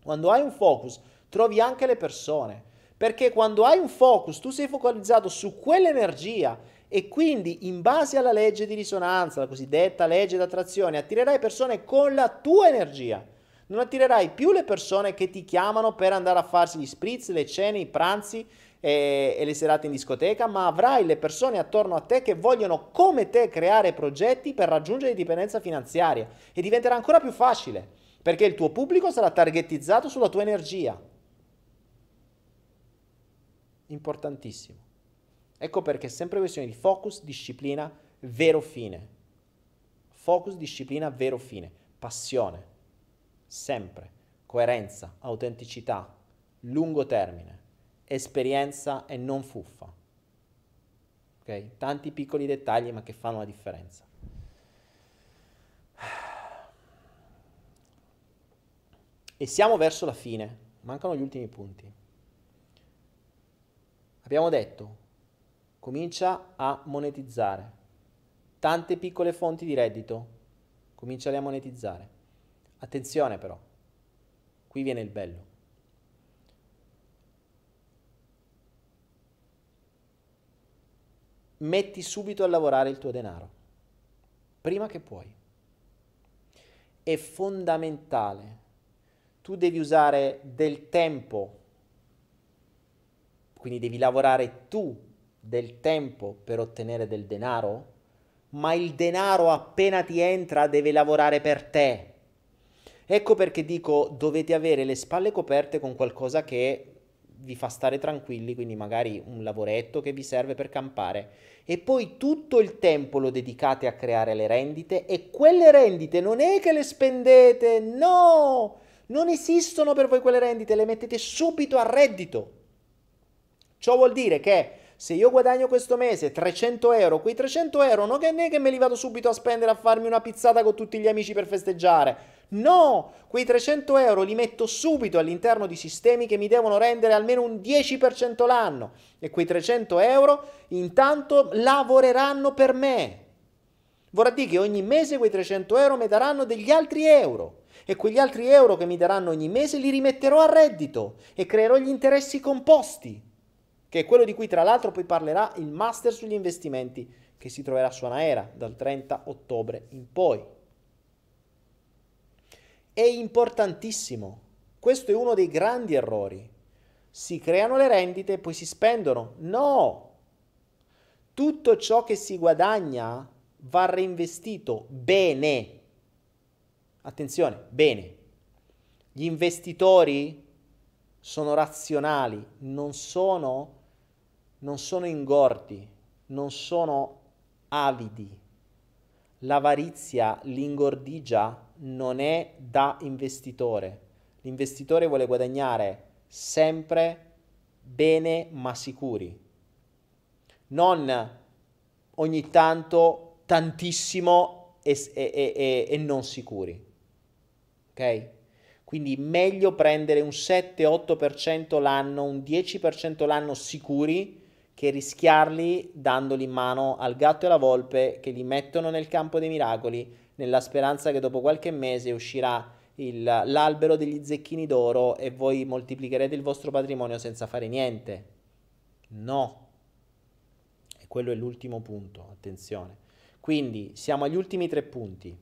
quando hai un focus trovi anche le persone, perché quando hai un focus tu sei focalizzato su quell'energia e quindi in base alla legge di risonanza, la cosiddetta legge d'attrazione, attirerai persone con la tua energia. Non attirerai più le persone che ti chiamano per andare a farsi gli spritz, le cene, i pranzi e, e le serate in discoteca, ma avrai le persone attorno a te che vogliono come te creare progetti per raggiungere indipendenza finanziaria e diventerà ancora più facile perché il tuo pubblico sarà targetizzato sulla tua energia. Importantissimo. Ecco perché è sempre questione di focus, disciplina, vero fine. Focus, disciplina, vero fine. Passione. Sempre. Coerenza, autenticità, lungo termine esperienza e non fuffa. Ok? Tanti piccoli dettagli ma che fanno la differenza. E siamo verso la fine, mancano gli ultimi punti. Abbiamo detto, comincia a monetizzare. Tante piccole fonti di reddito, cominciali a monetizzare. Attenzione però, qui viene il bello. Metti subito a lavorare il tuo denaro, prima che puoi. È fondamentale. Tu devi usare del tempo, quindi devi lavorare tu del tempo per ottenere del denaro, ma il denaro appena ti entra deve lavorare per te. Ecco perché dico dovete avere le spalle coperte con qualcosa che vi fa stare tranquilli, quindi magari un lavoretto che vi serve per campare e poi tutto il tempo lo dedicate a creare le rendite e quelle rendite non è che le spendete, no, non esistono per voi quelle rendite, le mettete subito a reddito. Ciò vuol dire che se io guadagno questo mese 300 euro, quei 300 euro non è che me li vado subito a spendere a farmi una pizzata con tutti gli amici per festeggiare. No, quei 300 euro li metto subito all'interno di sistemi che mi devono rendere almeno un 10% l'anno e quei 300 euro intanto lavoreranno per me. Vorrà dire che ogni mese quei 300 euro mi daranno degli altri euro e quegli altri euro che mi daranno ogni mese li rimetterò a reddito e creerò gli interessi composti, che è quello di cui tra l'altro poi parlerà il master sugli investimenti che si troverà su Anaera dal 30 ottobre in poi. È importantissimo, questo è uno dei grandi errori. Si creano le rendite e poi si spendono. No! Tutto ciò che si guadagna va reinvestito bene. Attenzione, bene. Gli investitori sono razionali, non sono, non sono ingordi, non sono avidi. L'avarizia, l'ingordigia non è da investitore. L'investitore vuole guadagnare sempre bene ma sicuri. Non ogni tanto tantissimo e, e, e, e non sicuri. Ok? Quindi meglio prendere un 7-8% l'anno, un 10% l'anno sicuri che rischiarli dandoli in mano al gatto e alla volpe che li mettono nel campo dei miracoli nella speranza che dopo qualche mese uscirà il, l'albero degli zecchini d'oro e voi moltiplicherete il vostro patrimonio senza fare niente. No. E quello è l'ultimo punto, attenzione. Quindi siamo agli ultimi tre punti.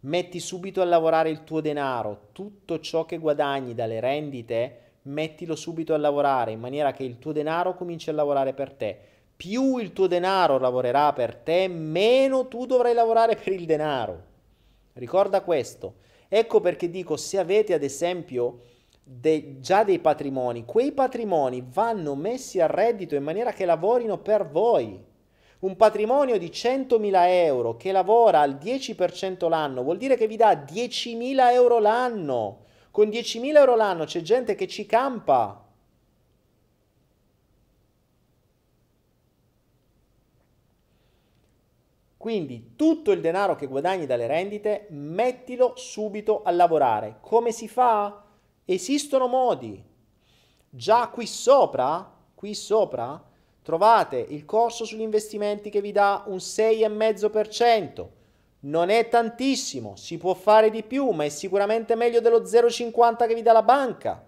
Metti subito a lavorare il tuo denaro, tutto ciò che guadagni dalle rendite, mettilo subito a lavorare in maniera che il tuo denaro cominci a lavorare per te. Più il tuo denaro lavorerà per te, meno tu dovrai lavorare per il denaro. Ricorda questo. Ecco perché dico, se avete ad esempio de- già dei patrimoni, quei patrimoni vanno messi a reddito in maniera che lavorino per voi un patrimonio di 100.000 euro che lavora al 10% l'anno vuol dire che vi dà 10.000 euro l'anno. Con 10.000 euro l'anno c'è gente che ci campa. Quindi tutto il denaro che guadagni dalle rendite, mettilo subito a lavorare. Come si fa? Esistono modi. Già qui sopra, qui sopra, trovate il corso sugli investimenti che vi dà un 6,5%. Non è tantissimo, si può fare di più, ma è sicuramente meglio dello 0,50 che vi dà la banca.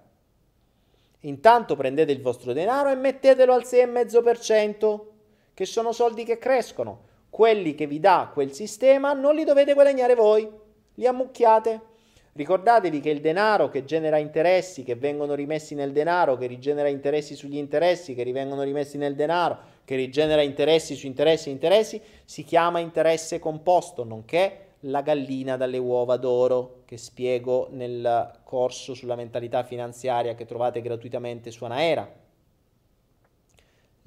Intanto prendete il vostro denaro e mettetelo al 6,5%, che sono soldi che crescono. Quelli che vi dà quel sistema non li dovete guadagnare voi, li ammucchiate. Ricordatevi che il denaro che genera interessi che vengono rimessi nel denaro, che rigenera interessi sugli interessi che rivengono rimessi nel denaro, che rigenera interessi su interessi e interessi, si chiama interesse composto, nonché la gallina dalle uova d'oro, che spiego nel corso sulla mentalità finanziaria che trovate gratuitamente su Anaera.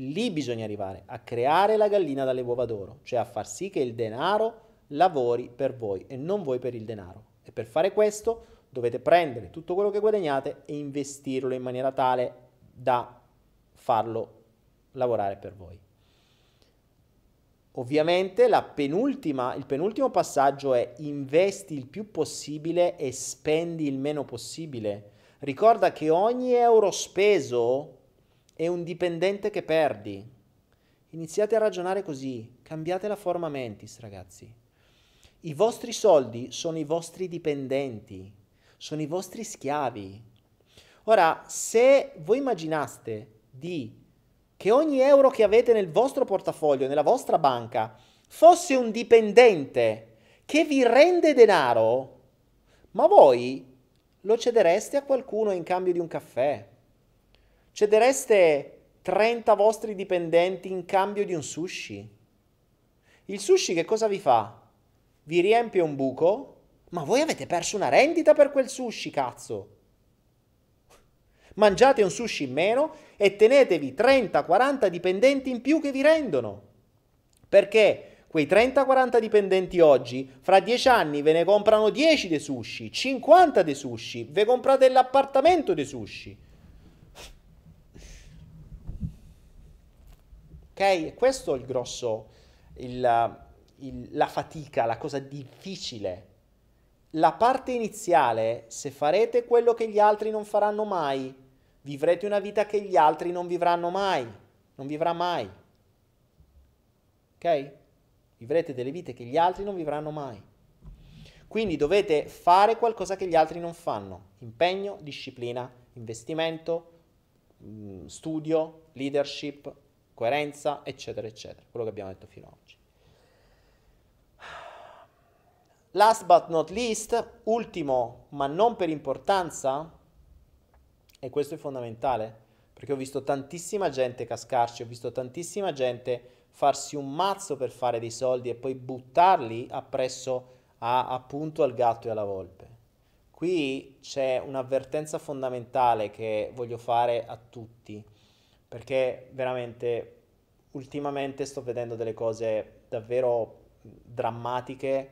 Lì bisogna arrivare a creare la gallina dalle uova d'oro, cioè a far sì che il denaro lavori per voi e non voi per il denaro. E per fare questo dovete prendere tutto quello che guadagnate e investirlo in maniera tale da farlo lavorare per voi. Ovviamente il penultimo passaggio è investi il più possibile e spendi il meno possibile. Ricorda che ogni euro speso è un dipendente che perdi. Iniziate a ragionare così, cambiate la forma mentis, ragazzi. I vostri soldi sono i vostri dipendenti, sono i vostri schiavi. Ora, se voi immaginaste di che ogni euro che avete nel vostro portafoglio, nella vostra banca, fosse un dipendente che vi rende denaro, ma voi lo cedereste a qualcuno in cambio di un caffè? Cedereste 30 vostri dipendenti in cambio di un sushi? Il sushi che cosa vi fa? vi riempie un buco, ma voi avete perso una rendita per quel sushi, cazzo. Mangiate un sushi in meno e tenetevi 30-40 dipendenti in più che vi rendono. Perché quei 30-40 dipendenti oggi, fra 10 anni ve ne comprano 10 dei sushi, 50 dei sushi, ve comprate l'appartamento dei sushi. Ok? Questo è il grosso, il, il, la fatica, la cosa difficile. La parte iniziale, se farete quello che gli altri non faranno mai, vivrete una vita che gli altri non vivranno mai, non vivrà mai. Ok? Vivrete delle vite che gli altri non vivranno mai. Quindi dovete fare qualcosa che gli altri non fanno. Impegno, disciplina, investimento, mm, studio, leadership, coerenza, eccetera, eccetera. Quello che abbiamo detto fino ad oggi. Last but not least, ultimo, ma non per importanza, e questo è fondamentale, perché ho visto tantissima gente cascarci, ho visto tantissima gente farsi un mazzo per fare dei soldi e poi buttarli appresso a, appunto al gatto e alla volpe. Qui c'è un'avvertenza fondamentale che voglio fare a tutti, perché veramente ultimamente sto vedendo delle cose davvero drammatiche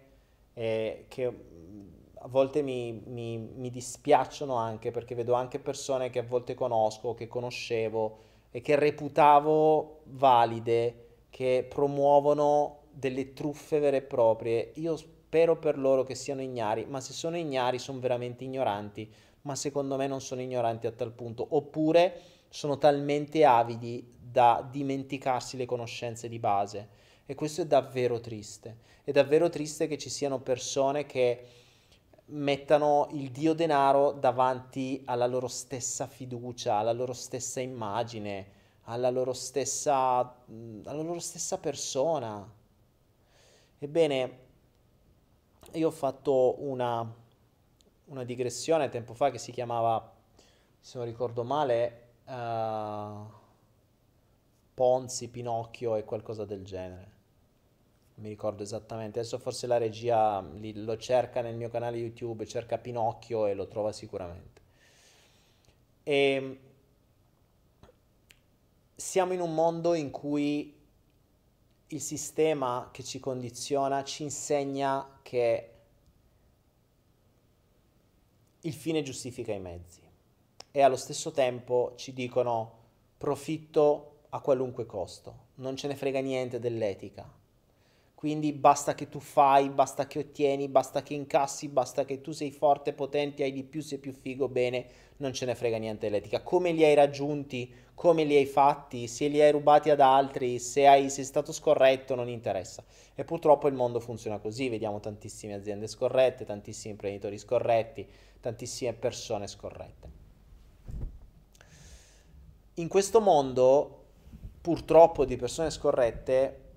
e che a volte mi, mi, mi, dispiacciono anche perché vedo anche persone che a volte conosco, che conoscevo e che reputavo valide che promuovono delle truffe vere e proprie. Io spero per loro che siano ignari, ma se sono ignari sono veramente ignoranti, ma secondo me non sono ignoranti a tal punto, oppure sono talmente avidi da dimenticarsi le conoscenze di base. E questo è davvero triste. È davvero triste che ci siano persone che mettano il dio denaro davanti alla loro stessa fiducia, alla loro stessa immagine, alla loro stessa, alla loro stessa persona. Ebbene, io ho fatto una, una digressione tempo fa che si chiamava, se non ricordo male, uh, Ponzi, Pinocchio e qualcosa del genere. Non mi ricordo esattamente. Adesso forse la regia lo cerca nel mio canale YouTube, cerca Pinocchio e lo trova sicuramente. E siamo in un mondo in cui il sistema che ci condiziona ci insegna che il fine giustifica i mezzi e allo stesso tempo ci dicono profitto a qualunque costo, non ce ne frega niente dell'etica, quindi basta che tu fai, basta che ottieni, basta che incassi, basta che tu sei forte, potente, hai di più, sei più figo, bene, non ce ne frega niente dell'etica. Come li hai raggiunti, come li hai fatti, se li hai rubati ad altri, se hai, sei stato scorretto, non interessa. E purtroppo il mondo funziona così, vediamo tantissime aziende scorrette, tantissimi imprenditori scorretti, tantissime persone scorrette. In questo mondo, purtroppo, di persone scorrette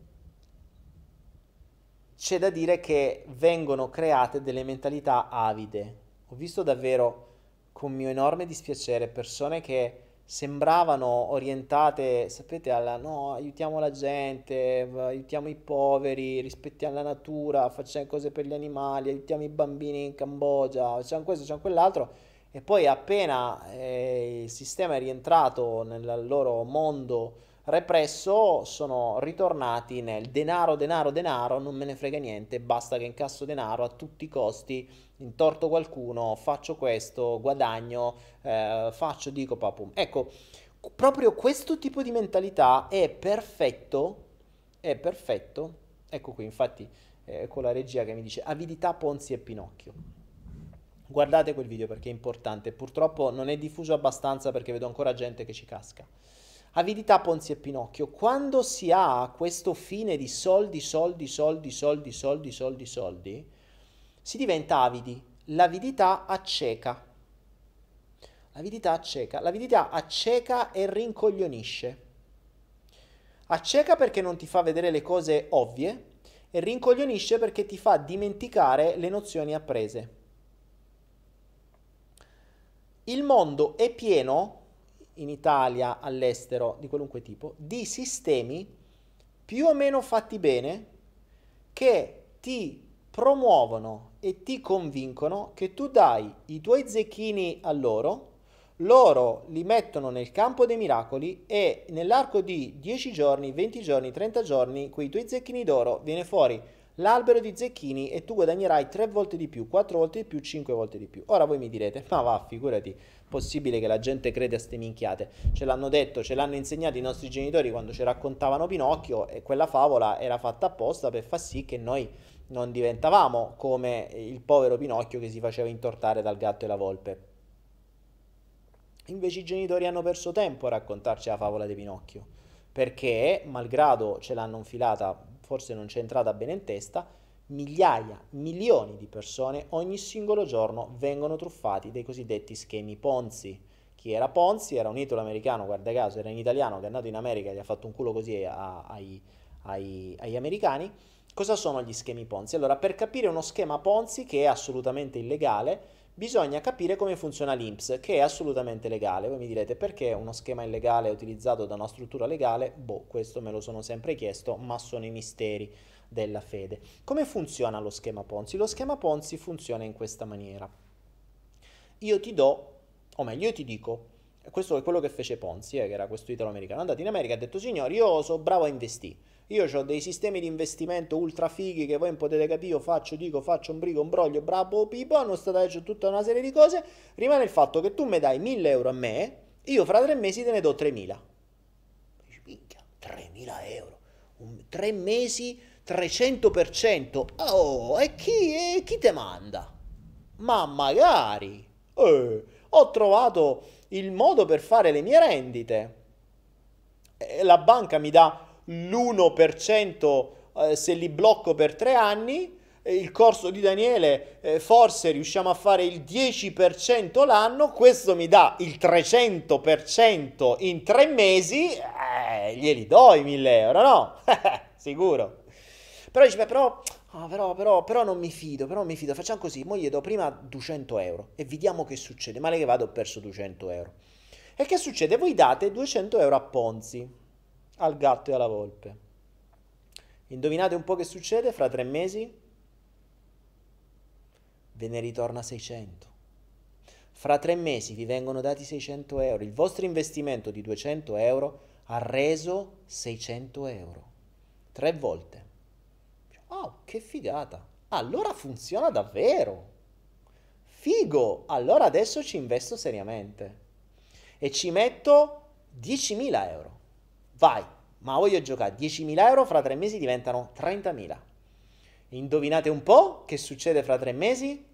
c'è da dire che vengono create delle mentalità avide. Ho visto davvero con mio enorme dispiacere persone che sembravano orientate, sapete, alla no, aiutiamo la gente, aiutiamo i poveri, rispettiamo la natura, facciamo cose per gli animali, aiutiamo i bambini in Cambogia, facciamo questo, facciamo quell'altro. E poi appena eh, il sistema è rientrato nel loro mondo represso sono ritornati nel denaro, denaro, denaro, non me ne frega niente, basta che incasso denaro a tutti i costi, intorto qualcuno, faccio questo, guadagno, eh, faccio, dico, papum. Ecco, proprio questo tipo di mentalità è perfetto, è perfetto, ecco qui infatti eh, con la regia che mi dice avidità, Ponzi e Pinocchio. Guardate quel video perché è importante, purtroppo non è diffuso abbastanza perché vedo ancora gente che ci casca. Avidità, Ponzi e Pinocchio. Quando si ha questo fine di soldi, soldi, soldi, soldi, soldi, soldi, soldi, si diventa avidi. L'avidità acceca. L'avidità acceca. L'avidità acceca e rincoglionisce. Acceca perché non ti fa vedere le cose ovvie e rincoglionisce perché ti fa dimenticare le nozioni apprese. Il mondo è pieno in Italia, all'estero, di qualunque tipo, di sistemi più o meno fatti bene che ti promuovono e ti convincono che tu dai i tuoi zecchini a loro, loro li mettono nel campo dei miracoli e nell'arco di 10 giorni, 20 giorni, 30 giorni, quei tuoi zecchini d'oro viene fuori l'albero di zecchini e tu guadagnerai tre volte di più, quattro volte di più, cinque volte di più. Ora voi mi direte, ma va, figurati, possibile che la gente crede a ste minchiate. Ce l'hanno detto, ce l'hanno insegnato i nostri genitori quando ci raccontavano Pinocchio e quella favola era fatta apposta per far sì che noi non diventavamo come il povero Pinocchio che si faceva intortare dal gatto e la volpe. Invece i genitori hanno perso tempo a raccontarci la favola di Pinocchio, perché, malgrado ce l'hanno infilata, forse non c'è entrata bene in testa, migliaia, milioni di persone ogni singolo giorno vengono truffati dai cosiddetti schemi Ponzi. Chi era Ponzi era un italo-americano, guarda caso, era in italiano che è andato in America e gli ha fatto un culo così a, ai, ai, agli americani. Cosa sono gli schemi Ponzi? Allora, per capire uno schema Ponzi che è assolutamente illegale, bisogna capire come funziona l'INPS, che è assolutamente legale. Voi mi direte perché uno schema illegale è utilizzato da una struttura legale? Boh, questo me lo sono sempre chiesto, ma sono i misteri della fede. Come funziona lo schema Ponzi? Lo schema Ponzi funziona in questa maniera. Io ti do, o meglio, io ti dico, questo è quello che fece Ponzi, eh, che era questo italo-americano, è andato in America e ha detto, signori, io sono bravo a investire. Io ho dei sistemi di investimento ultra fighi che voi non potete capire, io faccio, dico, faccio un brico, un broglio, bravo pipo, hanno stato hecho tutta una serie di cose. Rimane il fatto che tu mi dai 1000 euro a me, io fra tre mesi te ne do 3000. Dici, minchia, 3000 euro. Un, tre mesi 300%. Oh, e chi, e chi te manda? Ma magari. Eh, ho trovato il modo per fare le mie rendite. E la banca mi dà l'1% eh, se li blocco per tre anni. Il corso di Daniele eh, forse riusciamo a fare il 10% l'anno, questo mi dà il 300% in tre mesi, eh, glieli do i 1000 euro, no? Sicuro. Però dice, beh, però, oh, però, però, però, non mi fido, però non mi fido. Facciamo così, mo gli do prima 200 euro e vediamo che succede. Male che vado, ho perso 200 euro. E che succede? Voi date 200 euro a Ponzi, al gatto e alla volpe. Indovinate un po' che succede fra tre mesi? Ve ne ritorna 600. Fra tre mesi vi vengono dati 600 euro. Il vostro investimento di 200 euro ha reso 600 euro. Tre volte. Oh, che figata! Allora funziona davvero! Figo! Allora adesso ci investo seriamente e ci metto 10.000 euro. Vai, ma voglio giocare 10.000 euro fra tre mesi diventano 30.000. Indovinate un po' che succede fra tre mesi?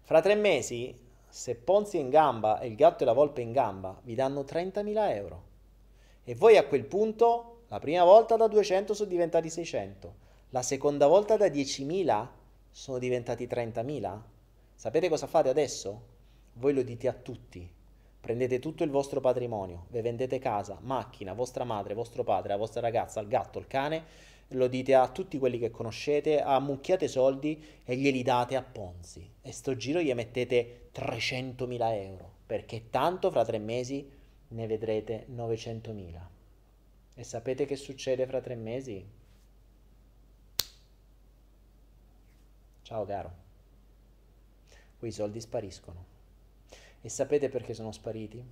Fra tre mesi, se Ponzi è in gamba e il gatto e la volpe in gamba, vi danno 30.000 euro. E voi a quel punto la prima volta da 200 sono diventati 600, la seconda volta da 10.000 sono diventati 30.000. Sapete cosa fate adesso? Voi lo dite a tutti. Prendete tutto il vostro patrimonio, vi vendete casa, macchina, vostra madre, vostro padre, la vostra ragazza, il gatto, il cane, lo dite a tutti quelli che conoscete, ammucchiate soldi e glieli date a Ponzi. E sto giro gli mettete 300.000 euro, perché tanto fra tre mesi ne vedrete 900.000. E sapete che succede fra tre mesi? Ciao caro. Quei soldi spariscono. E sapete perché sono spariti?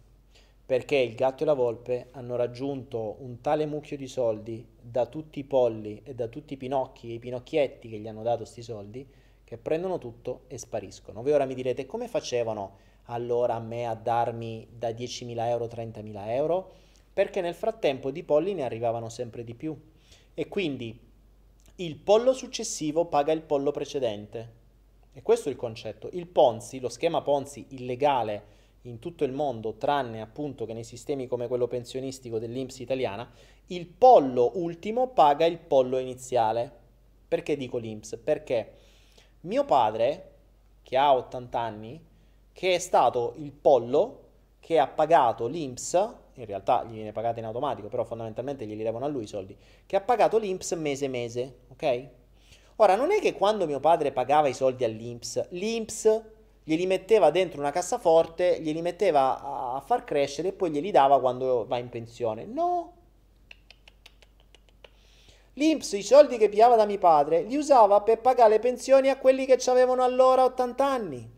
Perché il gatto e la volpe hanno raggiunto un tale mucchio di soldi da tutti i polli e da tutti i pinocchi e i pinocchietti che gli hanno dato questi soldi che prendono tutto e spariscono. Voi ora mi direte come facevano allora a me a darmi da 10.000 euro 30.000 euro? perché nel frattempo di polli ne arrivavano sempre di più e quindi il pollo successivo paga il pollo precedente. E questo è il concetto. Il Ponzi, lo schema Ponzi illegale in tutto il mondo, tranne appunto che nei sistemi come quello pensionistico dell'Inps italiana, il pollo ultimo paga il pollo iniziale. Perché dico l'Inps? Perché mio padre, che ha 80 anni, che è stato il pollo che ha pagato l'Inps in realtà gli viene pagata in automatico, però fondamentalmente gli levano a lui i soldi, che ha pagato l'Inps mese mese, ok? Ora, non è che quando mio padre pagava i soldi all'Inps, l'Inps glieli metteva dentro una cassaforte, glieli metteva a far crescere e poi glieli dava quando va in pensione. No. L'Inps i soldi che pigliava da mio padre li usava per pagare le pensioni a quelli che avevano allora 80 anni.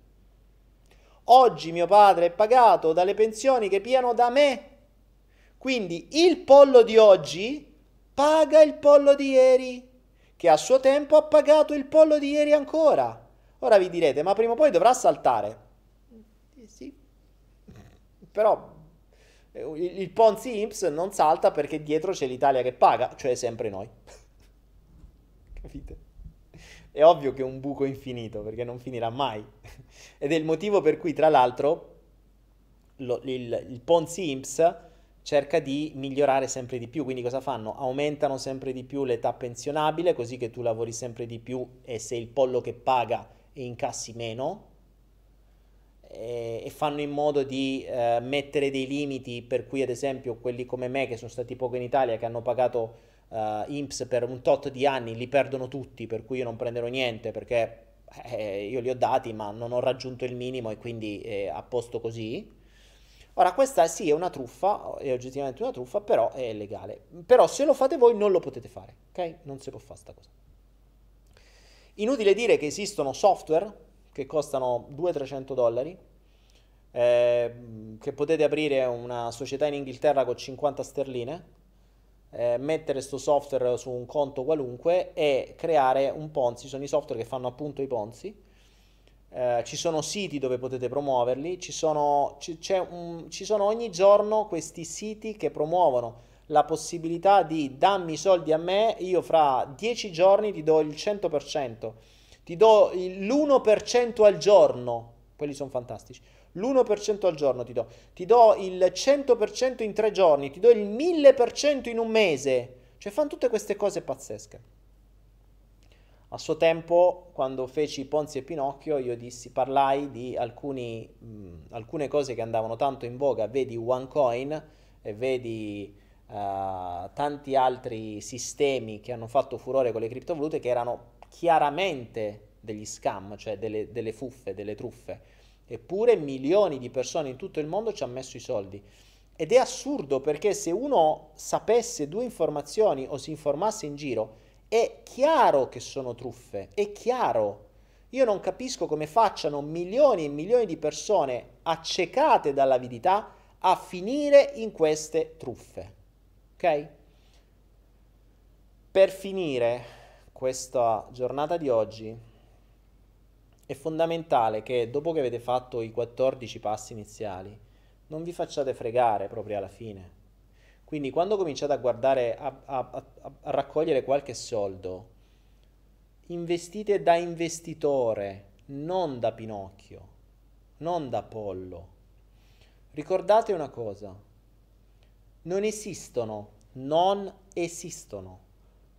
Oggi mio padre è pagato dalle pensioni che piano da me quindi il pollo di oggi paga il pollo di ieri. Che a suo tempo ha pagato il pollo di ieri ancora. Ora vi direte, ma prima o poi dovrà saltare. Eh, sì, però eh, il, Ponzi Imps non salta perché dietro c'è l'Italia che paga, cioè sempre noi. Capite? È ovvio che è un buco infinito perché non finirà mai. Ed è il motivo per cui, tra l'altro, lo, il, il Ponzi Imps cerca di migliorare sempre di più. Quindi cosa fanno? Aumentano sempre di più l'età pensionabile, così che tu lavori sempre di più e sei il pollo che paga e incassi meno. E, fanno in modo di eh, mettere dei limiti per cui, ad esempio, quelli come me che sono stati poco in Italia, che hanno pagato uh, IMSS per un tot di anni li perdono tutti, per cui io non prenderò niente perché eh, io li ho dati ma non ho raggiunto il minimo e quindi è a posto così. Ora, questa sì è una truffa, è oggettivamente una truffa, però è legale. Però se lo fate voi non lo potete fare, ok? Non si può fare sta cosa. Inutile dire che esistono software che costano 200-300 dollari, eh, che potete aprire una società in Inghilterra con 50 sterline, eh, mettere questo software su un conto qualunque e creare un Ponzi. Sono i software che fanno appunto i Ponzi. Eh, ci sono siti dove potete promuoverli, ci sono, ci, un, ci sono ogni giorno questi siti che promuovono la possibilità di dammi i soldi a me, io fra 10 giorni ti do il 100%, ti do l'1% al giorno, quelli sono fantastici l'1% al giorno ti do, ti do il 100% in tre giorni, ti do il 1000% in un mese. Cioè fanno tutte queste cose pazzesche. A suo tempo, quando feci Ponzi e Pinocchio, io dissi, parlai di alcuni, mh, alcune cose che andavano tanto in voga, vedi OneCoin e vedi uh, tanti altri sistemi che hanno fatto furore con le criptovalute che erano chiaramente degli scam, cioè delle, delle fuffe, delle truffe Eppure milioni di persone in tutto il mondo ci hanno messo i soldi. Ed è assurdo perché se uno sapesse due informazioni o si informasse in giro, è chiaro che sono truffe, è chiaro. Io non capisco come facciano milioni e milioni di persone accecate dall'avidità a finire in queste truffe. Ok? Per finire questa giornata di oggi, è fondamentale che dopo che avete fatto i 14 passi iniziali, non vi facciate fregare proprio alla fine. Quindi quando cominciate a guardare, a, a, a, raccogliere qualche soldo, investite da investitore, non da Pinocchio, non da Pollo. Ricordate una cosa, non esistono, non esistono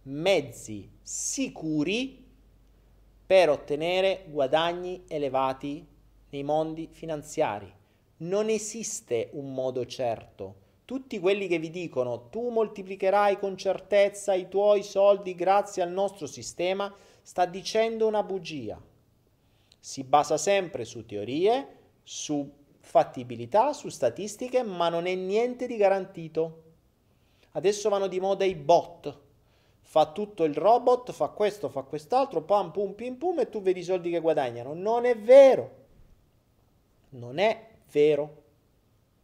mezzi sicuri per ottenere guadagni elevati nei mondi finanziari. Non esiste un modo certo. Tutti quelli che vi dicono tu moltiplicherai con certezza i tuoi soldi grazie al nostro sistema, sta dicendo una bugia. Si basa sempre su teorie, su fattibilità, su statistiche, ma non è niente di garantito. Adesso vanno di moda i bot fa tutto il robot, fa questo, fa quest'altro, pam, pum, pim, pum, e tu vedi i soldi che guadagnano. Non è vero. Non è vero.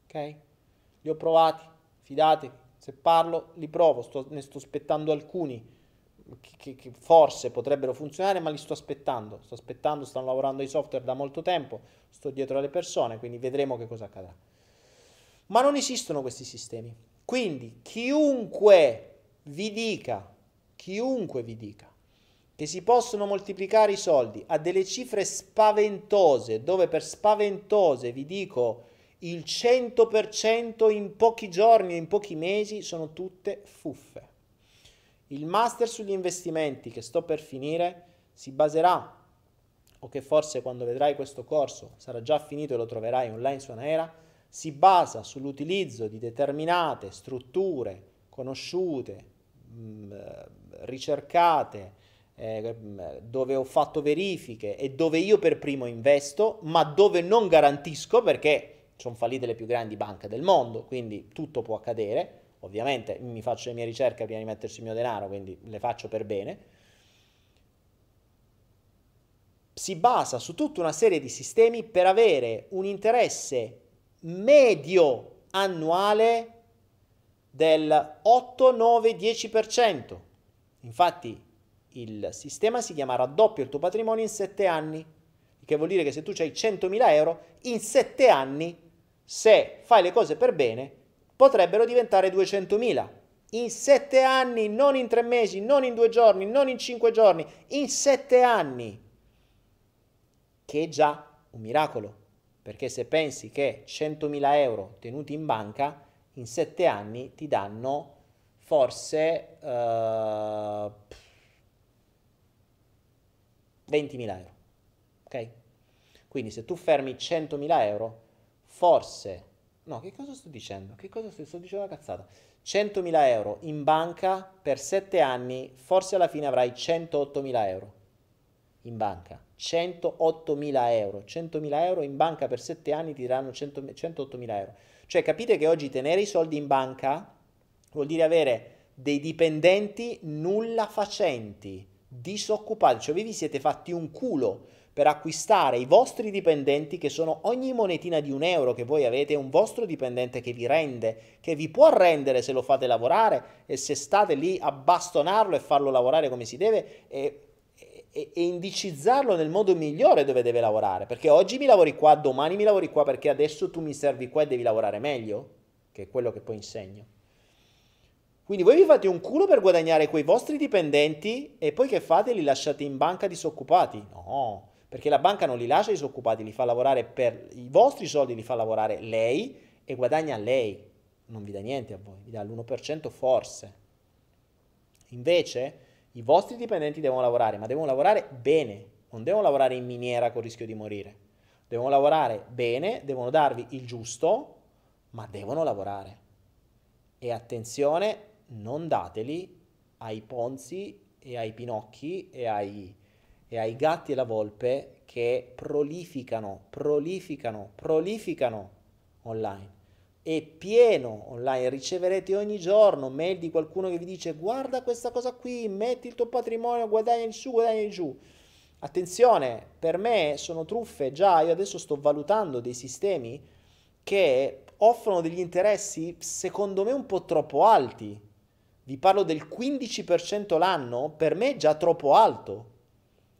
Ok? Li ho provati, fidatevi. Se parlo, li provo, sto, ne sto aspettando alcuni che, che, che, forse potrebbero funzionare, ma li sto aspettando. Sto aspettando, stanno lavorando i software da molto tempo, sto dietro alle persone, quindi vedremo che cosa accadrà. Ma non esistono questi sistemi. Quindi chiunque vi dica chiunque vi dica che si possono moltiplicare i soldi a delle cifre spaventose, dove per spaventose vi dico il 100% in pochi giorni, in pochi mesi, sono tutte fuffe. Il master sugli investimenti che sto per finire si baserà, o che forse quando vedrai questo corso sarà già finito e lo troverai online su Anaera, si basa sull'utilizzo di determinate strutture conosciute, ricercate, eh, dove ho fatto verifiche e dove io per primo investo, ma dove non garantisco perché sono fallite le più grandi banche del mondo, quindi tutto può accadere. Ovviamente mi faccio le mie ricerche prima di metterci il mio denaro, quindi le faccio per bene. Si basa su tutta una serie di sistemi per avere un interesse medio annuale del 8, 9, 10%. Infatti il sistema si chiama raddoppio il tuo patrimonio in 7 anni, che vuol dire che se tu hai 100.000 euro, in 7 anni, se fai le cose per bene, potrebbero diventare 200.000. In 7 anni, non in 3 mesi, non in 2 giorni, non in 5 giorni, in 7 anni. Che è già un miracolo, perché se pensi che 100.000 euro tenuti in banca, in 7 anni ti danno forse... Uh, 20.000 euro. Ok? Quindi se tu fermi 100.000 euro, forse... No, che cosa sto dicendo? Che cosa sto, sto dicendo una cazzata? 100.000 euro in banca per 7 anni, forse alla fine avrai 108.000 euro in banca. 108.000 euro. 100.000 euro in banca per 7 anni ti daranno 108.000 euro. Cioè capite che oggi tenere i soldi in banca vuol dire avere dei dipendenti nulla facenti disoccupati, cioè voi vi siete fatti un culo per acquistare i vostri dipendenti che sono ogni monetina di un euro che voi avete, un vostro dipendente che vi rende, che vi può rendere se lo fate lavorare e se state lì a bastonarlo e farlo lavorare come si deve e, e, e indicizzarlo nel modo migliore dove deve lavorare, perché oggi mi lavori qua, domani mi lavori qua perché adesso tu mi servi qua e devi lavorare meglio, che è quello che poi insegno. Quindi voi vi fate un culo per guadagnare quei vostri dipendenti e poi che fate? Li lasciate in banca disoccupati? No, perché la banca non li lascia disoccupati, li fa lavorare per i vostri soldi, li fa lavorare lei e guadagna lei. Non vi dà niente a voi, vi dà l'1% forse. Invece i vostri dipendenti devono lavorare, ma devono lavorare bene, non devono lavorare in miniera con rischio di morire. Devono lavorare bene, devono darvi il giusto, ma devono lavorare. E attenzione, non dateli ai Ponzi e ai Pinocchi e ai, e ai gatti e la volpe che prolificano, prolificano, prolificano online. È pieno online, riceverete ogni giorno mail di qualcuno che vi dice guarda questa cosa qui, metti il tuo patrimonio, guadagna di su, guadagna di giù. Attenzione, per me sono truffe, già io adesso sto valutando dei sistemi che offrono degli interessi secondo me un po' troppo alti vi parlo del 15% l'anno, per me è già troppo alto,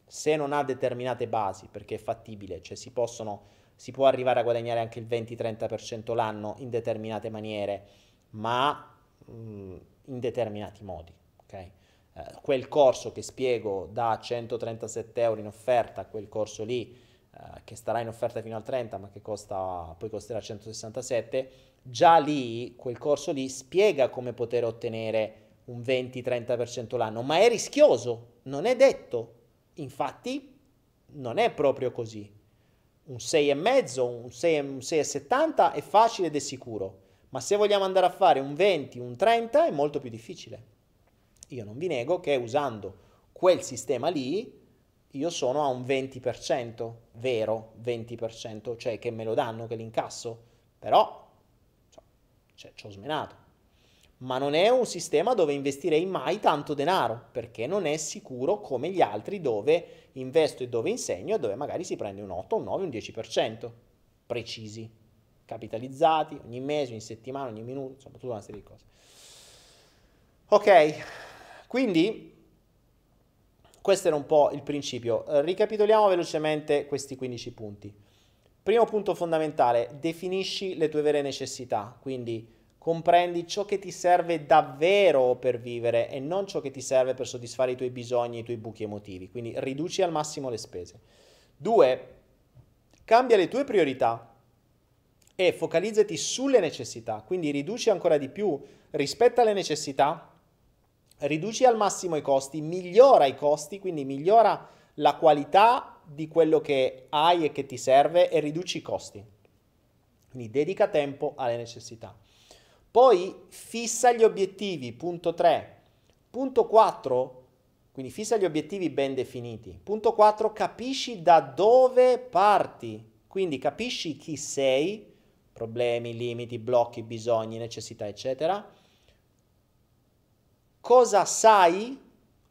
se non ha determinate basi, perché è fattibile, cioè si, possono, si può arrivare a guadagnare anche il 20-30% l'anno in determinate maniere, ma mh, mm, in determinati modi. Okay? Eh, quel corso che spiego da 137 euro in offerta, quel corso lì, eh, che starà in offerta fino al 30, ma che costa, poi costerà 167, già lì, quel corso lì, spiega come poter ottenere un 20-30% l'anno, ma è rischioso, non è detto. Infatti, non è proprio così. Un 6,5, un 6,70 è facile ed è sicuro, ma se vogliamo andare a fare un 20, un 30 è molto più difficile. Io non vi nego che usando quel sistema lì, io sono a un 20%, vero 20%, cioè che me lo danno, che l'incasso, però cioè, ci ho smenato. Ma non è un sistema dove investirei mai tanto denaro, perché non è sicuro come gli altri dove investo e dove insegno e dove magari si prende un 8, un 9, un 10%, precisi, capitalizzati ogni mese, ogni settimana, ogni minuto, insomma tutta una serie di cose. Ok, quindi questo era un po' il principio. Ricapitoliamo velocemente questi 15 punti. Primo punto fondamentale, definisci le tue vere necessità, quindi comprendi ciò che ti serve davvero per vivere e non ciò che ti serve per soddisfare i tuoi bisogni e i tuoi buchi emotivi, quindi riduci al massimo le spese. Due, cambia le tue priorità e focalizzati sulle necessità, quindi riduci ancora di più, rispetta le necessità, riduci al massimo i costi, migliora i costi, quindi migliora la qualità di quello che hai e che ti serve e riduci i costi. Quindi dedica tempo alle necessità. Poi fissa gli obiettivi, punto 3. Punto 4, quindi fissa gli obiettivi ben definiti. Punto 4, capisci da dove parti. Quindi capisci chi sei, problemi, limiti, blocchi, bisogni, necessità, eccetera. Cosa sai,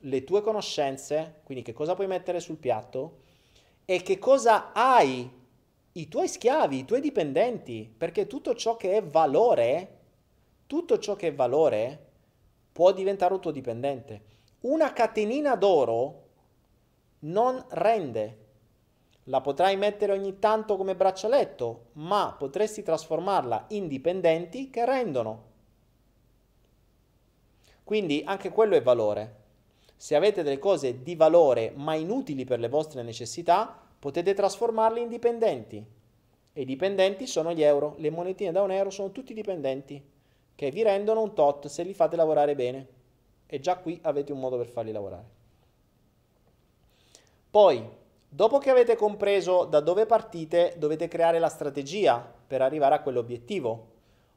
le tue conoscenze, quindi che cosa puoi mettere sul piatto e che cosa hai i tuoi schiavi, i tuoi dipendenti, perché tutto ciò che è valore, tutto ciò che è valore può diventare un tuo dipendente. Una catenina d'oro non rende. La potrai mettere ogni tanto come braccialetto, ma potresti trasformarla in dipendenti che rendono. Quindi anche quello è valore. Se avete delle cose di valore ma inutili per le vostre necessità, potete trasformarle in dipendenti. E i dipendenti sono gli euro. Le monetine da un euro sono tutti dipendenti che vi rendono un tot se li fate lavorare bene. E già qui avete un modo per farli lavorare. Poi, dopo che avete compreso da dove partite, dovete creare la strategia per arrivare a quell'obiettivo.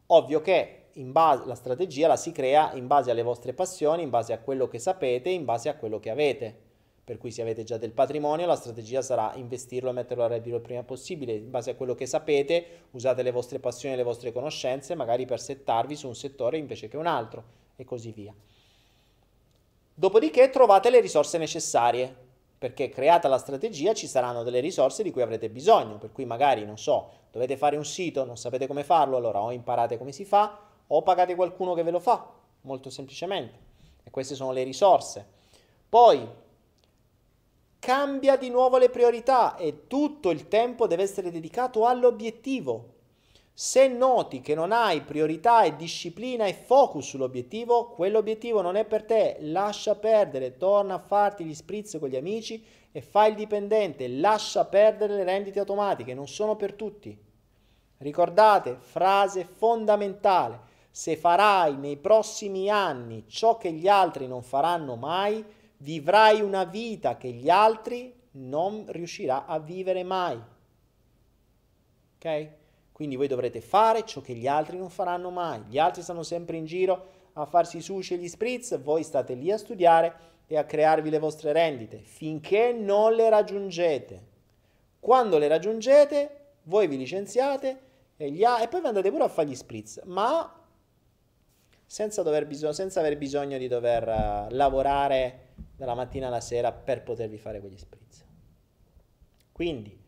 Ovvio che base, la strategia la si crea in base alle vostre passioni, in base a quello che sapete, in base a quello che avete. Per cui se avete già del patrimonio, la strategia sarà investirlo e metterlo a reddito il prima possibile. In base a quello che sapete, usate le vostre passioni e le vostre conoscenze, magari per settarvi su un settore invece che un altro, e così via. Dopodiché trovate le risorse necessarie perché creata la strategia ci saranno delle risorse di cui avrete bisogno, per cui magari, non so, dovete fare un sito, non sapete come farlo, allora o imparate come si fa, o pagate qualcuno che ve lo fa, molto semplicemente. E queste sono le risorse. Poi cambia di nuovo le priorità e tutto il tempo deve essere dedicato all'obiettivo. Se noti che non hai priorità e disciplina e focus sull'obiettivo, quell'obiettivo non è per te, lascia perdere, torna a farti gli spritz con gli amici e fai il dipendente, lascia perdere le rendite automatiche, non sono per tutti. Ricordate, frase fondamentale, se farai nei prossimi anni ciò che gli altri non faranno mai, vivrai una vita che gli altri non riuscirà a vivere mai. Ok? Quindi voi dovrete fare ciò che gli altri non faranno mai. Gli altri stanno sempre in giro a farsi i sushi e gli spritz, voi state lì a studiare e a crearvi le vostre rendite finché non le raggiungete. Quando le raggiungete, voi vi licenziate e, a- e poi vi andate pure a fare gli spritz, ma senza, bisog- senza aver bisogno di dover uh, lavorare dalla mattina alla sera per potervi fare quegli spritz. Quindi,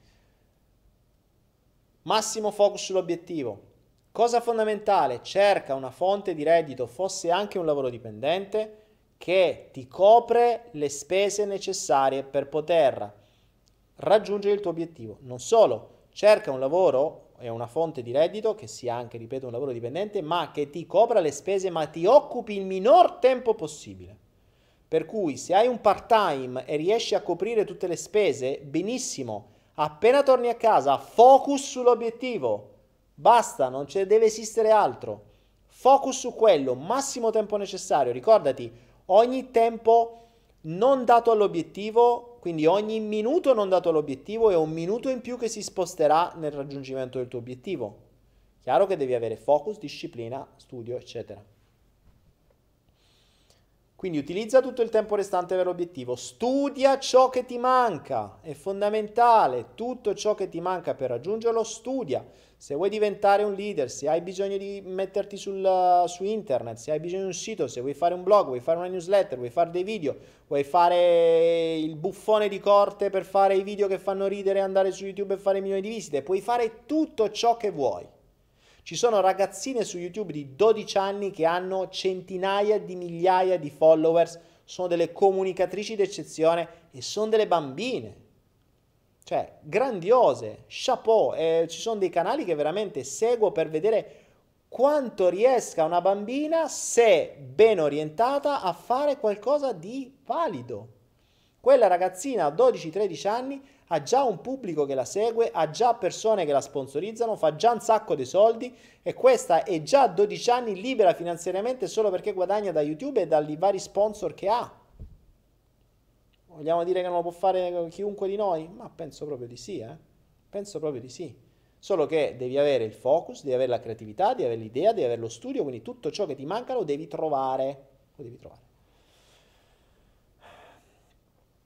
Massimo focus sull'obiettivo. Cosa fondamentale? Cerca una fonte di reddito, fosse anche un lavoro dipendente, che ti copre le spese necessarie per poter raggiungere il tuo obiettivo. Non solo, cerca un lavoro e una fonte di reddito che sia anche, ripeto, un lavoro dipendente, ma che ti copra le spese, ma ti occupi il minor tempo possibile. Per cui se hai un part-time e riesci a coprire tutte le spese, benissimo, Appena torni a casa, focus sull'obiettivo. Basta, non c'è, deve esistere altro. Focus su quello, massimo tempo necessario. Ricordati, ogni tempo non dato all'obiettivo, quindi ogni minuto non dato all'obiettivo è un minuto in più che si sposterà nel raggiungimento del tuo obiettivo. Chiaro che devi avere focus, disciplina, studio, eccetera. Quindi utilizza tutto il tempo restante per l'obiettivo, studia ciò che ti manca, è fondamentale, tutto ciò che ti manca per raggiungerlo, studia. Se vuoi diventare un leader, se hai bisogno di metterti sul, su internet, se hai bisogno di un sito, se vuoi fare un blog, vuoi fare una newsletter, vuoi fare dei video, vuoi fare il buffone di corte per fare i video che fanno ridere, andare su YouTube e fare milioni di visite, puoi fare tutto ciò che vuoi. Ci sono ragazzine su YouTube di 12 anni che hanno centinaia di migliaia di followers, sono delle comunicatrici d'eccezione e sono delle bambine. Cioè, grandiose, chapeau. Eh, ci sono dei canali che veramente seguo per vedere quanto riesca una bambina, se ben orientata, a fare qualcosa di valido. Quella ragazzina a 12-13 anni ha già un pubblico che la segue, ha già persone che la sponsorizzano, fa già un sacco di soldi e questa è già a 12 anni libera finanziariamente solo perché guadagna da YouTube e dai vari sponsor che ha. Vogliamo dire che non lo può fare chiunque di noi? Ma penso proprio di sì, eh? Penso proprio di sì. Solo che devi avere il focus, devi avere la creatività, devi avere l'idea, devi avere lo studio, quindi tutto ciò che ti manca lo devi trovare. Lo devi trovare.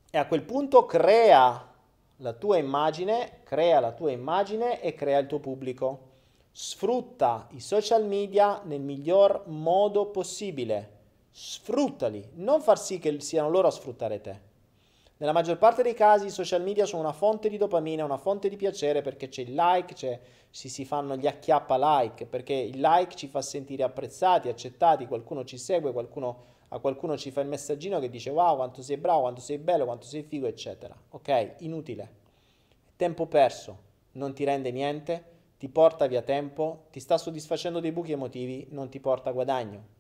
E a quel punto crea la tua immagine, crea la tua immagine e crea il tuo pubblico. Sfrutta i social media nel miglior modo possibile. Sfruttali, non far sì che siano loro a sfruttare te. Nella maggior parte dei casi i social media sono una fonte di dopamina, una fonte di piacere perché c'è il like, c'è, si, si fanno gli acchiappa like, perché il like ci fa sentire apprezzati, accettati, qualcuno ci segue, qualcuno a qualcuno ci fa il messaggino che dice wow quanto sei bravo, quanto sei bello, quanto sei figo, eccetera. Ok? Inutile. Tempo perso, non ti rende niente, ti porta via tempo, ti sta soddisfacendo dei buchi emotivi, non ti porta guadagno.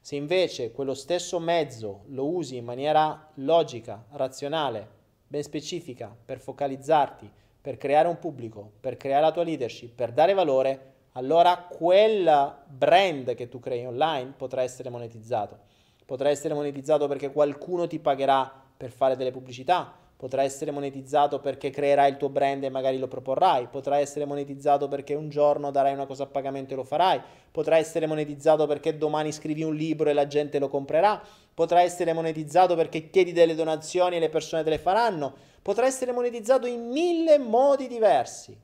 Se invece quello stesso mezzo lo usi in maniera logica, razionale, ben specifica, per focalizzarti, per creare un pubblico, per creare la tua leadership, per dare valore, allora quel brand che tu crei online potrà essere monetizzato. Potrà essere monetizzato perché qualcuno ti pagherà per fare delle pubblicità, potrà essere monetizzato perché creerai il tuo brand e magari lo proporrai, potrà essere monetizzato perché un giorno darai una cosa a pagamento e lo farai, potrà essere monetizzato perché domani scrivi un libro e la gente lo comprerà, potrà essere monetizzato perché chiedi delle donazioni e le persone te le faranno, potrà essere monetizzato in mille modi diversi.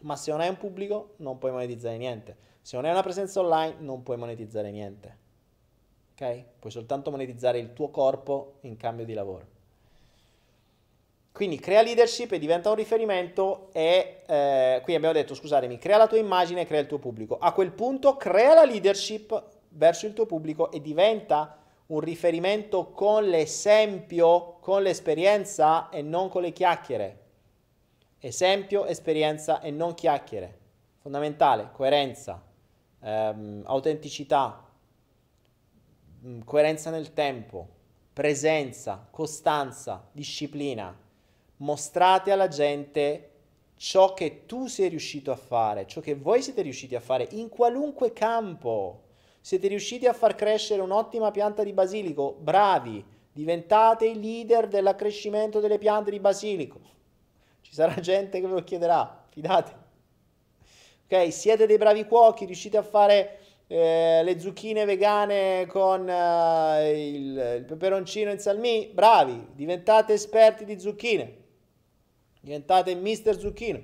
Ma se non hai un pubblico non puoi monetizzare niente. Se non hai una presenza online non puoi monetizzare niente. Ok? Puoi soltanto monetizzare il tuo corpo in cambio di lavoro. Quindi crea leadership e diventa un riferimento e eh, qui abbiamo detto, scusatemi, crea la tua immagine e crea il tuo pubblico. A quel punto crea la leadership verso il tuo pubblico e diventa un riferimento con l'esempio, con l'esperienza e non con le chiacchiere. Esempio, esperienza e non chiacchiere. Fondamentale, coerenza, ehm, autenticità, coerenza nel tempo, presenza, costanza, disciplina. Mostrate alla gente ciò che tu sei riuscito a fare, ciò che voi siete riusciti a fare in qualunque campo. Siete riusciti a far crescere un'ottima pianta di basilico, bravi, diventate i leader dell'accrescimento delle piante di basilico. Ci sarà gente che ve lo chiederà, fidate. Ok, siete dei bravi cuochi, riuscite a fare eh, le zucchine vegane con eh, il, il peperoncino in salmì, bravi, diventate esperti di zucchine. Diventate Mister Zucchino.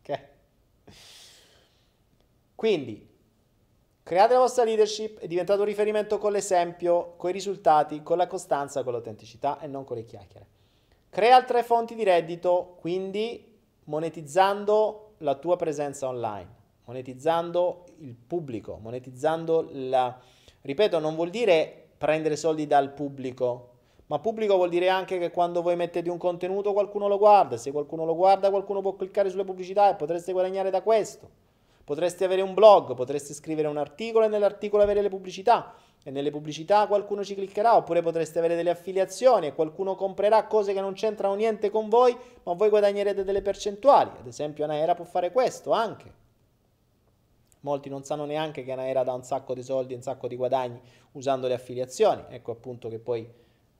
Ok? Quindi Create la vostra leadership e diventate un riferimento con l'esempio, con i risultati, con la costanza, con l'autenticità e non con le chiacchiere. Crea altre fonti di reddito, quindi monetizzando la tua presenza online, monetizzando il pubblico, monetizzando la... Ripeto, non vuol dire prendere soldi dal pubblico, ma pubblico vuol dire anche che quando voi mettete un contenuto qualcuno lo guarda, se qualcuno lo guarda qualcuno può cliccare sulle pubblicità e potreste guadagnare da questo. Potresti avere un blog, potresti scrivere un articolo e nell'articolo avere le pubblicità e nelle pubblicità qualcuno ci cliccherà oppure potreste avere delle affiliazioni e qualcuno comprerà cose che non c'entrano niente con voi ma voi guadagnerete delle percentuali. Ad esempio Anaera può fare questo anche. Molti non sanno neanche che Anaera dà un sacco di soldi, un sacco di guadagni usando le affiliazioni. Ecco appunto che poi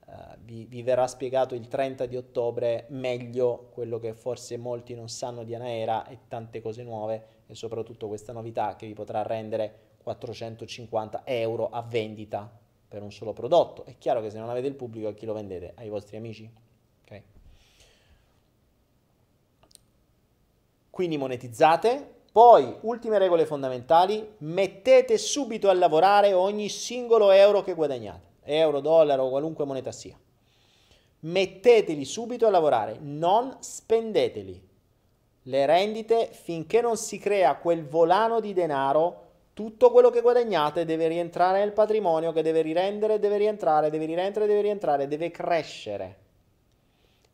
uh, vi, vi, verrà spiegato il 30 di ottobre meglio quello che forse molti non sanno di Anaera e tante cose nuove e soprattutto questa novità che vi potrà rendere 450 euro a vendita per un solo prodotto. È chiaro che se non avete il pubblico a chi lo vendete? Ai vostri amici. Quindi monetizzate. Poi, ultime regole fondamentali, mettete subito a lavorare ogni singolo euro che guadagnate, euro, dollaro, qualunque moneta sia. Metteteli subito a lavorare, non spendeteli le rendite finché non si crea quel volano di denaro tutto quello che guadagnate deve rientrare nel patrimonio che deve rirendere, deve rientrare, deve rirendere, deve rientrare, deve crescere.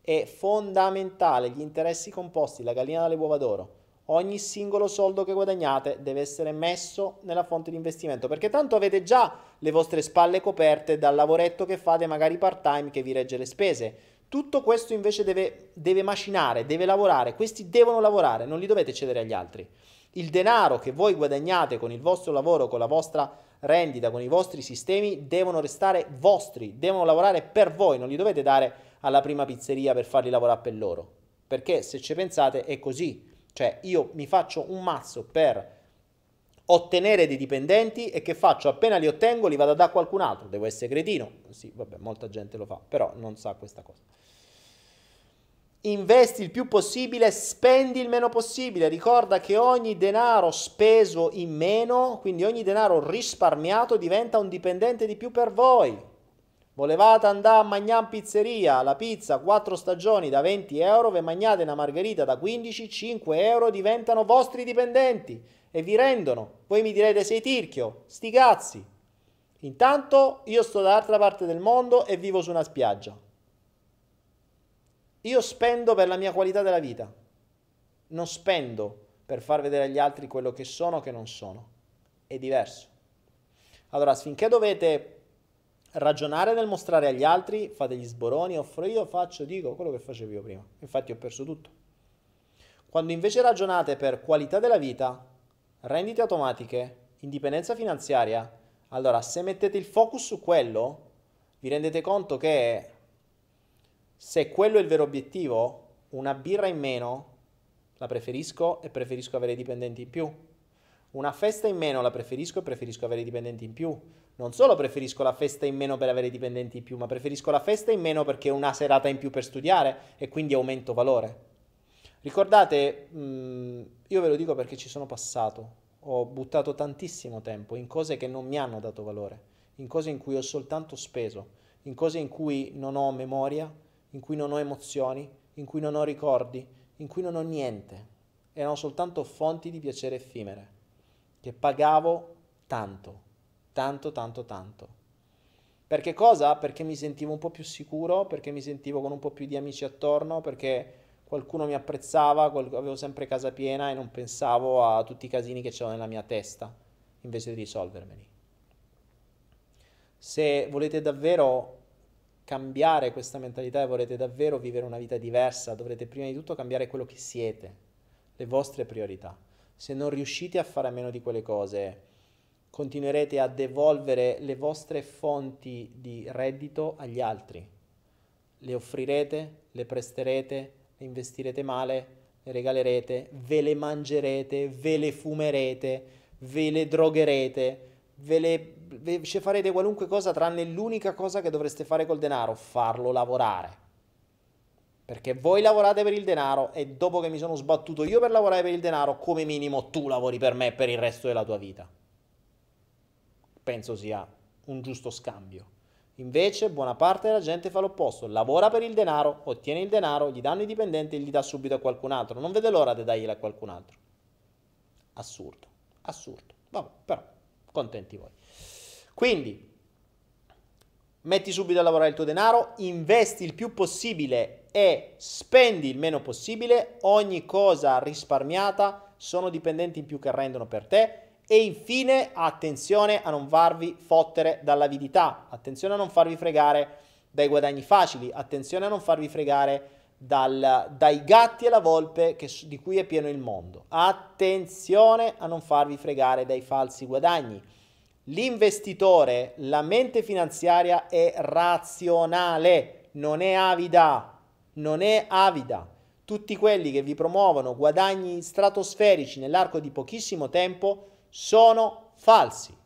È fondamentale gli interessi composti, la gallina dalle uova d'oro. Ogni singolo soldo che guadagnate deve essere messo nella fonte di investimento, perché tanto avete già le vostre spalle coperte dal lavoretto che fate magari part time che vi regge le spese. Tutto questo invece deve, deve macinare, deve lavorare, questi devono lavorare, non li dovete cedere agli altri. Il denaro che voi guadagnate con il vostro lavoro, con la vostra rendita, con i vostri sistemi, devono restare vostri, devono lavorare per voi, non li dovete dare alla prima pizzeria per farli lavorare per loro. Perché se ci pensate è così, cioè io mi faccio un mazzo per ottenere dei dipendenti e che faccio appena li ottengo li vado a dare a qualcun altro, devo essere cretino, sì vabbè molta gente lo fa, però non sa questa cosa investi il più possibile, spendi il meno possibile. Ricorda che ogni denaro speso in meno, quindi ogni denaro risparmiato, diventa un dipendente di più per voi. Volevate andare a mangiare in pizzeria la pizza 4 stagioni da 20 euro, ve mangiate una margherita da 15, 5 euro diventano vostri dipendenti e vi rendono. Voi mi direte sei tirchio, sti cazzi. Intanto io sto dall'altra parte del mondo e vivo su una spiaggia. Io spendo per la mia qualità della vita. Non spendo per far vedere agli altri quello che sono o che non sono. È diverso. Allora, finché dovete ragionare nel mostrare agli altri, fate gli sboroni, offro io, faccio, dico quello che facevo io prima. Infatti ho perso tutto. Quando invece ragionate per qualità della vita, rendite automatiche, indipendenza finanziaria, allora se mettete il focus su quello, vi rendete conto che se quello è il vero obiettivo, una birra in meno la preferisco e preferisco avere dipendenti in più. Una festa in meno la preferisco e preferisco avere dipendenti in più. Non solo preferisco la festa in meno per avere dipendenti in più, ma preferisco la festa in meno perché è una serata in più per studiare e quindi aumento valore. Ricordate, mh, mm, io ve lo dico perché ci sono passato, ho buttato tantissimo tempo in cose che non mi hanno dato valore, in cose in cui ho soltanto speso, in cose in cui non ho memoria, in cui non ho emozioni, in cui non ho ricordi, in cui non ho niente. Erano soltanto fonti di piacere effimere, che pagavo tanto tanto, tanto, tanto. Perché cosa? Perché mi sentivo un po' più sicuro, perché mi sentivo con un po' più di amici attorno, perché qualcuno mi apprezzava, avevo sempre casa piena e non pensavo a tutti i casini che c'erano nella mia testa, invece di risolvermeli. Se volete davvero cambiare questa mentalità e volete davvero vivere una vita diversa, dovrete prima di tutto cambiare quello che siete, le vostre priorità. Se non riuscite a fare a meno di quelle cose, continuerete a devolvere le vostre fonti di reddito agli altri. Le offrirete, le presterete, le investirete male, le regalerete, ve le mangerete, ve le fumerete, ve le drogherete, ve le ve, farete qualunque cosa tranne l'unica cosa che dovreste fare col denaro, farlo lavorare. Perché voi lavorate per il denaro e dopo che mi sono sbattuto io per lavorare per il denaro, come minimo tu lavori per me per il resto della tua vita penso sia un giusto scambio. Invece buona parte della gente fa l'opposto, lavora per il denaro, ottiene il denaro, gli danno i dipendenti e gli dà subito a qualcun altro, non vede l'ora di dargliela a qualcun altro. Assurdo, assurdo. Vabbè, però, contenti voi. Quindi, metti subito a lavorare il tuo denaro, investi il più possibile e spendi il meno possibile, ogni cosa risparmiata sono dipendenti in più che rendono per te e infine, attenzione a non farvi fottere dall'avidità, attenzione a non farvi fregare dai guadagni facili, attenzione a non farvi fregare dal, dai gatti e la volpe che, di cui è pieno il mondo. Attenzione a non farvi fregare dai falsi guadagni. L'investitore, la mente finanziaria è razionale, non è avida, non è avida. Tutti quelli che vi promuovono guadagni stratosferici nell'arco di pochissimo tempo sono falsi.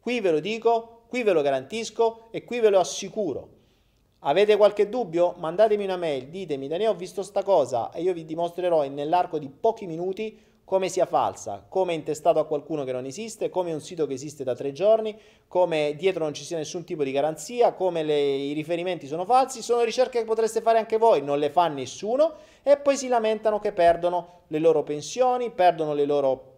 Qui ve lo dico, qui ve lo garantisco e qui ve lo assicuro. Avete qualche dubbio? Mandatemi una mail, ditemi, Daniele ho visto sta cosa e io vi dimostrerò nell'arco di pochi minuti come sia falsa, come intestato a qualcuno che non esiste, come un sito che esiste da tre giorni, come dietro non ci sia nessun tipo di garanzia, come le, i riferimenti sono falsi, sono ricerche che potreste fare anche voi, non le fa nessuno e poi si lamentano che perdono le loro pensioni, perdono le loro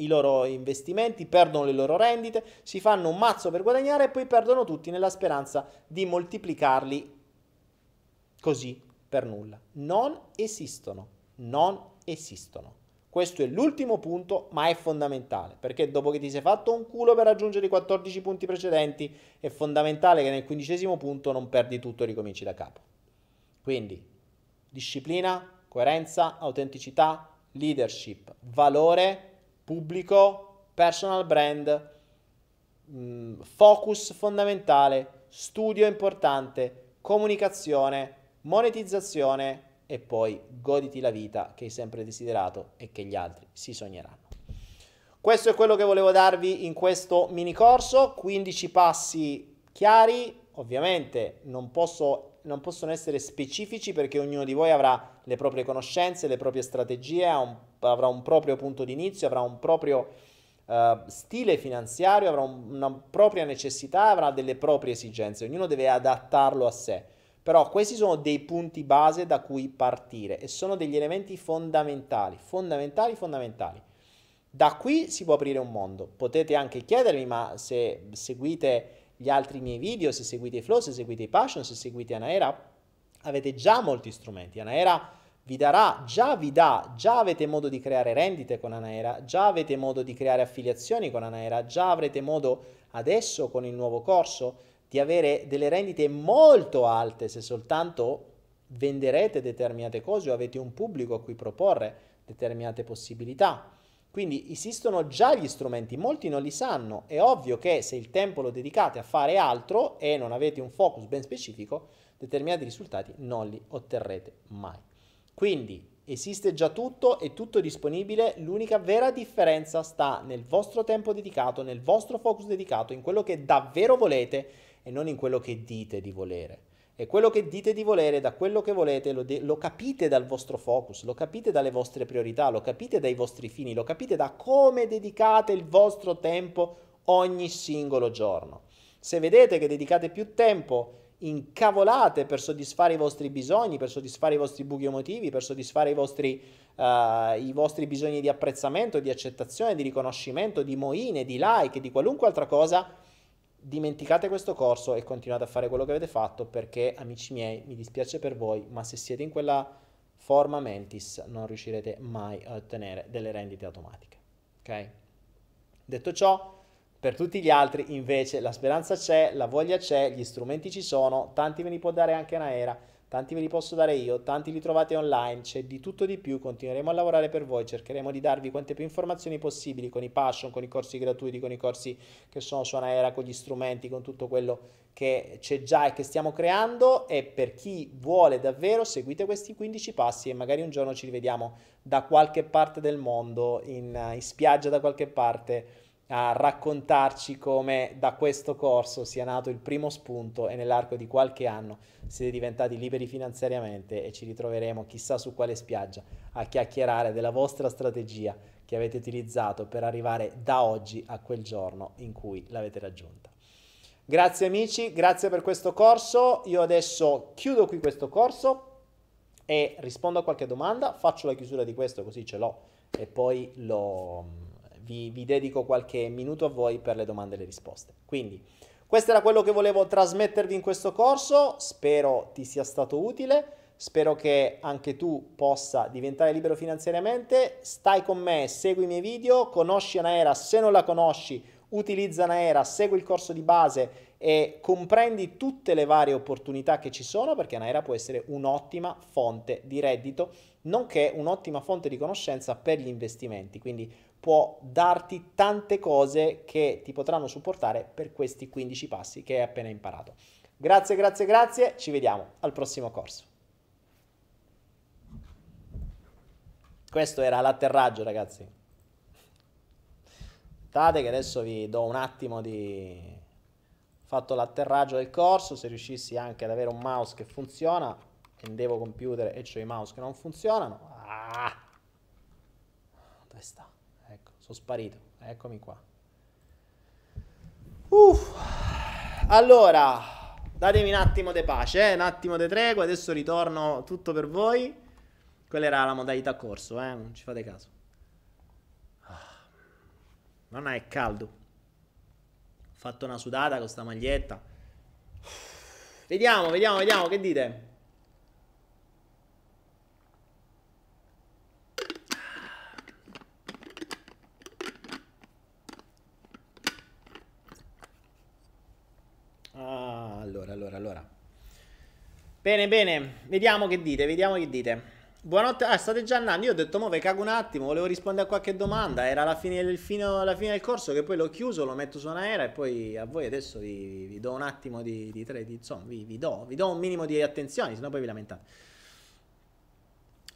i loro investimenti, perdono le loro rendite, si fanno un mazzo per guadagnare e poi perdono tutti nella speranza di moltiplicarli così per nulla. Non esistono, non esistono. Questo è l'ultimo punto, ma è fondamentale, perché dopo che ti sei fatto un culo per raggiungere i 14 punti precedenti, è fondamentale che nel quindicesimo punto non perdi tutto e ricominci da capo. Quindi, disciplina, coerenza, autenticità, leadership, valore pubblico, personal brand, mm, focus fondamentale, studio importante, comunicazione, monetizzazione e poi goditi la vita che hai sempre desiderato e che gli altri si sogneranno. Questo è quello che volevo darvi in questo mini corso, 15 passi chiari, ovviamente non, posso, non possono essere specifici perché ognuno di voi avrà le proprie conoscenze, le proprie strategie, un avrà un proprio punto di inizio, avrà un proprio uh, stile finanziario, avrà un, una propria necessità, avrà delle proprie esigenze, ognuno deve adattarlo a sé. Però questi sono dei punti base da cui partire e sono degli elementi fondamentali, fondamentali, fondamentali. Da qui si può aprire un mondo. Potete anche chiedermi, ma se seguite gli altri miei video, se seguite i flow, se seguite i passion, se seguite Anaera, avete già molti strumenti. Anaera vi darà, già vi dà, già avete modo di creare rendite con Anaera, già avete modo di creare affiliazioni con Anaera, già avrete modo adesso con il nuovo corso di avere delle rendite molto alte se soltanto venderete determinate cose o avete un pubblico a cui proporre determinate possibilità. Quindi esistono già gli strumenti, molti non li sanno. È ovvio che se il tempo lo dedicate a fare altro e non avete un focus ben specifico, determinati risultati non li otterrete mai. Quindi esiste già tutto, è tutto disponibile, l'unica vera differenza sta nel vostro tempo dedicato, nel vostro focus dedicato, in quello che davvero volete e non in quello che dite di volere. E quello che dite di volere, da quello che volete, lo, de- lo, capite dal vostro focus, lo capite dalle vostre priorità, lo capite dai vostri fini, lo capite da come dedicate il vostro tempo ogni singolo giorno. Se vedete che dedicate più tempo incavolate per soddisfare i vostri bisogni, per soddisfare i vostri buchi emotivi, per soddisfare i vostri, uh, i vostri bisogni di apprezzamento, di accettazione, di riconoscimento, di moine, di like, di qualunque altra cosa, dimenticate questo corso e continuate a fare quello che avete fatto perché, amici miei, mi dispiace per voi, ma se siete in quella forma mentis non riuscirete mai a ottenere delle rendite automatiche. Ok? Detto ciò, per tutti gli altri invece la speranza c'è, la voglia c'è, gli strumenti ci sono, tanti ve li può dare anche Naera tanti ve li posso dare io, tanti li trovate online, c'è di tutto di più, continueremo a lavorare per voi, cercheremo di darvi quante più informazioni possibili con i passion, con i corsi gratuiti, con i corsi che sono su Anaera, con gli strumenti, con tutto quello che c'è già e che stiamo creando. E per chi vuole davvero seguite questi 15 passi e magari un giorno ci rivediamo da qualche parte del mondo, in, in spiaggia da qualche parte a raccontarci come da questo corso sia nato il primo spunto e nell'arco di qualche anno siete diventati liberi finanziariamente e ci ritroveremo chissà su quale spiaggia a chiacchierare della vostra strategia che avete utilizzato per arrivare da oggi a quel giorno in cui l'avete raggiunta. Grazie amici, grazie per questo corso. Io adesso chiudo qui questo corso e rispondo a qualche domanda, faccio la chiusura di questo così ce l'ho e poi lo vi, vi dedico qualche minuto a voi per le domande e le risposte. Quindi, questo era quello che volevo trasmettervi in questo corso, spero ti sia stato utile, spero che anche tu possa diventare libero finanziariamente, stai con me, segui i miei video, conosci Anaera, se non la conosci, utilizza Anaera, segui il corso di base e comprendi tutte le varie opportunità che ci sono perché Anaera può essere un'ottima fonte di reddito, nonché un'ottima fonte di conoscenza per gli investimenti. Quindi può darti tante cose che ti potranno supportare per questi 15 passi che hai appena imparato. Grazie, grazie, grazie, ci vediamo al prossimo corso. Questo era l'atterraggio, ragazzi. Aspettate che adesso vi do un attimo di... fatto l'atterraggio del corso, se riuscissi anche ad avere un mouse che funziona, prendevo computer e c'ho i mouse che non funzionano. Ah! Dove sta? Sono sparito, eccomi qua. Uff. Allora, datemi un attimo di pace, eh? un attimo di tregua, adesso ritorno tutto per voi. Quella era la modalità corso, eh? non ci fate caso. Non è caldo. Ho fatto una sudata con sta maglietta. Vediamo, vediamo, vediamo, che dite? Allora, allora, allora. Bene, bene, vediamo che dite, vediamo che dite. Buonanotte, ah, state già andando. Io ho detto, mo ve cago un attimo, volevo rispondere a qualche domanda. Era la fine, del, fino, la fine del corso che poi l'ho chiuso, lo metto su una era e poi a voi adesso vi, vi do un attimo di, di, di insomma, vi, vi, do, vi do un minimo di attenzione, sennò poi vi lamentate.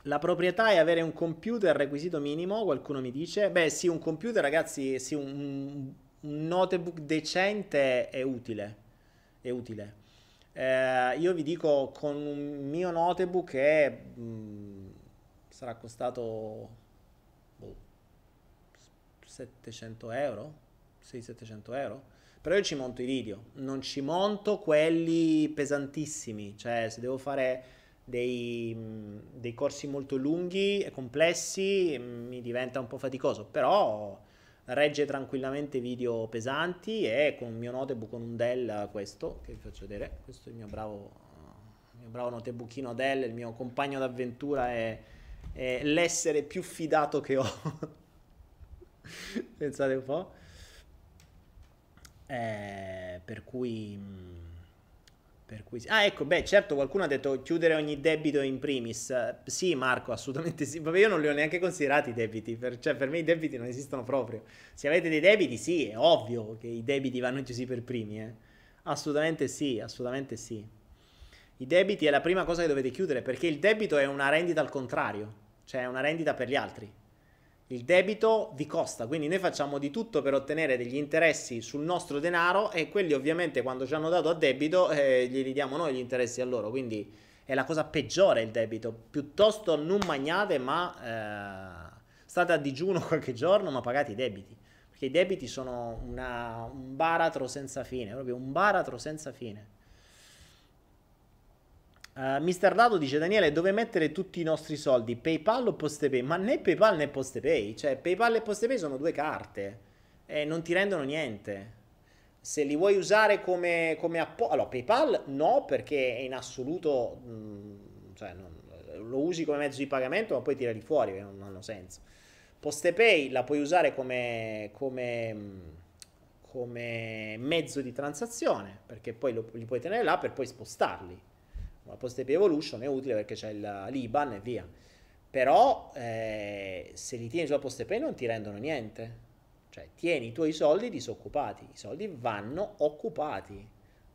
La proprietà è avere un computer requisito minimo, qualcuno mi dice. Beh, sì, un computer, ragazzi, sì, un, un notebook decente è utile è utile. Eh, io vi dico con un mio notebook che mm, sarà costato boh, 700 euro, 600-700 euro, però io ci monto i video, non ci monto quelli pesantissimi, cioè se devo fare dei, dei corsi molto lunghi e complessi mi diventa un po' faticoso, però regge tranquillamente video pesanti e con il mio notebook con un Dell questo che vi faccio vedere. Questo è il mio bravo, il mio bravo notebookino Dell il mio compagno d'avventura è, è l'essere più fidato che ho. Pensate un po' eh, per cui per cui Ah, ecco, beh, certo, qualcuno ha detto chiudere ogni debito in primis. Sì, Marco, assolutamente sì. Vabbè, io non li ho neanche considerati i debiti. Per, cioè, per me i debiti non esistono proprio. Se avete dei debiti, sì, è ovvio che i debiti vanno chiusi per primi. Eh. Assolutamente sì, assolutamente sì. I debiti è la prima cosa che dovete chiudere perché il debito è una rendita al contrario, cioè è una rendita per gli altri il debito vi costa, quindi noi facciamo di tutto per ottenere degli interessi sul nostro denaro e quelli ovviamente quando ci hanno dato a debito eh, glieli diamo noi gli interessi a loro, quindi è la cosa peggiore il debito, piuttosto non magnate ma eh, state a digiuno qualche giorno ma pagate i debiti, perché i debiti sono una, un baratro senza fine, proprio un baratro senza fine. Uh, Mister Dado dice Daniele dove mettere tutti i nostri soldi? PayPal o PostePay? Ma né PayPal né PostePay cioè PayPal e PostePay sono due carte e non ti rendono niente. Se li vuoi usare come, come appo- allora PayPal no perché è in assoluto mh, mm, cioè non, lo usi come mezzo di pagamento ma poi tirali fuori perché non hanno senso. PostePay la puoi usare come, come, mm, come mezzo di transazione perché poi lo, li puoi tenere là per poi spostarli la Post API Evolution è utile perché c'è l'IBAN e via. Però eh, se li tieni sulla Post API non ti rendono niente. Cioè tieni i tuoi soldi disoccupati. I soldi vanno occupati.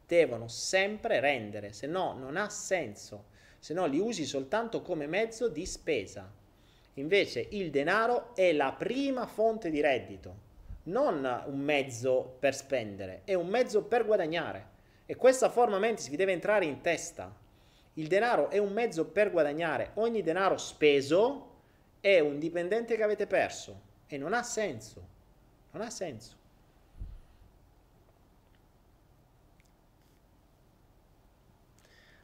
Devono sempre rendere, se no non ha senso. Se no li usi soltanto come mezzo di spesa. Invece il denaro è la prima fonte di reddito, non un mezzo per spendere, è un mezzo per guadagnare. E questa forma mentis vi deve entrare in testa. Il denaro è un mezzo per guadagnare. Ogni denaro speso è un dipendente che avete perso e non ha senso. Non ha senso.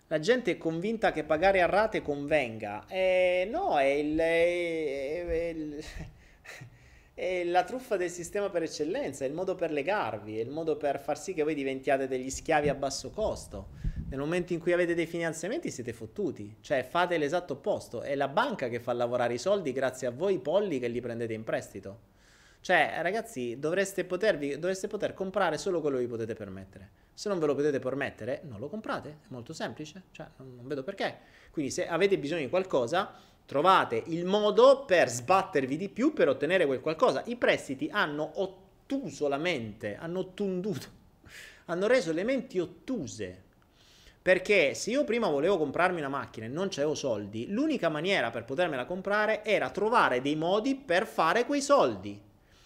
La gente è convinta che pagare a rate convenga. Eh, no, è, il, è, è, il, è, la truffa del sistema per eccellenza, è il modo per legarvi, è il modo per far sì che voi diventiate degli schiavi a basso costo. Nel momento in cui avete dei finanziamenti siete fottuti, cioè fate l'esatto opposto, è la banca che fa lavorare i soldi grazie a voi polli che li prendete in prestito. Cioè, ragazzi, dovreste, potervi, dovreste poter comprare solo quello che vi potete permettere. Se non ve lo potete permettere, non lo comprate, è molto semplice, cioè non, non vedo perché. Quindi se avete bisogno di qualcosa, trovate il modo per sbattervi di più per ottenere quel qualcosa. I prestiti hanno ottuso la mente, hanno ottunduto, hanno reso le menti ottuse. Perché se io prima volevo comprarmi una macchina e non avevo soldi, l'unica maniera per potermela comprare era trovare dei modi per fare quei soldi.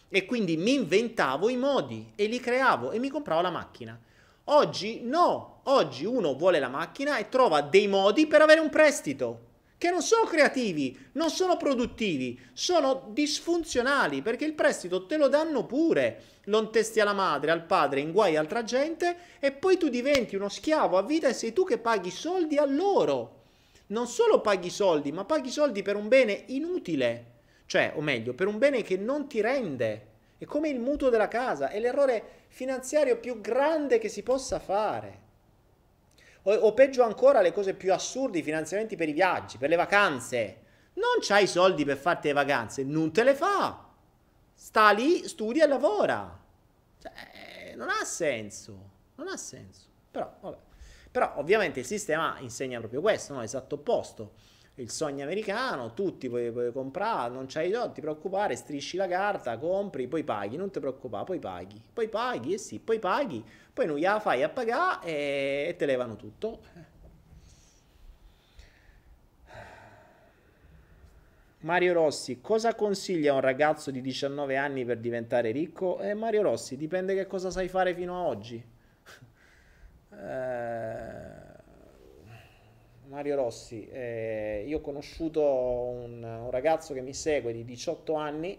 E quindi mi inventavo i modi e li creavo e mi compravo la macchina. Oggi no, oggi uno vuole la macchina e trova dei modi per avere un prestito che non sono creativi, non sono produttivi, sono disfunzionali perché il prestito te lo danno pure. Lo testi alla madre, al padre, in guai altra gente e poi tu diventi uno schiavo a vita e sei tu che paghi soldi a loro. Non solo paghi soldi, ma paghi soldi per un bene inutile, cioè, o meglio, per un bene che non ti rende. È come il mutuo della casa, è l'errore finanziario più grande che si possa fare. O, o peggio ancora le cose più assurde, i finanziamenti per i viaggi, per le vacanze. Non c'hai i soldi per farti le vacanze, non te le fa. Sta lì, studia e lavora. Cioè, non ha senso. Non ha senso. Però, vabbè. Però ovviamente il sistema insegna proprio questo, no? Esatto opposto il sogno americano, tutti puoi, puoi comprare, non c'hai non ti preoccupare, strisci la carta, compri, poi paghi, non ti preoccupare, poi paghi, poi paghi, eh sì, poi paghi, poi non gliela fai a pagare e, e te levano tutto. Mario Rossi, cosa consiglia un ragazzo di 19 anni per diventare ricco? Eh, Mario Rossi, dipende che cosa sai fare fino a oggi. eh Mario Rossi, eh, io ho conosciuto un, un, ragazzo che mi segue di 18 anni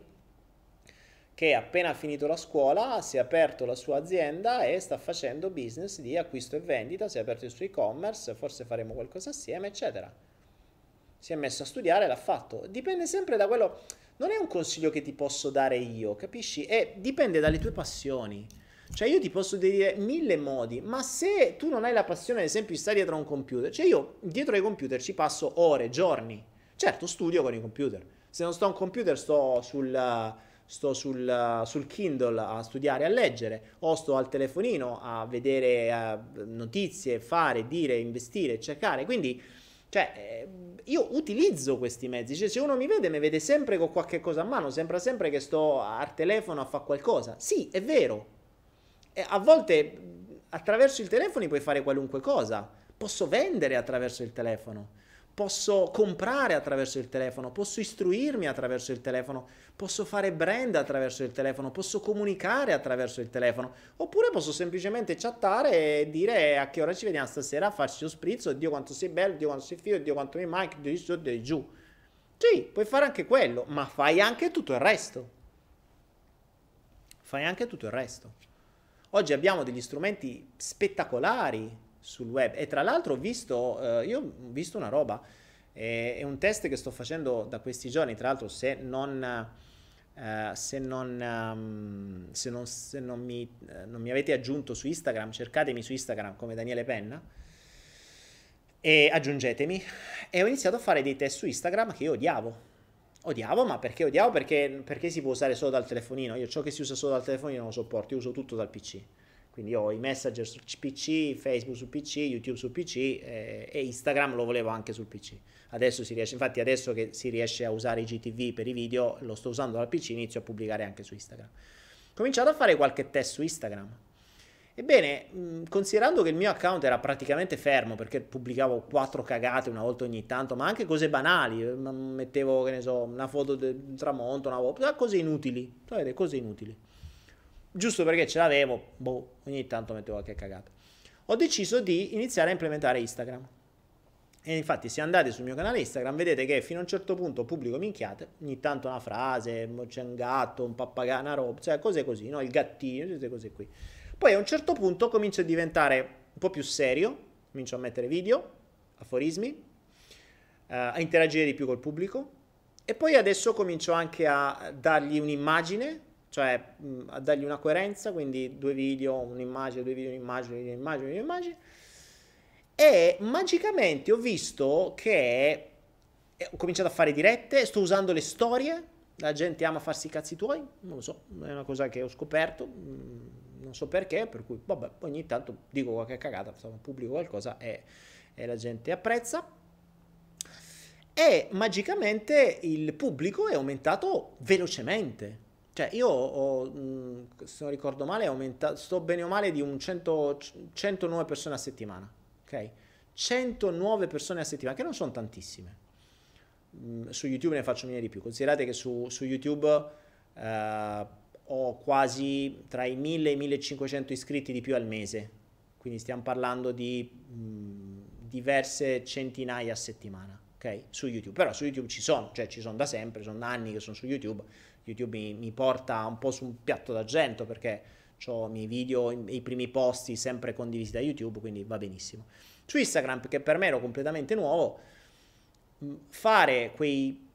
che appena finito la scuola si è aperto la sua azienda e sta facendo business di acquisto e vendita, si è aperto il suo e-commerce, forse faremo qualcosa assieme, eccetera. si è messo a studiare, l'ha fatto. Dipende sempre da quello. Non è un consiglio che ti posso dare io, capisci? E dipende dalle tue passioni. Cioè io ti posso dire mille modi, ma se tu non hai la passione, ad esempio, di stare dietro a un computer, cioè io dietro ai computer ci passo ore, giorni. Certo, studio con i computer. Se non sto a un computer sto sul, sto sul, sul Kindle a studiare, a leggere, o sto al telefonino a vedere uh, notizie, fare, dire, investire, cercare. Quindi, cioè, eh, io utilizzo questi mezzi. Cioè, se uno mi vede, mi vede sempre con qualche cosa a mano, sembra sempre che sto al telefono a fare qualcosa. Sì, è vero, a volte attraverso il telefono puoi fare qualunque cosa. Posso vendere attraverso il telefono, posso comprare attraverso il telefono, posso istruirmi attraverso il telefono, posso fare brand attraverso il telefono, posso comunicare attraverso il telefono, oppure posso semplicemente chattare e dire a che ora ci vediamo stasera? Lo spritz, Dio quanto sei bello, Dio quanto sei figo, Dio quanto mi manchi, Dio di su, di giù. Sì, puoi fare anche quello, ma fai anche tutto il resto. Fai anche tutto il resto. Oggi abbiamo degli strumenti spettacolari sul web e tra l'altro ho visto, eh, io ho visto una roba, è, è, un test che sto facendo da questi giorni, tra l'altro se non... Uh, se, non, um, se, non, se non, mi, uh, non, mi, avete aggiunto su Instagram, cercatemi su Instagram come Daniele Penna e aggiungetemi. E ho iniziato a fare dei test su Instagram che io odiavo. Odiavo, ma perché odiavo? Perché, perché, si può usare solo dal telefonino. Io ciò che si usa solo dal telefonino non lo sopporto, io uso tutto dal PC. Quindi ho i messenger sul PC, Facebook sul PC, YouTube sul PC eh, e Instagram lo volevo anche sul PC. Adesso si riesce, infatti adesso che si riesce a usare i GTV per i video, lo sto usando dal PC, inizio a pubblicare anche su Instagram. Ho cominciato a fare qualche test su Instagram Ebbene, considerando che il mio account era praticamente fermo perché pubblicavo quattro cagate una volta ogni tanto, ma anche cose banali, eh, mettevo, che ne so, una foto del tramonto, una volta, cose inutili, sapete, cose inutili. Giusto perché ce l'avevo, boh, ogni tanto mettevo qualche cagata. Ho deciso di iniziare a implementare Instagram. E infatti se andate sul mio canale Instagram vedete che fino a un certo punto pubblico minchiate, ogni tanto una frase, c'è un gatto, un pappagallo, una roba, cioè cose così, no? Il gattino, queste cose qui. Poi a un certo punto comincia a diventare un po' più serio, comincio a mettere video, aforismi, uh, a interagire di più col pubblico e poi adesso comincio anche a dargli un'immagine, cioè mh, a dargli una coerenza, quindi due video, un'immagine, due video, un'immagine, un'immagine, un'immagine. E magicamente ho visto che ho cominciato a fare dirette, sto usando le storie, la gente ama farsi i cazzi tuoi, non lo so, è una cosa che ho scoperto non so perché, per cui vabbè, ogni tanto dico qualche cagata, pubblico qualcosa e, e la gente apprezza. E magicamente il pubblico è aumentato velocemente. Cioè, io ho, se non ricordo male, aumentato, sto bene o male di un 100, 100 nuove persone a settimana. Ok? 100 nuove persone a settimana, che non sono tantissime. Su YouTube ne faccio venire di più. Considerate che su, su YouTube uh, ho quasi tra i 1000 e i 1500 iscritti di più al mese, quindi stiamo parlando di mh, diverse centinaia a settimana, ok? Su YouTube, però su YouTube ci sono, cioè ci sono da sempre, sono anni che sono su YouTube, YouTube mi, mi porta un po' su un piatto d'argento perché ho i miei video, i, primi posti sempre condivisi da YouTube, quindi va benissimo. Su Instagram, che per me ero completamente nuovo, fare quei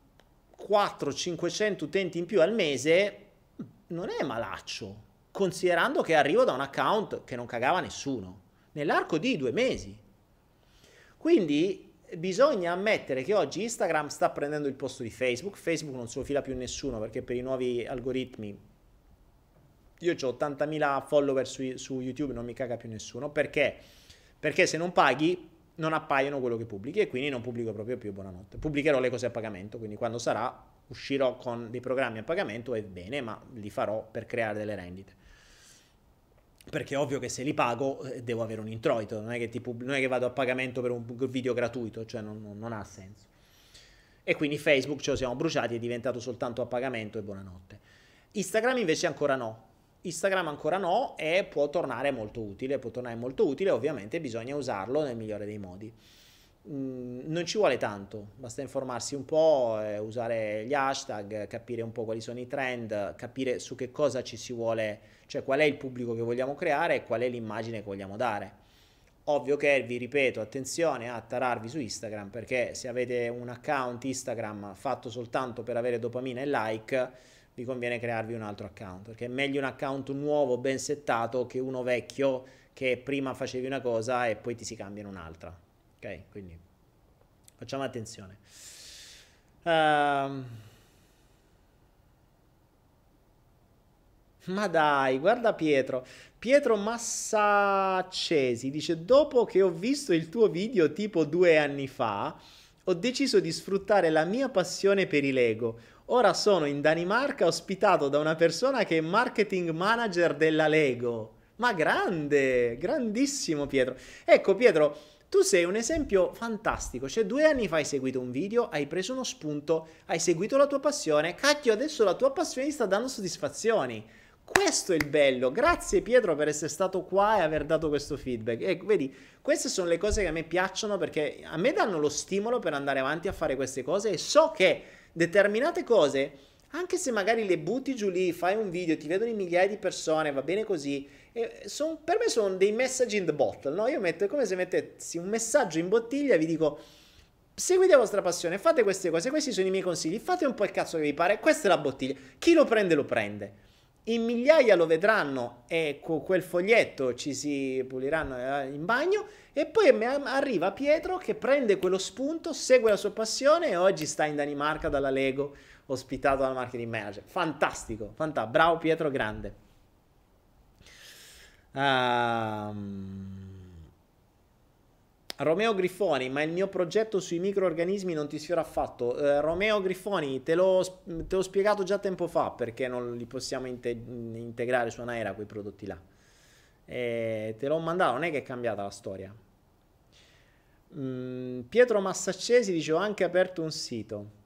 400-500 utenti in più al mese non è malaccio, considerando che arrivo da un account che non cagava nessuno, nell'arco di due mesi. Quindi bisogna ammettere che oggi Instagram sta prendendo il posto di Facebook, Facebook non se lo fila più nessuno perché per i nuovi algoritmi io ho 80.000 follower su, su, YouTube, non mi caga più nessuno, perché? Perché se non paghi non appaiono quello che pubblichi e quindi non pubblico proprio più, buonanotte. Pubblicherò le cose a pagamento, quindi quando sarà uscirò con dei programmi a pagamento e bene, ma li farò per creare delle rendite. Perché è ovvio che se li pago eh, devo avere un introito, non è che, pub- non è che vado a pagamento per un video gratuito, cioè non, non, non ha senso. E quindi Facebook ce lo siamo bruciati, è diventato soltanto a pagamento e buonanotte. Instagram invece ancora no. Instagram ancora no e può tornare molto utile, può tornare molto utile, ovviamente bisogna usarlo nel migliore dei modi. Mm, non ci vuole tanto, basta informarsi un po', eh, usare gli hashtag, capire un po' quali sono i trend, capire su che cosa ci si vuole, cioè qual è il pubblico che vogliamo creare e qual è l'immagine che vogliamo dare. Ovvio che vi ripeto, attenzione a tararvi su Instagram perché se avete un account Instagram fatto soltanto per avere dopamina e like, vi conviene crearvi un altro account perché è meglio un account nuovo, ben settato, che uno vecchio che prima facevi una cosa e poi ti si cambia in un'altra. Quindi facciamo attenzione. Uh, ma dai, guarda Pietro. Pietro Massaccesi dice: Dopo che ho visto il tuo video tipo due anni fa, ho deciso di sfruttare la mia passione per i Lego. Ora sono in Danimarca ospitato da una persona che è marketing manager della Lego. Ma grande, grandissimo Pietro. Ecco Pietro, tu sei un esempio fantastico. Cioè, due anni fa hai seguito un video, hai preso uno spunto, hai seguito la tua passione. Cacchio, adesso la tua passione ti sta dando soddisfazioni. Questo è il bello. Grazie Pietro per essere stato qua e aver dato questo feedback. E vedi, queste sono le cose che a me piacciono perché a me danno lo stimolo per andare avanti a fare queste cose e so che determinate cose, anche se magari le butti giù lì, fai un video, ti vedono in migliaia di persone, va bene così, son, per me sono dei messaggi in the bottle, no? Io metto, è come se mettessi un messaggio in bottiglia e vi dico seguite la vostra passione, fate queste cose, questi sono i miei consigli, fate un po' il cazzo che vi pare, questa è la bottiglia, chi lo prende lo prende in migliaia lo vedranno e con quel foglietto ci si puliranno eh, in bagno e poi arriva Pietro che prende quello spunto, segue la sua passione e oggi sta in Danimarca dalla Lego ospitato dal marketing manager. Fantastico, fantastico. bravo Pietro, grande. Um, Romeo Griffoni, ma il mio progetto sui microorganismi non ti sfiora affatto. Eh, Romeo Griffoni, te l'ho, te l'ho, spiegato già tempo fa perché non li possiamo inte- integrare su Anaera quei prodotti là. Eh, te l'ho mandato, non è che è cambiata la storia. Mm, Pietro Massaccesi dice ho anche aperto un sito.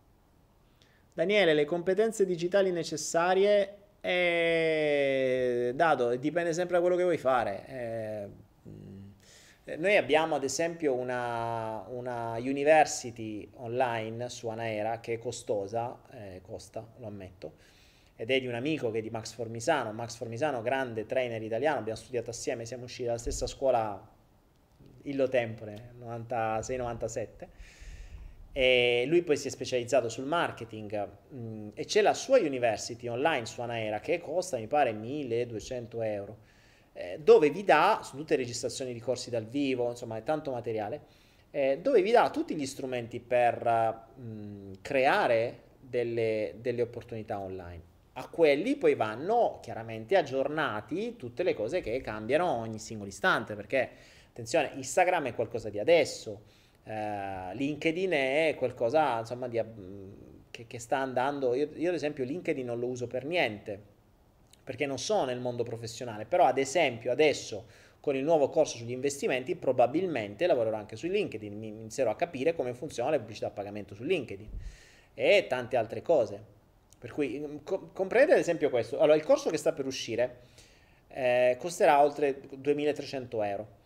Daniele, le competenze digitali necessarie è dato, dipende sempre da quello che vuoi fare. Eh, eh, noi abbiamo ad esempio una, una, university online su Anaera che è costosa, eh, costa, lo ammetto, ed è di un amico che è di Max Formisano. Max Formisano, grande trainer italiano, abbiamo studiato assieme, siamo usciti dalla stessa scuola illo tempore, 96-97. E lui poi si è specializzato sul marketing mh, mm, e c'è la sua university online su Anaera che costa mi pare 1200 euro eh, dove vi dà, su tutte le registrazioni di corsi dal vivo, insomma è tanto materiale, eh, dove vi dà tutti gli strumenti per mh, creare delle, delle opportunità online. A quelli poi vanno chiaramente aggiornati tutte le cose che cambiano ogni singolo istante, perché attenzione, Instagram è qualcosa di adesso, eh, LinkedIn è qualcosa insomma di, che, che, sta andando, io, io ad esempio LinkedIn non lo uso per niente, perché non sono nel mondo professionale, però ad esempio adesso con il nuovo corso sugli investimenti probabilmente lavorerò anche su LinkedIn, mi inizierò a capire come funziona la pubblicità a pagamento su LinkedIn e tante altre cose. Per cui co- comprendete ad esempio questo. Allora, il corso che sta per uscire eh, costerà oltre 2300 euro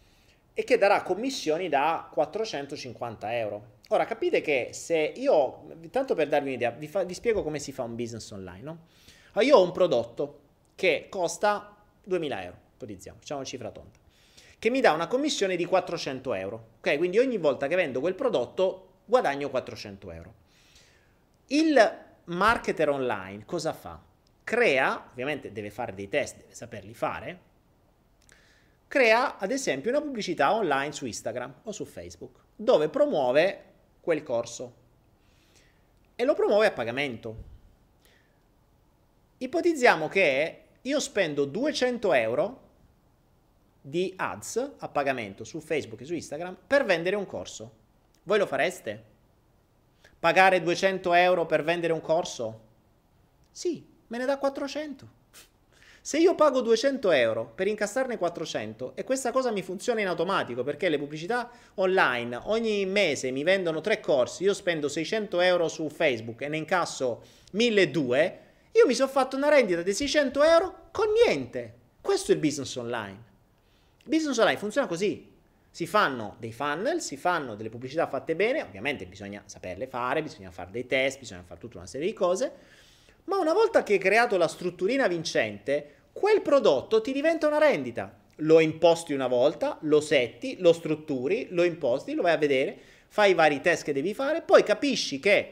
e che darà commissioni da 450 euro. Ora capite che se io, tanto per darvi un'idea, vi, fa, vi spiego come si fa un business online, no? Io ho un prodotto che costa 2000 euro, ipotizziamo, facciamo una cifra tonta, che mi dà una commissione di 400 euro. Ok, quindi ogni volta che vendo quel prodotto guadagno 400 euro. Il marketer online cosa fa? Crea, ovviamente deve fare dei test, deve saperli fare, crea ad esempio una pubblicità online su Instagram o su Facebook, dove promuove quel corso e lo promuove a pagamento. Ipotizziamo che io spendo 200 euro di ads a pagamento su Facebook e su Instagram per vendere un corso. Voi lo fareste? Pagare 200 euro per vendere un corso? Sì, me ne dà 400. Se io pago 200 euro per incassarne 400 e questa cosa mi funziona in automatico perché le pubblicità online ogni mese mi vendono tre corsi, io spendo 600 euro su Facebook e ne incasso 1200, io mi sono fatto una rendita di 600 euro con niente. Questo è il business online. Il business online funziona così. Si fanno dei funnel, si fanno delle pubblicità fatte bene, ovviamente bisogna saperle fare, bisogna fare dei test, bisogna fare tutta una serie di cose, ma una volta che hai creato la strutturina vincente, quel prodotto ti diventa una rendita. lo imposti una volta, lo setti, lo strutturi, lo imposti, lo vai a vedere, fai i vari test che devi fare, poi capisci che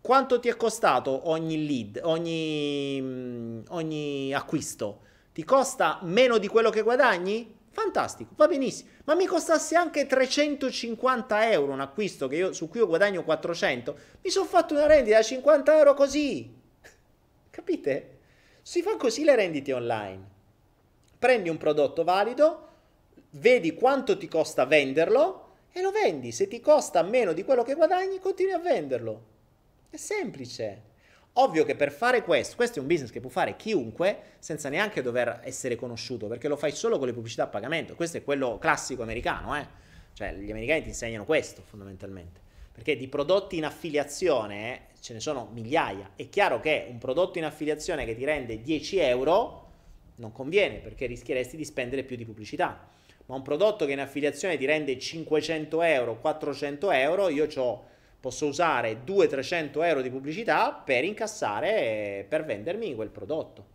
quanto ti è costato ogni lead, ogni, mm, ogni acquisto. Ti costa meno di quello che guadagni? Fantastico, va benissimo. Ma mi costasse anche 350 euro un acquisto io, su cui io guadagno 400, mi sono fatto una rendita da 50 euro così. Capite? Si fa così le rendite online. Prendi un prodotto valido, vedi quanto ti costa venderlo e lo vendi. Se ti costa meno di quello che guadagni, continui a venderlo. È semplice. Ovvio che per fare questo, questo è un business che può fare chiunque senza neanche dover essere conosciuto, perché lo fai solo con le pubblicità a pagamento. Questo è quello classico americano, eh? Cioè, gli americani ti insegnano questo fondamentalmente. Perché di prodotti in affiliazione ce ne sono migliaia. È chiaro che un prodotto in affiliazione che ti rende 10 euro non conviene perché rischieresti di spendere più di pubblicità. Ma un prodotto che in affiliazione ti rende 500 euro, 400 euro, io posso usare 200-300 euro di pubblicità per incassare, per vendermi quel prodotto.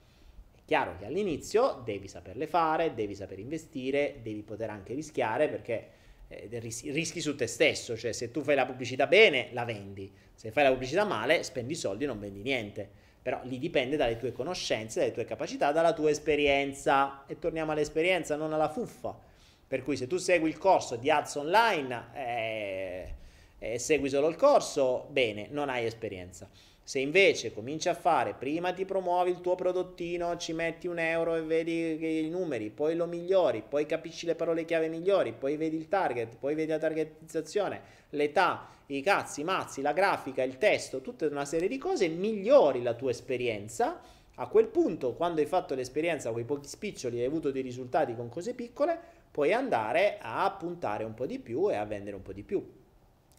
È chiaro che all'inizio devi saperle fare, devi saper investire, devi poter anche rischiare perché eh, rischi su te stesso, cioè se tu fai la pubblicità bene la vendi, se fai la pubblicità male spendi soldi e non vendi niente. Però lì dipende dalle tue conoscenze, dalle tue capacità, dalla tua esperienza. E torniamo all'esperienza, non alla fuffa. Per cui se tu segui il corso di ads online, eh, e segui solo il corso, bene, non hai esperienza. Se invece cominci a fare, prima ti promuovi il tuo prodottino, ci metti un euro e vedi i numeri, poi lo migliori, poi capisci le parole chiave migliori, poi vedi il target, poi vedi la targetizzazione, l'età, i cazzi, i mazzi, la grafica, il testo, tutta una serie di cose, migliori la tua esperienza. A quel punto, quando hai fatto l'esperienza con i pochi spiccioli e hai avuto dei risultati con cose piccole, puoi andare a puntare un po' di più e a vendere un po' di più.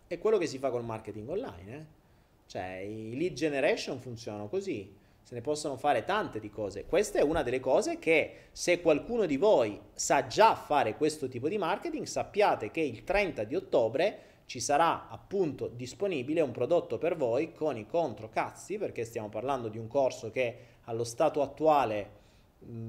È quello che si fa col marketing online. Eh? Cioè, i lead generation funzionano così. Se ne possono fare tante di cose. Questa è una delle cose che se qualcuno di voi sa già fare questo tipo di marketing, sappiate che il 30 di ottobre ci sarà appunto disponibile un prodotto per voi con i controcazzi, perché stiamo parlando di un corso che allo stato attuale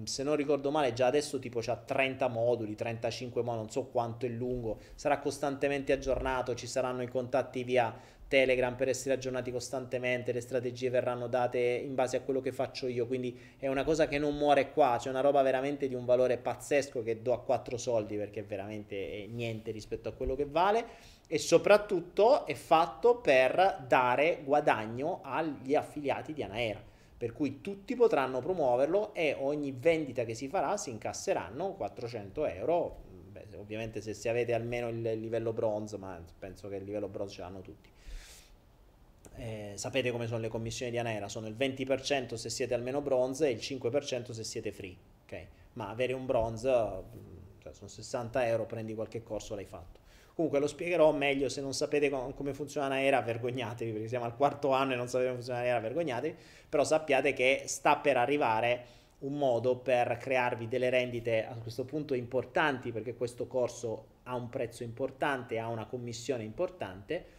se non ricordo male, già adesso tipo c'ha 30 moduli, 35 moduli, non so quanto è lungo, sarà costantemente aggiornato, ci saranno i contatti via Telegram per essere aggiornati costantemente, le strategie verranno date in base a quello che faccio io, quindi è una cosa che non muore qua, c'è una roba veramente di un valore pazzesco che do a 4 soldi perché veramente è niente rispetto a quello che vale e soprattutto è fatto per dare guadagno agli affiliati di Anaera per cui tutti potranno promuoverlo e ogni vendita che si farà si incasseranno 400 euro, ovviamente se, avete almeno il livello bronze, ma penso che il livello bronze ce l'hanno tutti. Eh, sapete come sono le commissioni di Anera, sono il 20% se siete almeno bronze e il 5% se siete free, ok? Ma avere un bronze, cioè sono 60 euro, prendi qualche corso, l'hai fatto. Comunque lo spiegherò meglio, se non sapete com- come funziona Naera, vergognatevi, perché siamo al quarto anno e non sapete come funziona Naera, vergognatevi, però sappiate che sta per arrivare un modo per crearvi delle rendite a questo punto importanti, perché questo corso ha un prezzo importante, ha una commissione importante,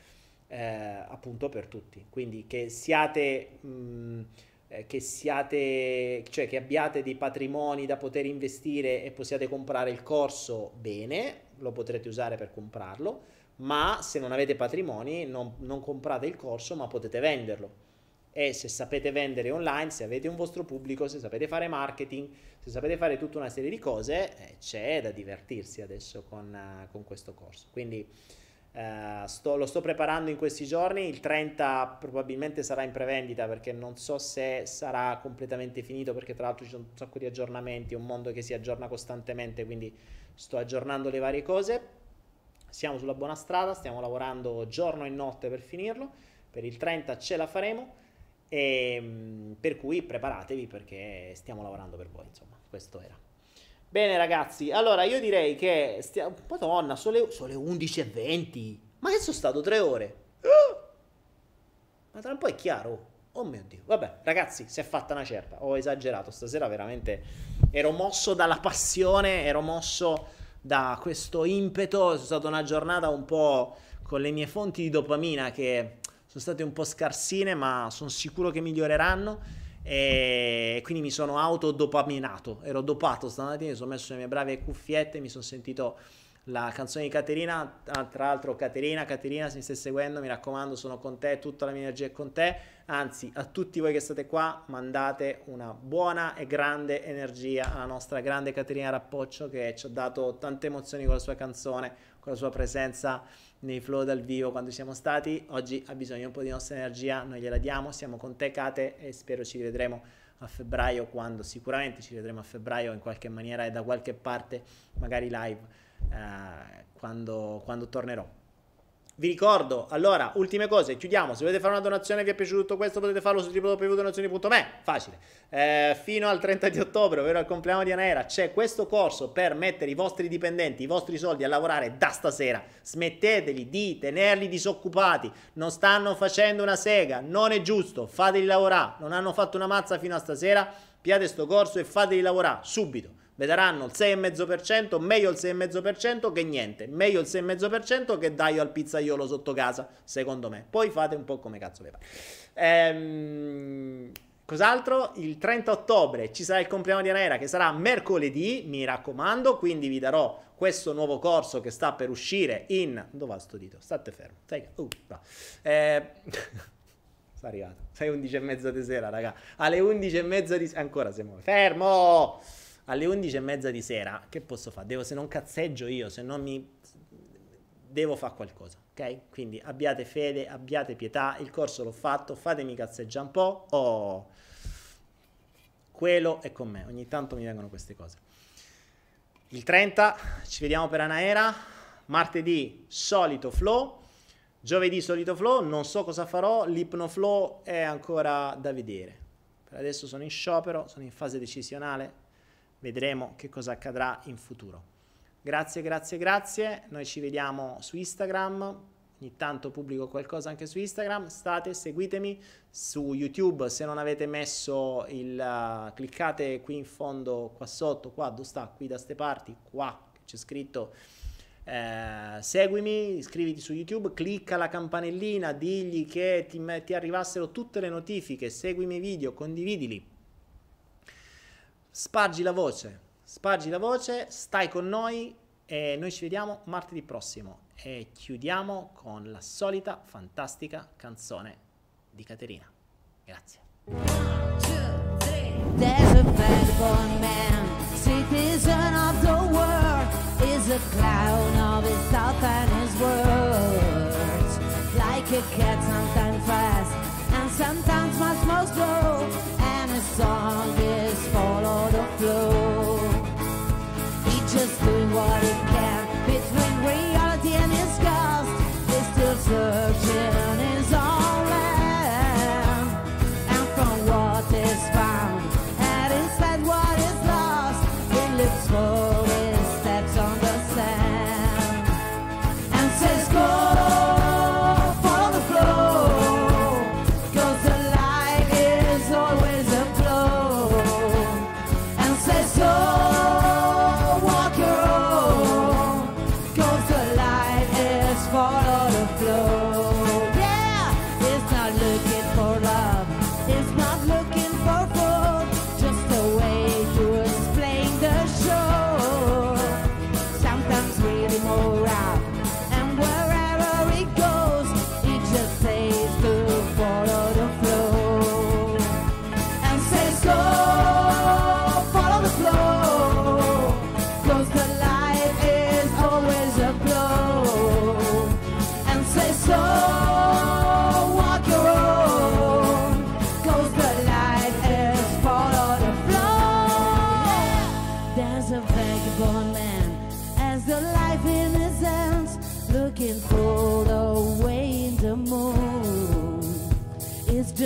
eh, appunto per tutti. Quindi che siate... Mh, eh, che siate, cioè che abbiate dei patrimoni da poter investire e possiate comprare il corso, bene, lo potrete usare per comprarlo, ma se non avete patrimoni non, non comprate il corso, ma potete venderlo. E se sapete vendere online, se avete un vostro pubblico, se sapete fare marketing, se sapete fare tutta una serie di cose, eh, c'è da divertirsi adesso con, uh, con questo corso. Quindi Uh, sto, lo sto preparando in questi giorni, il 30 probabilmente sarà in prevendita perché non so se sarà completamente finito perché tra l'altro ci sono un sacco di aggiornamenti, un mondo che si aggiorna costantemente, quindi sto aggiornando le varie cose. Siamo sulla buona strada, stiamo lavorando giorno e notte per finirlo, per il 30 ce la faremo e mm, per cui preparatevi perché stiamo lavorando per voi, insomma, questo era. Bene ragazzi, allora io direi che... Stia... Madonna, sono le, sono le 11.20. Ma che sono stato tre ore? Ma tra un po' è chiaro. Oh mio Dio. Vabbè, ragazzi, si è fatta una certa. Ho esagerato stasera, veramente. Ero mosso dalla passione, ero mosso da questo impeto. È stata una giornata un po' con le mie fonti di dopamina che sono state un po' scarsine, ma sono sicuro che miglioreranno. E quindi mi sono autodopaminato, ero dopato stamattina, mi sono messo le mie brave cuffiette, mi sono sentito la canzone di Caterina, tra l'altro Caterina, Caterina se mi stai seguendo, mi raccomando, sono con te, tutta la mia energia è con te, anzi a tutti voi che state qua mandate una buona e grande energia alla nostra grande Caterina Rappoccio che ci ha dato tante emozioni con la sua canzone, con la sua presenza nei flow dal vivo quando siamo stati, oggi ha bisogno un po' di nostra energia, noi gliela diamo, siamo con te Kate e spero ci rivedremo a febbraio quando sicuramente ci vedremo a febbraio in qualche maniera e da qualche parte magari live eh, quando, quando tornerò. Vi ricordo, allora, ultime cose, chiudiamo. Se volete fare una donazione e vi è piaciuto tutto questo, potete farlo su www.donazioni.me. Facile. Eh, fino al 30 di ottobre, ovvero al compleanno di Anaera, c'è questo corso per mettere i vostri dipendenti, i vostri soldi a lavorare da stasera. Smetteteli di tenerli disoccupati. Non stanno facendo una sega. Non è giusto. Fateli lavorare. Non hanno fatto una mazza fino a stasera. Piate sto corso e fateli lavorare subito vedranno il 6,5%, meglio il 6,5% che niente, meglio il 6,5% che dai al pizzaiolo sotto casa, secondo me. Poi fate un po' come cazzo vi pare. Ehm, cos'altro? Il 30 ottobre ci sarà il compleanno di Anaera che sarà mercoledì, mi raccomando, quindi vi darò questo nuovo corso che sta per uscire in... Dove sto dito? State fermo. Sai Uh, no. eh... Sta arrivato. Sei 11 e mezza di sera, raga. Alle 11 e mezza di. Ancora si muove. Fermo! Alle 11 e mezza di sera, che posso fare? Devo, se non cazzeggio io, se non mi... Devo fare qualcosa, ok? Quindi abbiate fede, abbiate pietà, il corso l'ho fatto, fatemi cazzeggiare un po', oh, quello è con me, ogni tanto mi vengono queste cose. Il 30 ci vediamo per Anaera, martedì solito flow, giovedì solito flow, non so cosa farò, l'ipnoflow è ancora da vedere. Per adesso sono in sciopero, sono in fase decisionale, vedremo che cosa accadrà in futuro. Grazie, grazie, grazie. Noi ci vediamo su Instagram. Ogni tanto pubblico qualcosa anche su Instagram. State, seguitemi su YouTube. Se non avete messo il uh, cliccate qui in fondo, qua sotto, qua dove sta, qui da ste parti, qua c'è scritto eh, seguimi, iscriviti su YouTube, clicca la campanellina, digli che ti, ti arrivassero tutte le notifiche, seguimi i video, condividili Spargi la voce, spargi la voce, stai con noi e noi ci vediamo martedì prossimo e chiudiamo con la solita fantastica canzone di Caterina. Grazie. There's a vagabond man, citizen of the world, is a clown of his thought and his words. Like a cat, sometimes fast, and sometimes much more slow, water.